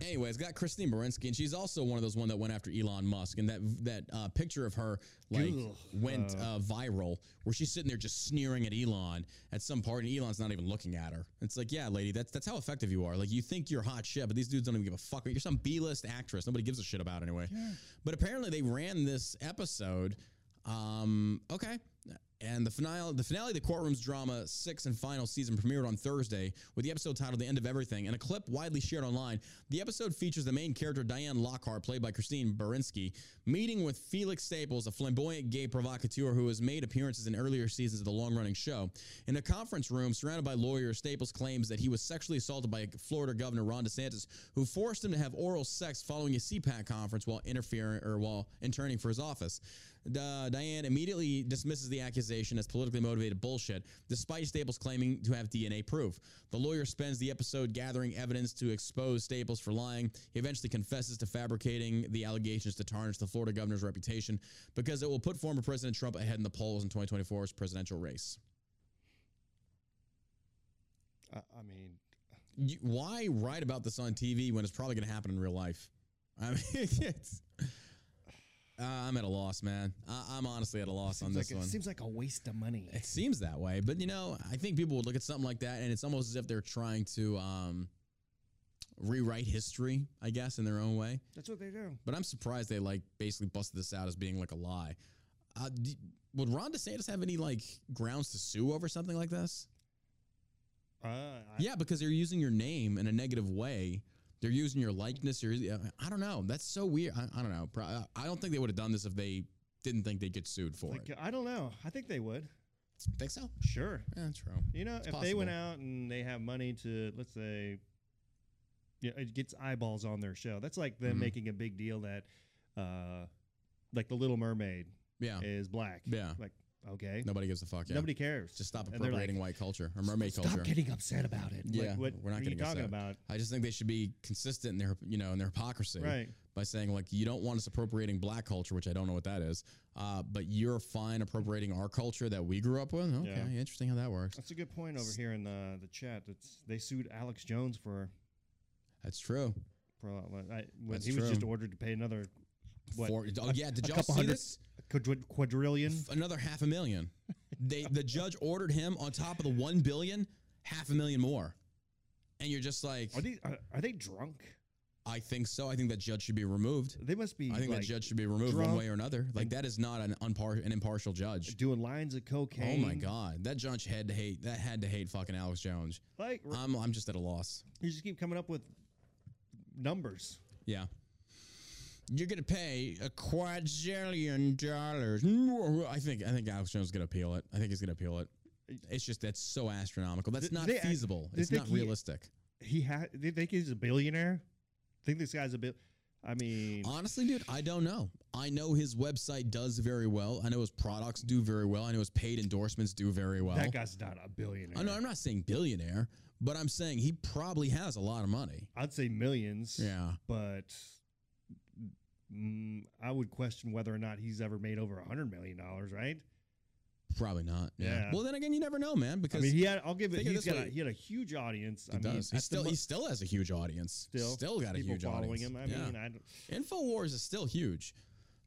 Anyway, it's got Christine Baranski, and she's also one of those one that went after Elon Musk. And that that uh, picture of her like Ugh. went uh, viral, where she's sitting there just sneering at Elon at some party, and Elon's not even looking at her. It's like, yeah, lady, that's that's how effective you are. Like you think you're hot shit, but these dudes don't even give a fuck. You're some B-list actress. Nobody gives a shit about anyway. But apparently, they ran this episode. Um, okay. And the finale, the finale of the Courtroom's drama sixth and final season premiered on Thursday with the episode titled "The End of Everything." And a clip widely shared online. The episode features the main character Diane Lockhart, played by Christine Baranski, meeting with Felix Staples, a flamboyant gay provocateur who has made appearances in earlier seasons of the long-running show. In a conference room surrounded by lawyers, Staples claims that he was sexually assaulted by Florida Governor Ron DeSantis, who forced him to have oral sex following a CPAC conference while interfering or while interning for his office. Uh, Diane immediately dismisses the accusation as politically motivated bullshit, despite Staples claiming to have DNA proof. The lawyer spends the episode gathering evidence to expose Staples for lying. He eventually confesses to fabricating the allegations to tarnish the Florida governor's reputation because it will put former President Trump ahead in the polls in 2024's presidential race. I, mean, You, why write about this on TV when it's probably going to happen in real life? I mean, [laughs] it's. Uh, I'm at a loss, man. I, I'm honestly at a loss on this like, one. it seems like a waste of money. It seems that way, but you know, I think people would look at something like that, and it's almost as if they're trying to um, rewrite history, I guess, in their own way. That's what they do. But I'm surprised they like basically busted this out as being like a lie. Uh, d- would Ron DeSantis have any like grounds to sue over something like this? Uh, I, Yeah, because they're using your name in a negative way. They're using your likeness. Or I don't know. That's so weird. I, I don't know. I don't think they would have done this if they didn't think they'd get sued for like, it. I don't know. I think they would. Think so? Sure. Yeah, true. You know, It's if they went out and they have money to, let's say, yeah, it gets eyeballs on their show. That's like them Mhm. making a big deal that, uh, like the Little Mermaid Yeah. is black. Yeah. Like, okay, Nobody gives a fuck. Yeah. nobody cares. Just stop And they're appropriating like, white culture or mermaid culture. Stop culture. getting upset about it. Yeah, like, what, we're not what are you getting talking upset. about? I just think they should be consistent in their, you know, in their hypocrisy Right. by saying like you don't want us appropriating black culture, which I don't know what that is, uh, but you're fine appropriating our culture that we grew up with. Okay, Yeah. interesting how that works. That's a good point over here in the the chat. It's they sued Alex Jones for That's true. for I, when That's he was just ordered to pay another what For, oh yeah, did a y'all couple see hundred- this? Quadri- quadrillion. Another half a million. they the judge ordered him on top of the one billion, half a million more, and you're just like, Are they are, are they drunk? I think so. I think that judge should be removed. They must be. I think like, that judge should be removed one drunk way or another. Like that is not an unpar- an impartial judge. doing lines of cocaine. Oh cocaine. my god, that judge had to hate that had to hate fucking Alex Jones. Like I'm I'm just at a loss. you just keep coming up with numbers. Yeah. You're gonna pay a quadrillion dollars. I think I think Alex Jones is gonna appeal it. I think he's gonna appeal it. It's just that's so astronomical. That's not they- feasible. they It's not he- realistic. He had. They think he's a billionaire. I Think this guy's a bill. I mean, Honestly, dude, I don't know. I know his website does very well. I know his products do very well. I know his paid endorsements do very well. that guy's not a billionaire. I know I'm not saying billionaire, but I'm saying he probably has a lot of money. I'd say millions. Yeah. but mm, I would question whether or not he's ever made over a hundred million dollars. Right? Probably not. Yeah. Yeah. Well, then again, you never know, man. I Because mean, he had. I'll give it. He's got. A, he had a huge audience. he I mean, does. He still mo- he still has a huge audience. still still got a huge following audience. him. I yeah. mean, I Infowars is still huge.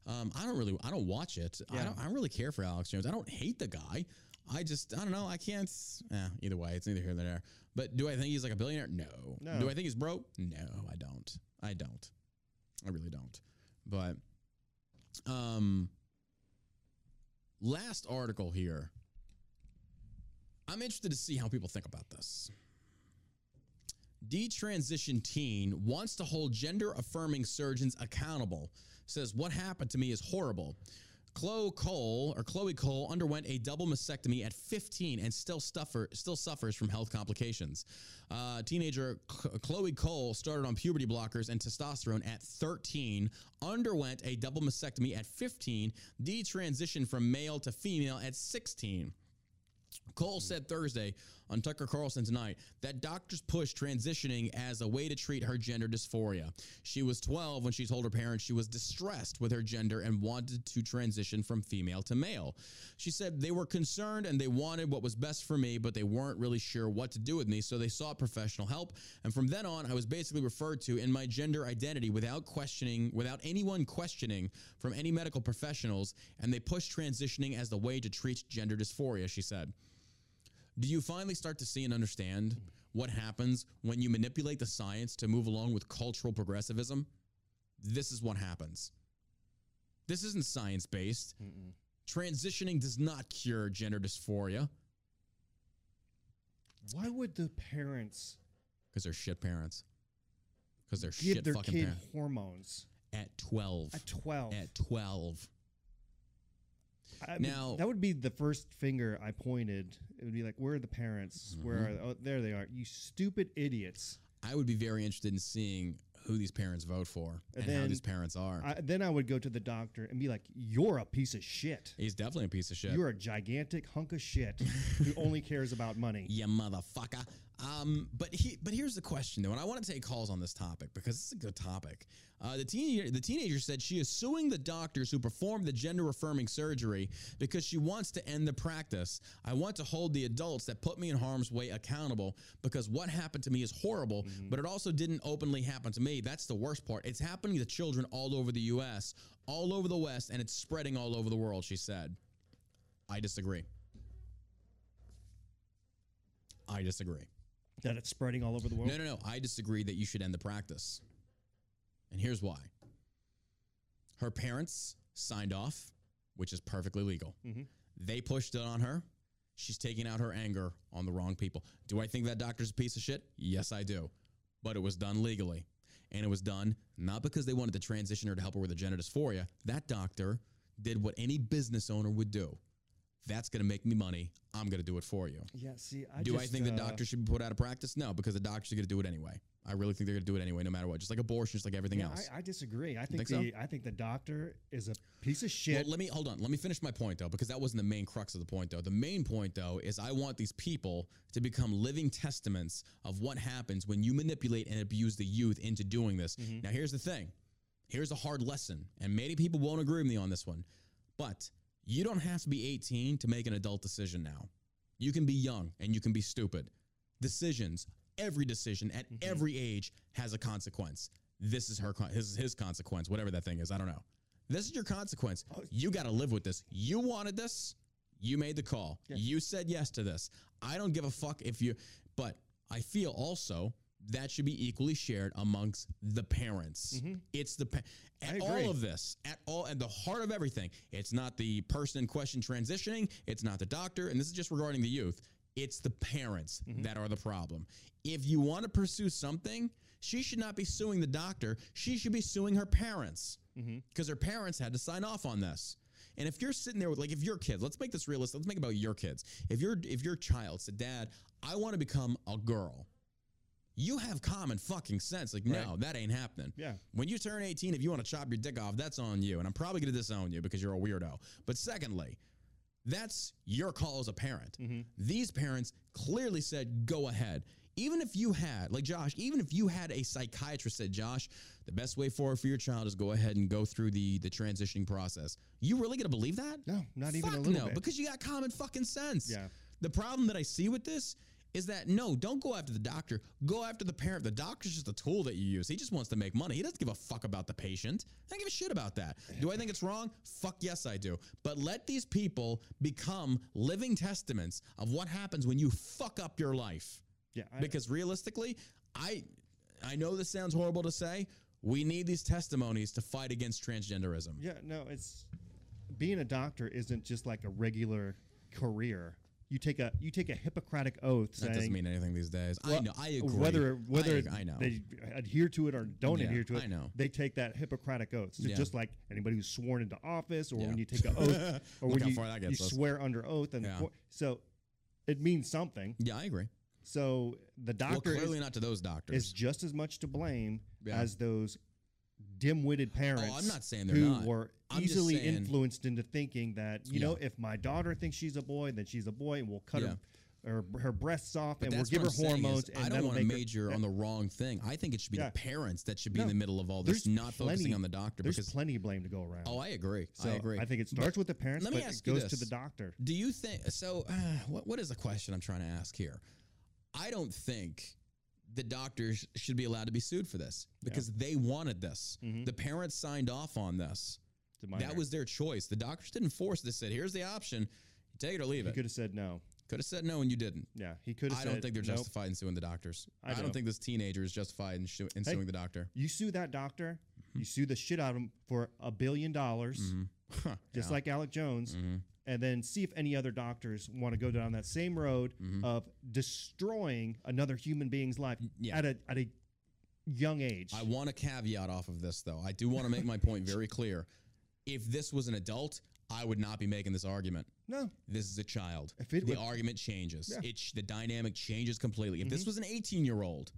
Um, I don't really, I don't watch it. I don't, I don't really care for Alex Jones. I don't hate the guy. I just, I don't know. I can't. Yeah, either way, it's neither here nor there. But do I think he's like a billionaire? No. No. Do I think he's broke? No, I don't. I don't. I really don't. But, um, last article here. I'm interested to see how people think about this. Detransition teen wants to hold gender affirming surgeons accountable. Says, What happened to me is horrible. Chloe Cole or Chloe Cole underwent a double mastectomy at 15 and still suffer still suffers from health complications. Uh, teenager Chloe Cole started on puberty blockers and testosterone at 13, underwent a double mastectomy at 15, detransitioned from male to female at 16. Cole said Thursday on Tucker Carlson tonight that doctors push transitioning as a way to treat her gender dysphoria. She was 12 when she told her parents she was distressed with her gender and wanted to transition from female to male. She said they were concerned and they wanted what was best for me, but they weren't really sure what to do with me, so they sought professional help. And from then on, I was basically referred to in my gender identity without questioning, without anyone questioning from any medical professionals, and they pushed transitioning as the way to treat gender dysphoria, she said. Do you finally start to see and understand what happens when you manipulate the science to move along with cultural progressivism? This is what happens. This isn't science based. Transitioning does not cure gender dysphoria Why would the parents because they're shit parents. Because they're give shit their fucking kid parents. hormones At 12. at 12? At 12. I mean, Now- that would be the first finger I pointed. It would be like, where are the parents? Where Mm-hmm. are? Oh, there they are. You stupid idiots. I would be very interested in seeing who these parents vote for and, And how these parents are. I, then I would go to the doctor and be like, "You're a piece of shit. He's definitely a piece of shit. You're a gigantic hunk of shit who only [laughs] cares about money." you motherfucker. Um, but he, but here's the question though, and I want to take calls on this topic because it's a good topic. Uh, the teenager, the teenager said she is suing the doctors who performed the gender affirming surgery because she wants to end the practice. I want to hold the adults that put me in harm's way accountable because what happened to me is horrible, but it also didn't openly happen to me. That's the worst part. It's happening to children all over the U.S., all over the West, and it's spreading all over the world. She said. I disagree. I disagree. That it's spreading all over the world. No, no, no. I disagree that you should end the practice. And here's why. Her parents signed off, which is perfectly legal. Mhm. They pushed it on her. She's taking out her anger on the wrong people. Do I think that doctor's a piece of shit? Yes, I do. But it was done legally. And it was done not because they wanted to transition her to help her with her gender dysphoria. That doctor did what any business owner would do. That's going to make me money. I'm going to do it for you. Yeah. See, I Do I just, think the uh, doctor should be put out of practice? No, because the doctors are going to do it anyway. I really think they're going to do it anyway, no matter what. Just like abortion, just like everything yeah, else. I, I disagree. I think, think so? the I think the doctor is a piece of shit. Well, let me hold on. Let me finish my point though, because that wasn't the main crux of the point though. The main point though is I want these people to become living testaments of what happens when you manipulate and abuse the youth into doing this. Now, here's the thing. Here's a hard lesson, and many people won't agree with me on this one, but you don't have to be 18 to make an adult decision now. You can be young and you can be stupid. Decisions, every decision at mm-hmm. every age has a consequence. This is her, his, his consequence, whatever that thing is. I don't know. This is your consequence. Oh. You got to live with this. You wanted this. You made the call. You said yes to this. I don't give a fuck if you, but I feel also that should be equally shared amongst the parents. Mm-hmm. It's the, pa- at all of this, at all, at the heart of everything. It's not the person in question transitioning. It's not the doctor. And this is just regarding the youth. It's the parents mm-hmm. that are the problem. If you want to pursue something, she should not be suing the doctor. She should be suing her parents mm-hmm. because her parents had to sign off on this. And if you're sitting there with like if your kids, let's make this realistic. Let's make it about your kids. If your if your child said, "Dad, I want to become a girl," you have common fucking sense. Like, no, Right. that ain't happening. Yeah. When you turn 18, if you want to chop your dick off, that's on you. And I'm probably going to disown you because you're a weirdo. But secondly, that's your call as a parent. Mm-hmm. These parents clearly said, go ahead. Even if you had, like Josh, even if you had a psychiatrist said, Josh, the best way forward for your child is go ahead and go through the the transitioning process. You really gonna believe that? No, not even a Fuck little no, bit. because you got common fucking sense. Yeah. The problem that I see with this is that no, don't go after the doctor. Go after the parent. The doctor's just a tool that you use. He just wants to make money. He doesn't give a fuck about the patient. I don't give a shit about that. Do I think it's wrong? Fuck yes, I do. But let these people become living testaments of what happens when you fuck up your life. yeah. I, Because realistically, I I know this sounds horrible to say. We need these testimonies to fight against transgenderism. Yeah, no, it's being a doctor isn't just like a regular career. You take a you take a Hippocratic oath That saying doesn't mean anything these days. I know. I agree. whether whether I, I know. they adhere to it or don't Yeah, adhere to it. I know. they take that Hippocratic oath. So Yeah. just like anybody who's sworn into office, or Yeah. when you take an oath, [laughs] or when you, you swear under oath, and Yeah. co- so it means something. yeah, I agree. So the doctor well, clearly is, not to those doctors. is just as much to blame as those dim-witted parents. Oh, I'm not saying they're who not. were I'm easily saying- influenced into thinking that you know if my daughter thinks she's a boy, then she's a boy, and we'll cut her, her her breasts off, But and we'll give her is hormones. and I don't want to make her- major on the wrong thing. I think it should be Yeah. the parents that should be in the middle of all this, not focusing on the doctor. There's Because plenty of blame to go around. oh, I agree. So I agree. I think it starts with the parents, let me but ask it goes to the doctor. Do you think so? Uh, [sighs] what what is the question I'm trying to ask here? I don't think the doctors should be allowed to be sued for this because they wanted this. Mhm. The parents signed off on this. That was their choice. The doctors didn't force this. Said, "Here's the option. You take it or leave it. He it." could have said no. Could have said no, and you didn't. Yeah, he could have. I don't think they're nope. justified in suing the doctors. I I, don't don't. think this teenager is justified in, shu- in Hey, suing the doctor. You sue that doctor, Mm-hmm. you sue the shit out of him for a billion dollars, Mhm. [laughs] just Yeah. like Alec Jones, Mhm. And then see if any other doctors want to go down that same road Mhm. of destroying another human being's life Yeah. at a at a young age. I want a caveat off of this, though. I do want to make my point very clear. If this was an adult, I would not be making this argument. no, This is a child. The would- argument changes. Yeah. It the dynamic changes completely. If this Mhm. was an 18 year old,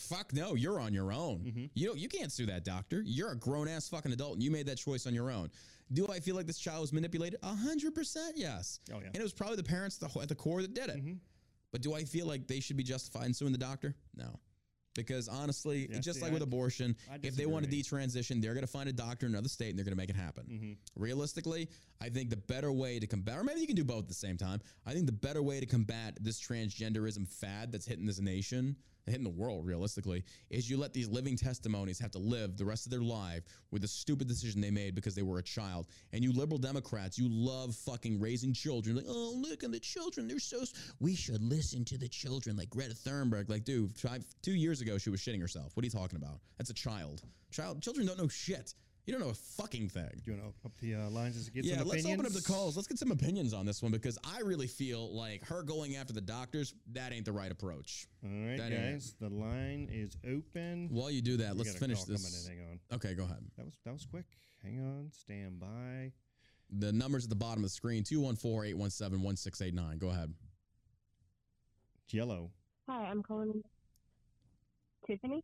fuck no, you're on your own. Mhm. You know, you can't sue that doctor. You're a grown ass fucking adult, and you made that choice on your own. Do I feel like this child was manipulated? A hundred percent, yes. Oh, yeah. And it was probably the parents at the, at the core that did it. Mhm. But do I feel like they should be justified in suing the doctor? No. Because honestly, Yeah, just see, like with abortion, if they want to detransition, they're going to find a doctor in another state and they're going to make it happen. Mhm. Realistically, I think the better way to combat, or maybe you can do both at the same time. I think the better way to combat this transgenderism fad that's hitting this nation, hitting the world, realistically, is you let these living testimonies have to live the rest of their life with the stupid decision they made because they were a child. And you liberal Democrats, you love fucking raising children. Like, oh, look at the children. They're so. We should listen to the children, like Greta Thunberg. Like, dude, five, two years ago, she was shitting herself. What are you talking about? That's a child. Child, children don't know shit. You don't know a fucking thing. Do you want to open up the uh, lines to get Yeah, some let's opinions? open up the calls. Let's get some opinions on this one because I really feel like her going after the doctors, that ain't the right approach. All right, That ain't guys, the line is open. While you do that, We let's got a finish call coming this. in, Hang on. Okay, go ahead. That was that was quick. Hang on, stand by. The number's at the bottom of the screen 214 817 1689. Go ahead. Jello. Hi, I'm calling Tiffany.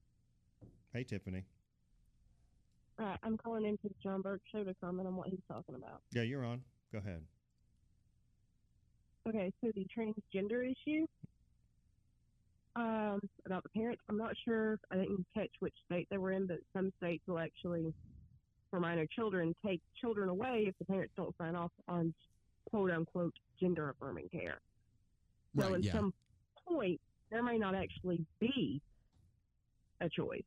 Hey, Tiffany. Uh, I'm calling into the John Burk show to comment on what he's talking about. Yeah, you're on. Go ahead. Okay, so the transgender issue um, about the parents, I'm not sure. I didn't catch which state they were in, but some states will actually, for minor children, take children away if the parents don't sign off on quote unquote gender affirming care. So Right, at yeah. some point, there may not actually be a choice.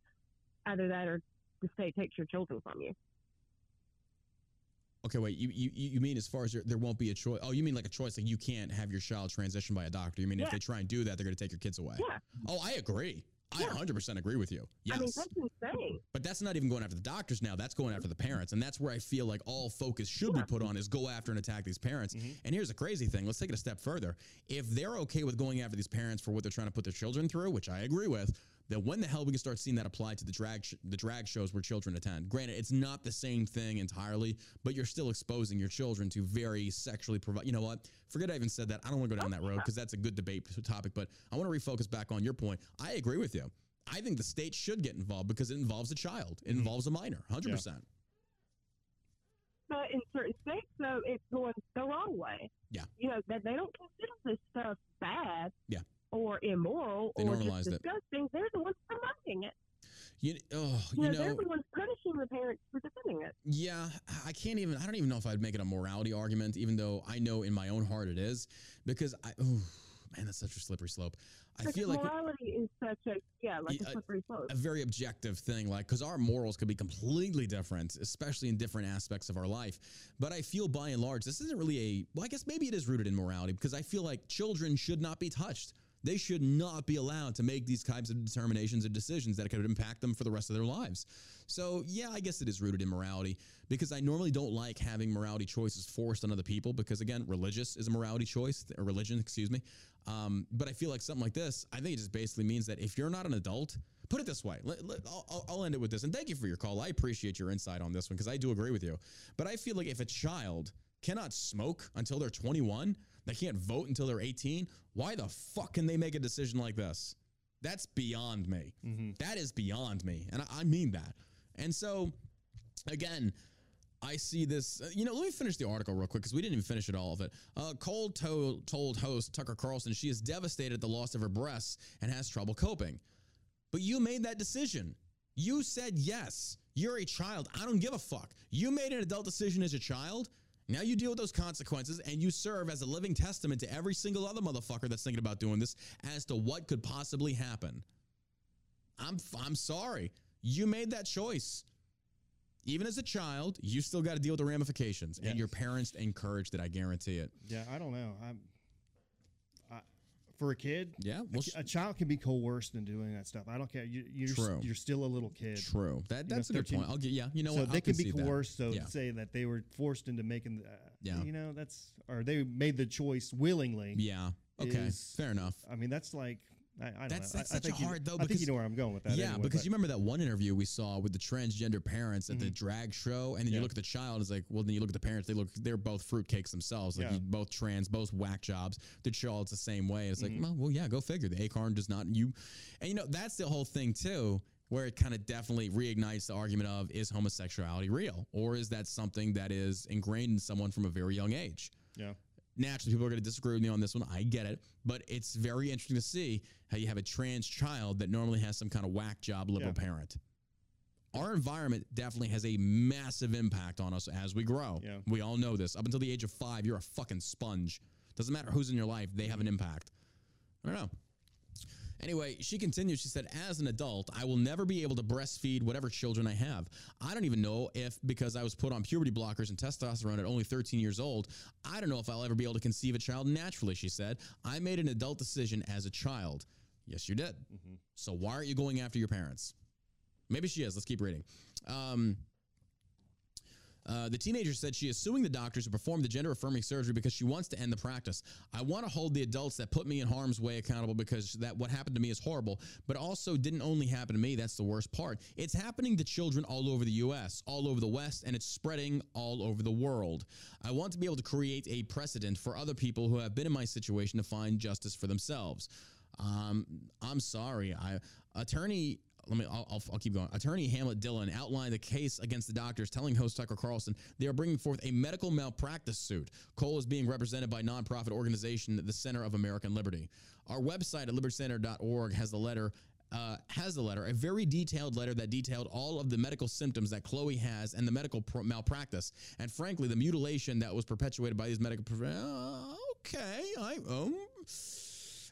Either that or the state takes your children from you. Okay, wait. You, you you mean as far as there, there won't be a choice? Oh, you mean like a choice? Like you can't have your child transitioned by a doctor? You mean if they try and do that, they're going to take your kids away? Yeah. Oh, I agree. I Yeah. 100% agree with you. Yes. I mean, that's insane. But that's not even going after the doctors now. That's going after the parents. And that's where I feel like all focus should be put on is go after and attack these parents. Mm-hmm. And here's the crazy thing. Let's take it a step further. If they're okay with going after these parents for what they're trying to put their children through, which I agree with, then when the hell we can start seeing that applied to the drag sh- the drag shows where children attend? Granted, it's not the same thing entirely, but you're still exposing your children to very sexually provide. You know what? Forget I even said that. I don't want to go down that road because that's a good debate topic. But I want to refocus back on your point. I agree with you. I think the state should get involved because it involves a child. It mm-hmm. involves a minor, hundred percent. But in certain states, though, it's going the wrong way. Yeah. You know, that they don't consider this stuff bad Yeah. Or immoral They or just it. disgusting. They're the ones promoting it. You, oh, You, you know, they're the ones punishing the parents for defending it. yeah, I can't even. I don't even know if I'd make it a morality argument, even though I know in my own heart it is, because I. Oh, man, that's such a slippery slope. I Because feel like morality is such a, yeah, like Yeah, a uh, slippery slope. a very objective thing like because our morals could be completely different especially in different aspects of our life but i feel by and large this isn't really a well i guess maybe it is rooted in morality because i feel like children should not be touched They should not be allowed to make these types of determinations and decisions that could impact them for the rest of their lives. So, yeah, I guess it is rooted in morality because I normally don't like having morality choices forced on other people because, again, religious is a morality choice, or religion, excuse me. Um, but I feel like something like this, I think it just basically means that if you're not an adult, put it this way, let, let, I'll, I'll end it with this. And thank you for your call. I appreciate your insight on this one because I do agree with you. But I feel like if a child cannot smoke until they're 21, they can't vote until they're 18. Why the fuck can they make a decision like this? That's beyond me. That is beyond me. And I, I mean that. And so, again, I see this. uh, you know, let me finish the article real quick because we didn't even finish it all of it. Uh, Cole to- told host Tucker Carlson she is devastated at the loss of her breasts and has trouble coping. But you made that decision. You said yes. You're a child. I don't give a fuck. You made an adult decision as a child. Now you deal with those consequences and you serve as a living testament to every single other motherfucker that's thinking about doing this as to what could possibly happen. I'm I'm sorry. You made that choice. Even as a child, you still got to deal with the ramifications, and your parents encouraged it. I guarantee it. Yeah, I don't know. I'm I, for a kid. Yeah, a well, ki- a, child can be coerced into doing that stuff. I don't care. You, you're True. you're still a little kid. True. That You know, that's a good point. I'll get. Yeah. You know so what? they I'll can be concede that. coerced. So Yeah. to say that they were forced into making, uh, Yeah. you know, that's or they made the choice willingly. Yeah. Okay. is- Fair enough. I mean, that's like I, I don't That's- know. that's I, I such a think you- hard, though, I think because- you know where I'm going with that. yeah, anyway, because but- you remember that one interview we saw with the transgender parents at the drag show, and then you look at the child, it's like, well, then you look at the parents, they look, they're both fruitcakes themselves, like Yeah. you, both trans, both whack jobs. The child's the same way. It's like, Mm-hmm. well, well, yeah, go figure. The acorn does not you, and you know that's the whole thing too. Where it kind of definitely reignites the argument of is homosexuality real, or is that something that is ingrained in someone from a very young age? yeah. Naturally people are going to disagree with me on this one. I get it, but it's very interesting to see how you have a trans child that normally has some kind of whack job liberal Yeah. parent. Our environment definitely has a massive impact on us as we grow. Yeah. We all know this. Up until the age of five, you're a fucking sponge. Doesn't matter who's in your life, they have an impact. I don't know. Anyway, she continued. She said, As an adult, I will never be able to breastfeed whatever children I have. I don't even know if, because I was put on puberty blockers and testosterone at only 13 years old, I don't know if I'll ever be able to conceive a child naturally, she said. I made an adult decision as a child. Yes, you did. So why aren't you going after your parents? Maybe she is. Let's keep reading. Um, uh, the teenager said she is suing the doctors who performed the gender affirming surgery because she wants to end the practice. I want to hold the adults that put me in harm's way accountable because that what happened to me is horrible, but also didn't only happen to me. That's the worst part. It's happening to children all over the U.S., all over the West, and it's spreading all over the world. I want to be able to create a precedent for other people who have been in my situation to find justice for themselves. Um, I'm sorry. I attorney. Let me. I'll, I'll, I'll keep going. Attorney Harmeet Dhillon outlined the case against the doctors, telling host Tucker Carlson they are bringing forth a medical malpractice suit. Cole is being represented by nonprofit organization the Center of American Liberty. Our website at libertycenter.org has the letter. Uh, has the letter, a very detailed letter that detailed all of the medical symptoms that Chloe has and the medical pr- malpractice, and frankly, the mutilation that was perpetuated by these medical. Pro- uh, okay, I um.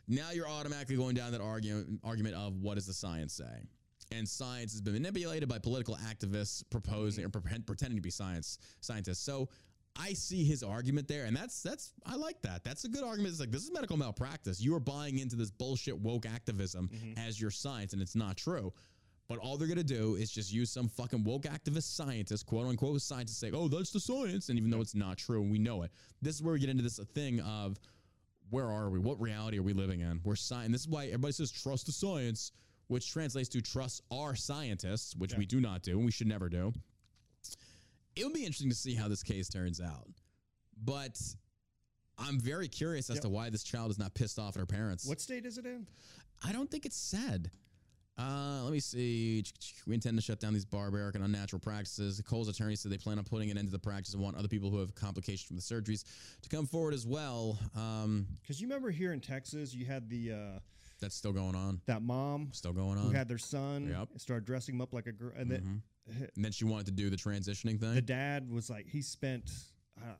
Now you're automatically going down that argument argument of what does the science say? And science has been manipulated by political activists proposing or pretend, pretending to be science scientists. So I see his argument there, and that's that's I like that. That's a good argument. It's like this is medical malpractice. You are buying into this bullshit woke activism mm-hmm. as your science, and it's not true. But all they're gonna do is just use some fucking woke activist scientist, quote unquote scientist, say, "Oh, that's the science," and even though it's not true, we know it. This is where we get into this thing of where are we? What reality are we living in? We're science. This is why everybody says trust the science, which translates to trust our scientists, which we do not do and we should never do. It would be interesting to see how this case turns out, but I'm very curious as Yep. to why this child is not pissed off at her parents. What state is it in? I don't think it's said. Uh, let me see. We intend to shut down these barbaric and unnatural practices. Cole's attorney said they plan on putting an end to the practice and want other people who have complications from the surgeries to come forward as well. Um, Because you remember here in Texas, you had the uh, that's still going on. that mom Still going who on. had their son Yep. started dressing him up like a girl, and then and then she wanted to do the transitioning thing. the dad was like he spent uh,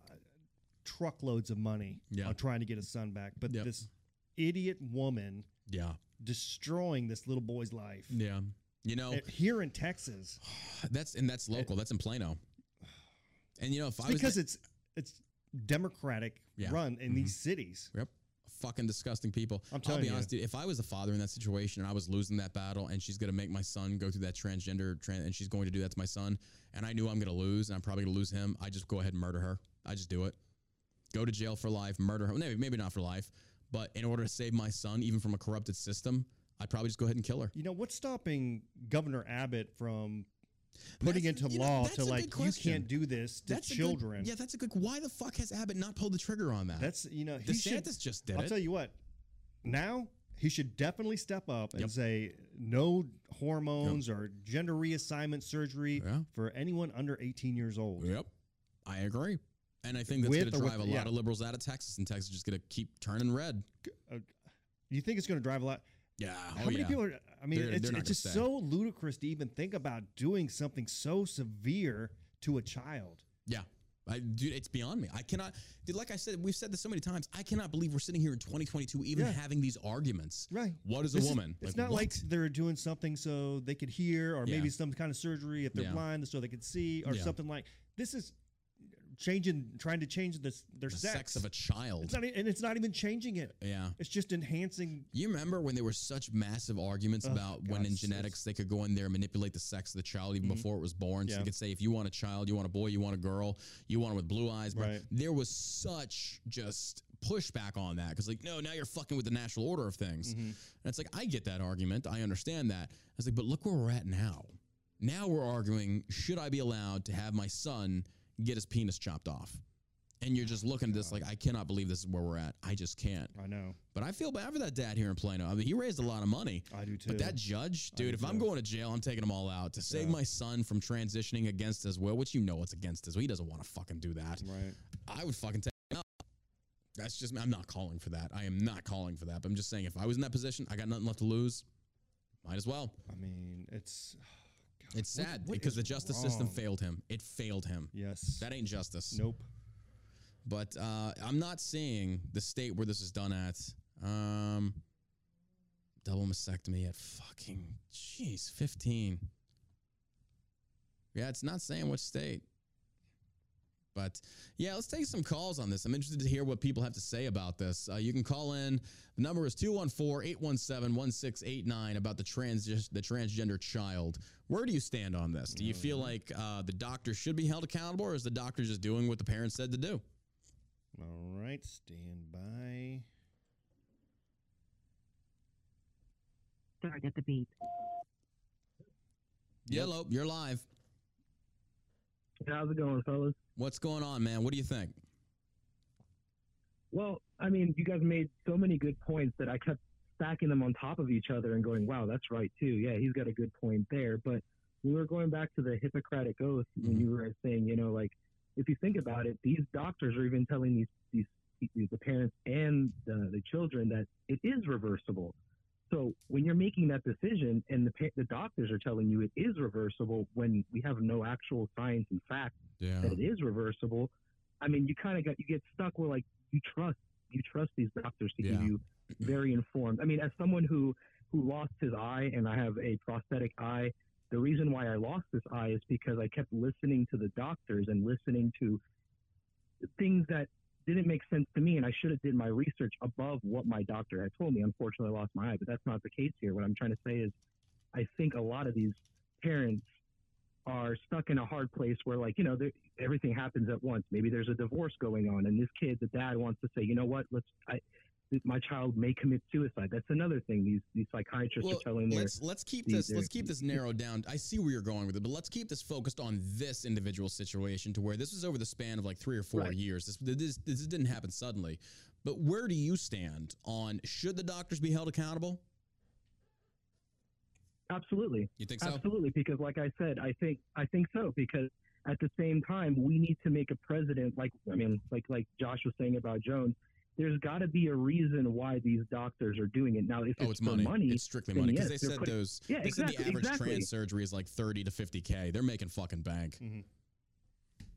truckloads of money Yeah. on trying to get his son back, but Yep. this idiot woman yeah. destroying this little boy's life Yeah. You know, here in Texas [sighs] that's and that's local. That's in Plano. And you know, if I was because it's it's democratic Yeah. run in these cities. Yep. Fucking disgusting people. I'm I'll be you. honest, dude. If I was a father in that situation and I was losing that battle, and she's gonna make my son go through that transgender, tran- and she's going to do that to my son, and I knew I'm gonna lose, and I'm probably gonna lose him, I just go ahead and murder her. I just do it. Go to jail for life, murder her. Maybe maybe not for life, but in order to save my son, even from a corrupted system, I'd probably just go ahead and kill her. You know what's stopping Governor Abbott from putting That's- into you know, law to like you can't do this to good- children? yeah, that's a good. Why the fuck has Abbott not pulled the trigger on that? That's you know he DeSantis should, just did it. I'll it. tell you what. Now he should definitely step up and Yep. say no hormones or gender reassignment surgery Yeah. for anyone under 18 years old. Yep, I agree. And I think that's going to drive with- a yeah. lot of liberals out of Texas, and Texas is just going to keep turning red. Uh, you think it's going to drive a lot? Yeah. How oh, many yeah. people are? I mean, They're- it's, they're it's just stay. so ludicrous to even think about doing something so severe to a child. Yeah. I, dude, it's beyond me. I cannot, dude. Like I said, we've said this so many times. I cannot believe we're sitting here in 2022, even Yeah. having these arguments. Right. What is a woman? it's Like, not like they're doing something so they could hear, or Yeah. maybe some kind of surgery if they're Yeah. blind so they could see, or something like this is changing, trying to change this their the sex. sex of a child. It's not, and it's not even changing it. yeah. It's just enhancing. You remember when there were such massive arguments Oh, about when in genetics they could go in there and manipulate the sex of the child even Mhm. before it was born? So Yeah. they could say, if you want a child, you want a boy, you want a girl, you want it with blue eyes. But Right. there was such just pushback on that because, like, no, now you're fucking with the natural order of things. Mhm. And it's like, I get that argument. I understand that. I was like, but look where we're at now. Now we're arguing, should I be allowed to have my son get his penis chopped off? And you're just looking at this like, I cannot believe this is where we're at. I just can't. I know. But I feel bad for that dad here in Plano. I mean, he raised a lot of money. I do too. But that judge, dude, if I'm going to jail, I'm taking them all out to save Yeah. my son from transitioning against his will, which you know it's against his will. He doesn't want to fucking do that. right. I would fucking take him out. That's just, I'm not calling for that. I am not calling for that. But I'm just saying, if I was in that position, I got nothing left to lose. Might as well. I mean, it's It's sad what because the justice system failed him. It failed him. Yes. That ain't justice. Nope. But uh, I'm not seeing the state where this is done at. Um, double mastectomy at fucking jeez, 15. Yeah, it's not saying which state. But yeah, let's take some calls on this. I'm interested to hear what people have to say about this. Uh, you can call in. The number is 214-817-1689 about the trans the transgender child. Where do you stand on this? Do you feel like uh, the doctor should be held accountable, or is the doctor just doing what the parents said to do? All right. Stand by. Start at the beep. Yellow, you're live. How's it going, fellas? What's going on, man? What do you think? Well, I mean, you guys made so many good points that I kept stacking them on top of each other and going, wow, that's right, too. Yeah, he's got a good point there. But we were going back to the Hippocratic Oath when Mhm. you were saying, you know, like, if you think about it, these doctors are even telling these, these, these the parents and the, the children that it is reversible. So when you're making that decision and the, the doctors are telling you it is reversible when we have no actual science and fact Yeah. that it is reversible, I mean, you kind of got you get stuck where like you trust you trust these doctors to give you very informed. I mean, as someone who who lost his eye and I have a prosthetic eye, the reason why I lost this eye is because I kept listening to the doctors and listening to things that didn't make sense to me and I should have did my research above what my doctor had told me. Unfortunately, I lost my eye, but that's not the case here. What I'm trying to say is I think a lot of these parents are stuck in a hard place where like, you know, everything happens at once. Maybe there's a divorce going on and this kid, the dad wants to say, you know what, let's, I, my child may commit suicide. That's another thing. These, these psychiatrists Well, are telling their, let's let's keep the- this let's keep this narrowed down. I see where you're going with it, but let's keep this focused on this individual situation to where this was over the span of like three or four Right. years. This, this this didn't happen suddenly. But where do you stand on should the doctors be held accountable? absolutely. You think so? Absolutely, because like I said, I think I think so. Because at the same time, we need to make a president. Like I mean, like like Josh was saying about Jones. There's got to be a reason why these doctors are doing it. Now, if Oh, it's, it's for money. money, It's strictly then money because yes, they they're said putting- those. Yeah, they said exactly, the average exactly. trans surgery is like thirty to fifty k. They're making fucking bank. Mm-hmm.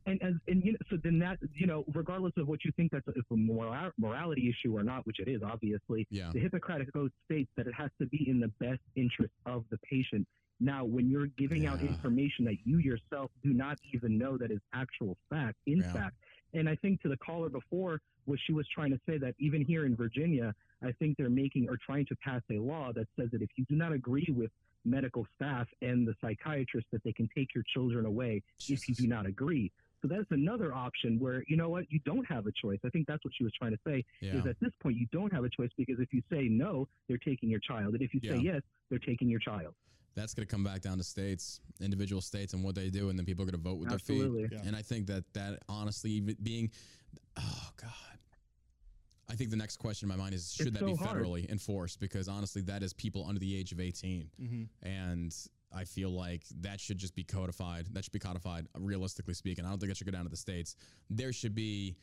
and as and you know, so then that you know, regardless of what you think that's a, if a moral, morality issue or not, which it is obviously, Yeah. the Hippocratic Oath states that it has to be in the best interest of the patient. Now, when you're giving out Yeah. information that you yourself do not even know that is actual fact, in Yeah. fact, And I think to the caller before, what she was trying to say that even here in Virginia, I think they're making or trying to pass a law that says that if you do not agree with medical staff and the psychiatrist, that they can take your children away if you do not agree. So that's another option where you know what you don't have a choice. I think that's what she was trying to say. Yeah. Is at this point you don't have a choice because if you say no, they're taking your child, and if you say yes, they're taking your child. That's going to come back down to states, individual states, and what they do, and then people are going to vote with Absolutely. their feet. Yeah. And I think that that honestly, being, oh god, I think the next question in my mind is should It's that be so hard. federally enforced? Because honestly, that is people under the age of eighteen, Mhm. and I feel like that should just be codified. That should be codified. Realistically speaking, I don't think that should go down to the states. There should be,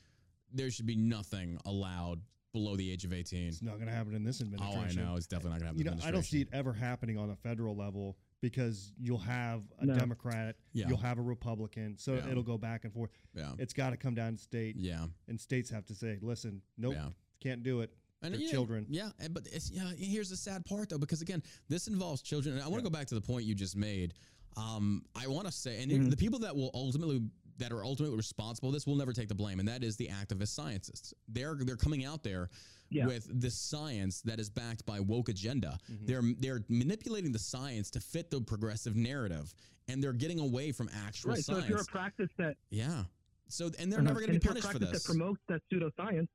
there should be nothing allowed below the age of eighteen. It's not going to happen in this administration. Oh, administration. I know it's definitely not going to happen. You happen. know, I don't see it ever happening on a federal level because you'll have a No. Democrat, Yeah. you'll have a Republican, so Yeah. it'll go back and forth. Yeah, It's got to come down to state, yeah. and states have to say, "Listen, nope, Yeah. can't do it." And They're yeah, children. Yeah, and, but it's, yeah, here's the sad part though, because again, this involves children. And I want to go back to the point you just made. Um, I want to say, and the people that will ultimately that are ultimately responsible this will never take the blame, and that is the activist scientists. They're they're coming out there Yeah. with this science that is backed by woke agenda. Mm-hmm. They're they're manipulating the science to fit the progressive narrative, and they're getting away from actual Right. So science. if you're a practice that yeah. So and they're Uh-huh. never going to be if you're a punished for practice this. That promotes that pseudoscience.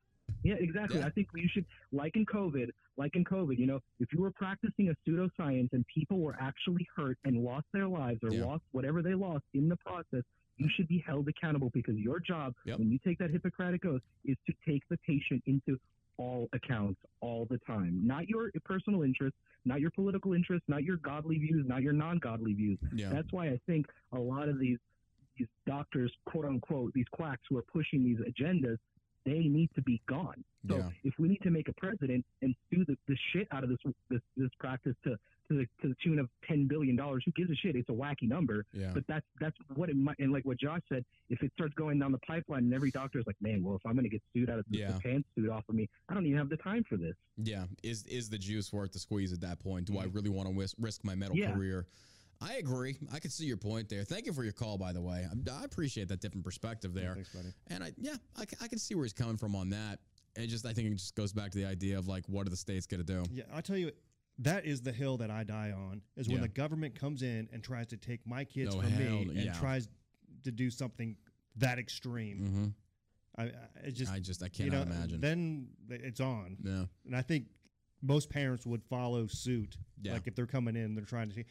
Yeah, exactly. Yeah. I think you should, like in COVID, like in COVID, you know, if you were practicing a pseudoscience and people were actually hurt and lost their lives or Yeah. lost whatever they lost in the process, you should be held accountable because your job, Yep. when you take that Hippocratic oath, is to take the patient into all accounts all the time. Not your personal interests, not your political interests, not your godly views, not your non-godly views. yeah. That's why I think a lot of these these doctors, quote unquote, these quacks who are pushing these agendas, they need to be gone. So Yeah. if we need to make a president and sue the, the shit out of this this, this practice to to the, to the tune of ten billion dollars, who gives a shit? It's a wacky number, yeah. but that's that's what it might. And like what Josh said, if it starts going down the pipeline, and every doctor is like, man, well, if I'm going to get sued out of this, Yeah. the pantsuit off of me, I don't even have the time for this. Yeah, is is the juice worth the squeeze at that point? Do I really want to risk my medical Yeah. career? I agree. I can see your point there. Thank you for your call, by the way. I, I appreciate that different perspective there. Thanks, buddy. And I, yeah, I, I can see where he's coming from on that. It just, I think it just goes back to the idea of like, what are the states going to do? Yeah, I tell you, that is the hill that I die on. Is when Yeah. the government comes in and tries to take my kids Oh, from me and yeah. tries to do something that extreme. Mm-hmm. I, I just I just, I you cannot know, imagine. Then it's on, yeah, and I think most parents would follow suit. Yeah. Like if they're coming in, they're trying to. Just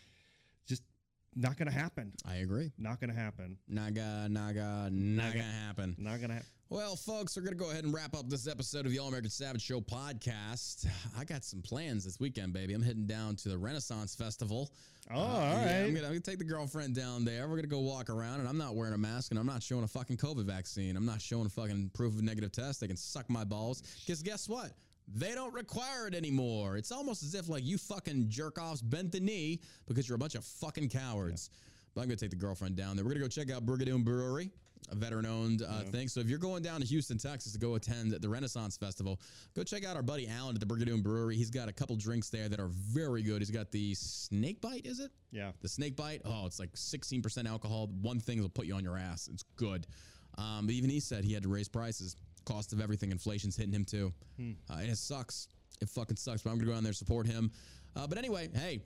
not going to happen. I agree. Not going to happen. Naga, naga, not gonna happen. Not going to happen. Well, folks, we're going to go ahead and wrap up this episode of the All American Savage Show podcast. I got some plans this weekend, baby. I'm heading down to the Renaissance Festival. Oh, Uh, all yeah, right. I'm gonna, I'm gonna take the girlfriend down there. We're gonna go walk around, and I'm not wearing a mask, and I'm not showing a fucking COVID vaccine. I'm not showing a fucking proof of negative test. They can suck my balls. Because guess what? They don't require it anymore. It's almost as if like you fucking jerk offs bent the knee because you're a bunch of fucking cowards. But I'm gonna take the girlfriend down there. We're gonna go check out Brigadoon Brewery. A veteran-owned uh, thing. So if you're going down to Houston, Texas, to go attend the Renaissance Festival, go check out our buddy Alan at the Brigadoon Brewery. He's got a couple drinks there that are very good. He's got the Snake Bite, is it? Yeah. The snake bite, oh, it's like 16% alcohol. One thing will put you on your ass. It's good. Um, but even he said he had to raise prices. Cost of everything, inflation's hitting him too. Uh, and it sucks. It fucking sucks. But I'm going to go down there support him. Uh, but anyway, hey,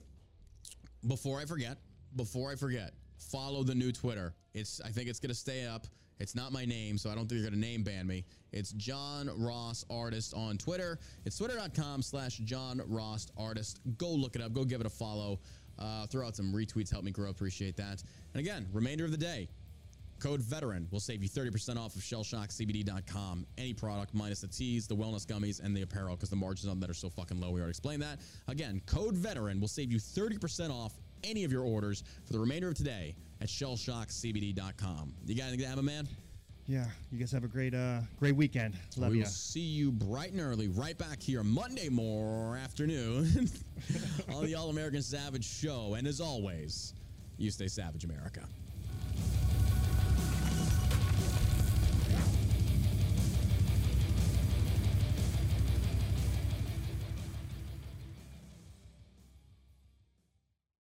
before I forget, before I forget, follow the new Twitter. It's I think it's gonna stay up. It's not my name, so I don't think they're gonna name ban me. It's John Ross Artist on Twitter. It's twitter.com slash John Ross Artist. Go look it up. Go give it a follow. Uh, throw out some retweets. Help me grow. Appreciate that. And again, remainder of the day. Code VETERAN will save you 30% off of shellshockcbd.com. Any product minus the teas, the wellness gummies, and the apparel because the margins on that are so fucking low. We already explained that. Again, code VETERAN will save you 30% off any of your orders for the remainder of today at shellshockcbd.com. You got anything to my man? Yeah. You guys have a great, uh, great weekend. Love we you. see you bright and early right back here Monday more afternoon [laughs] on the All American Savage Show. And as always, you stay savage, America.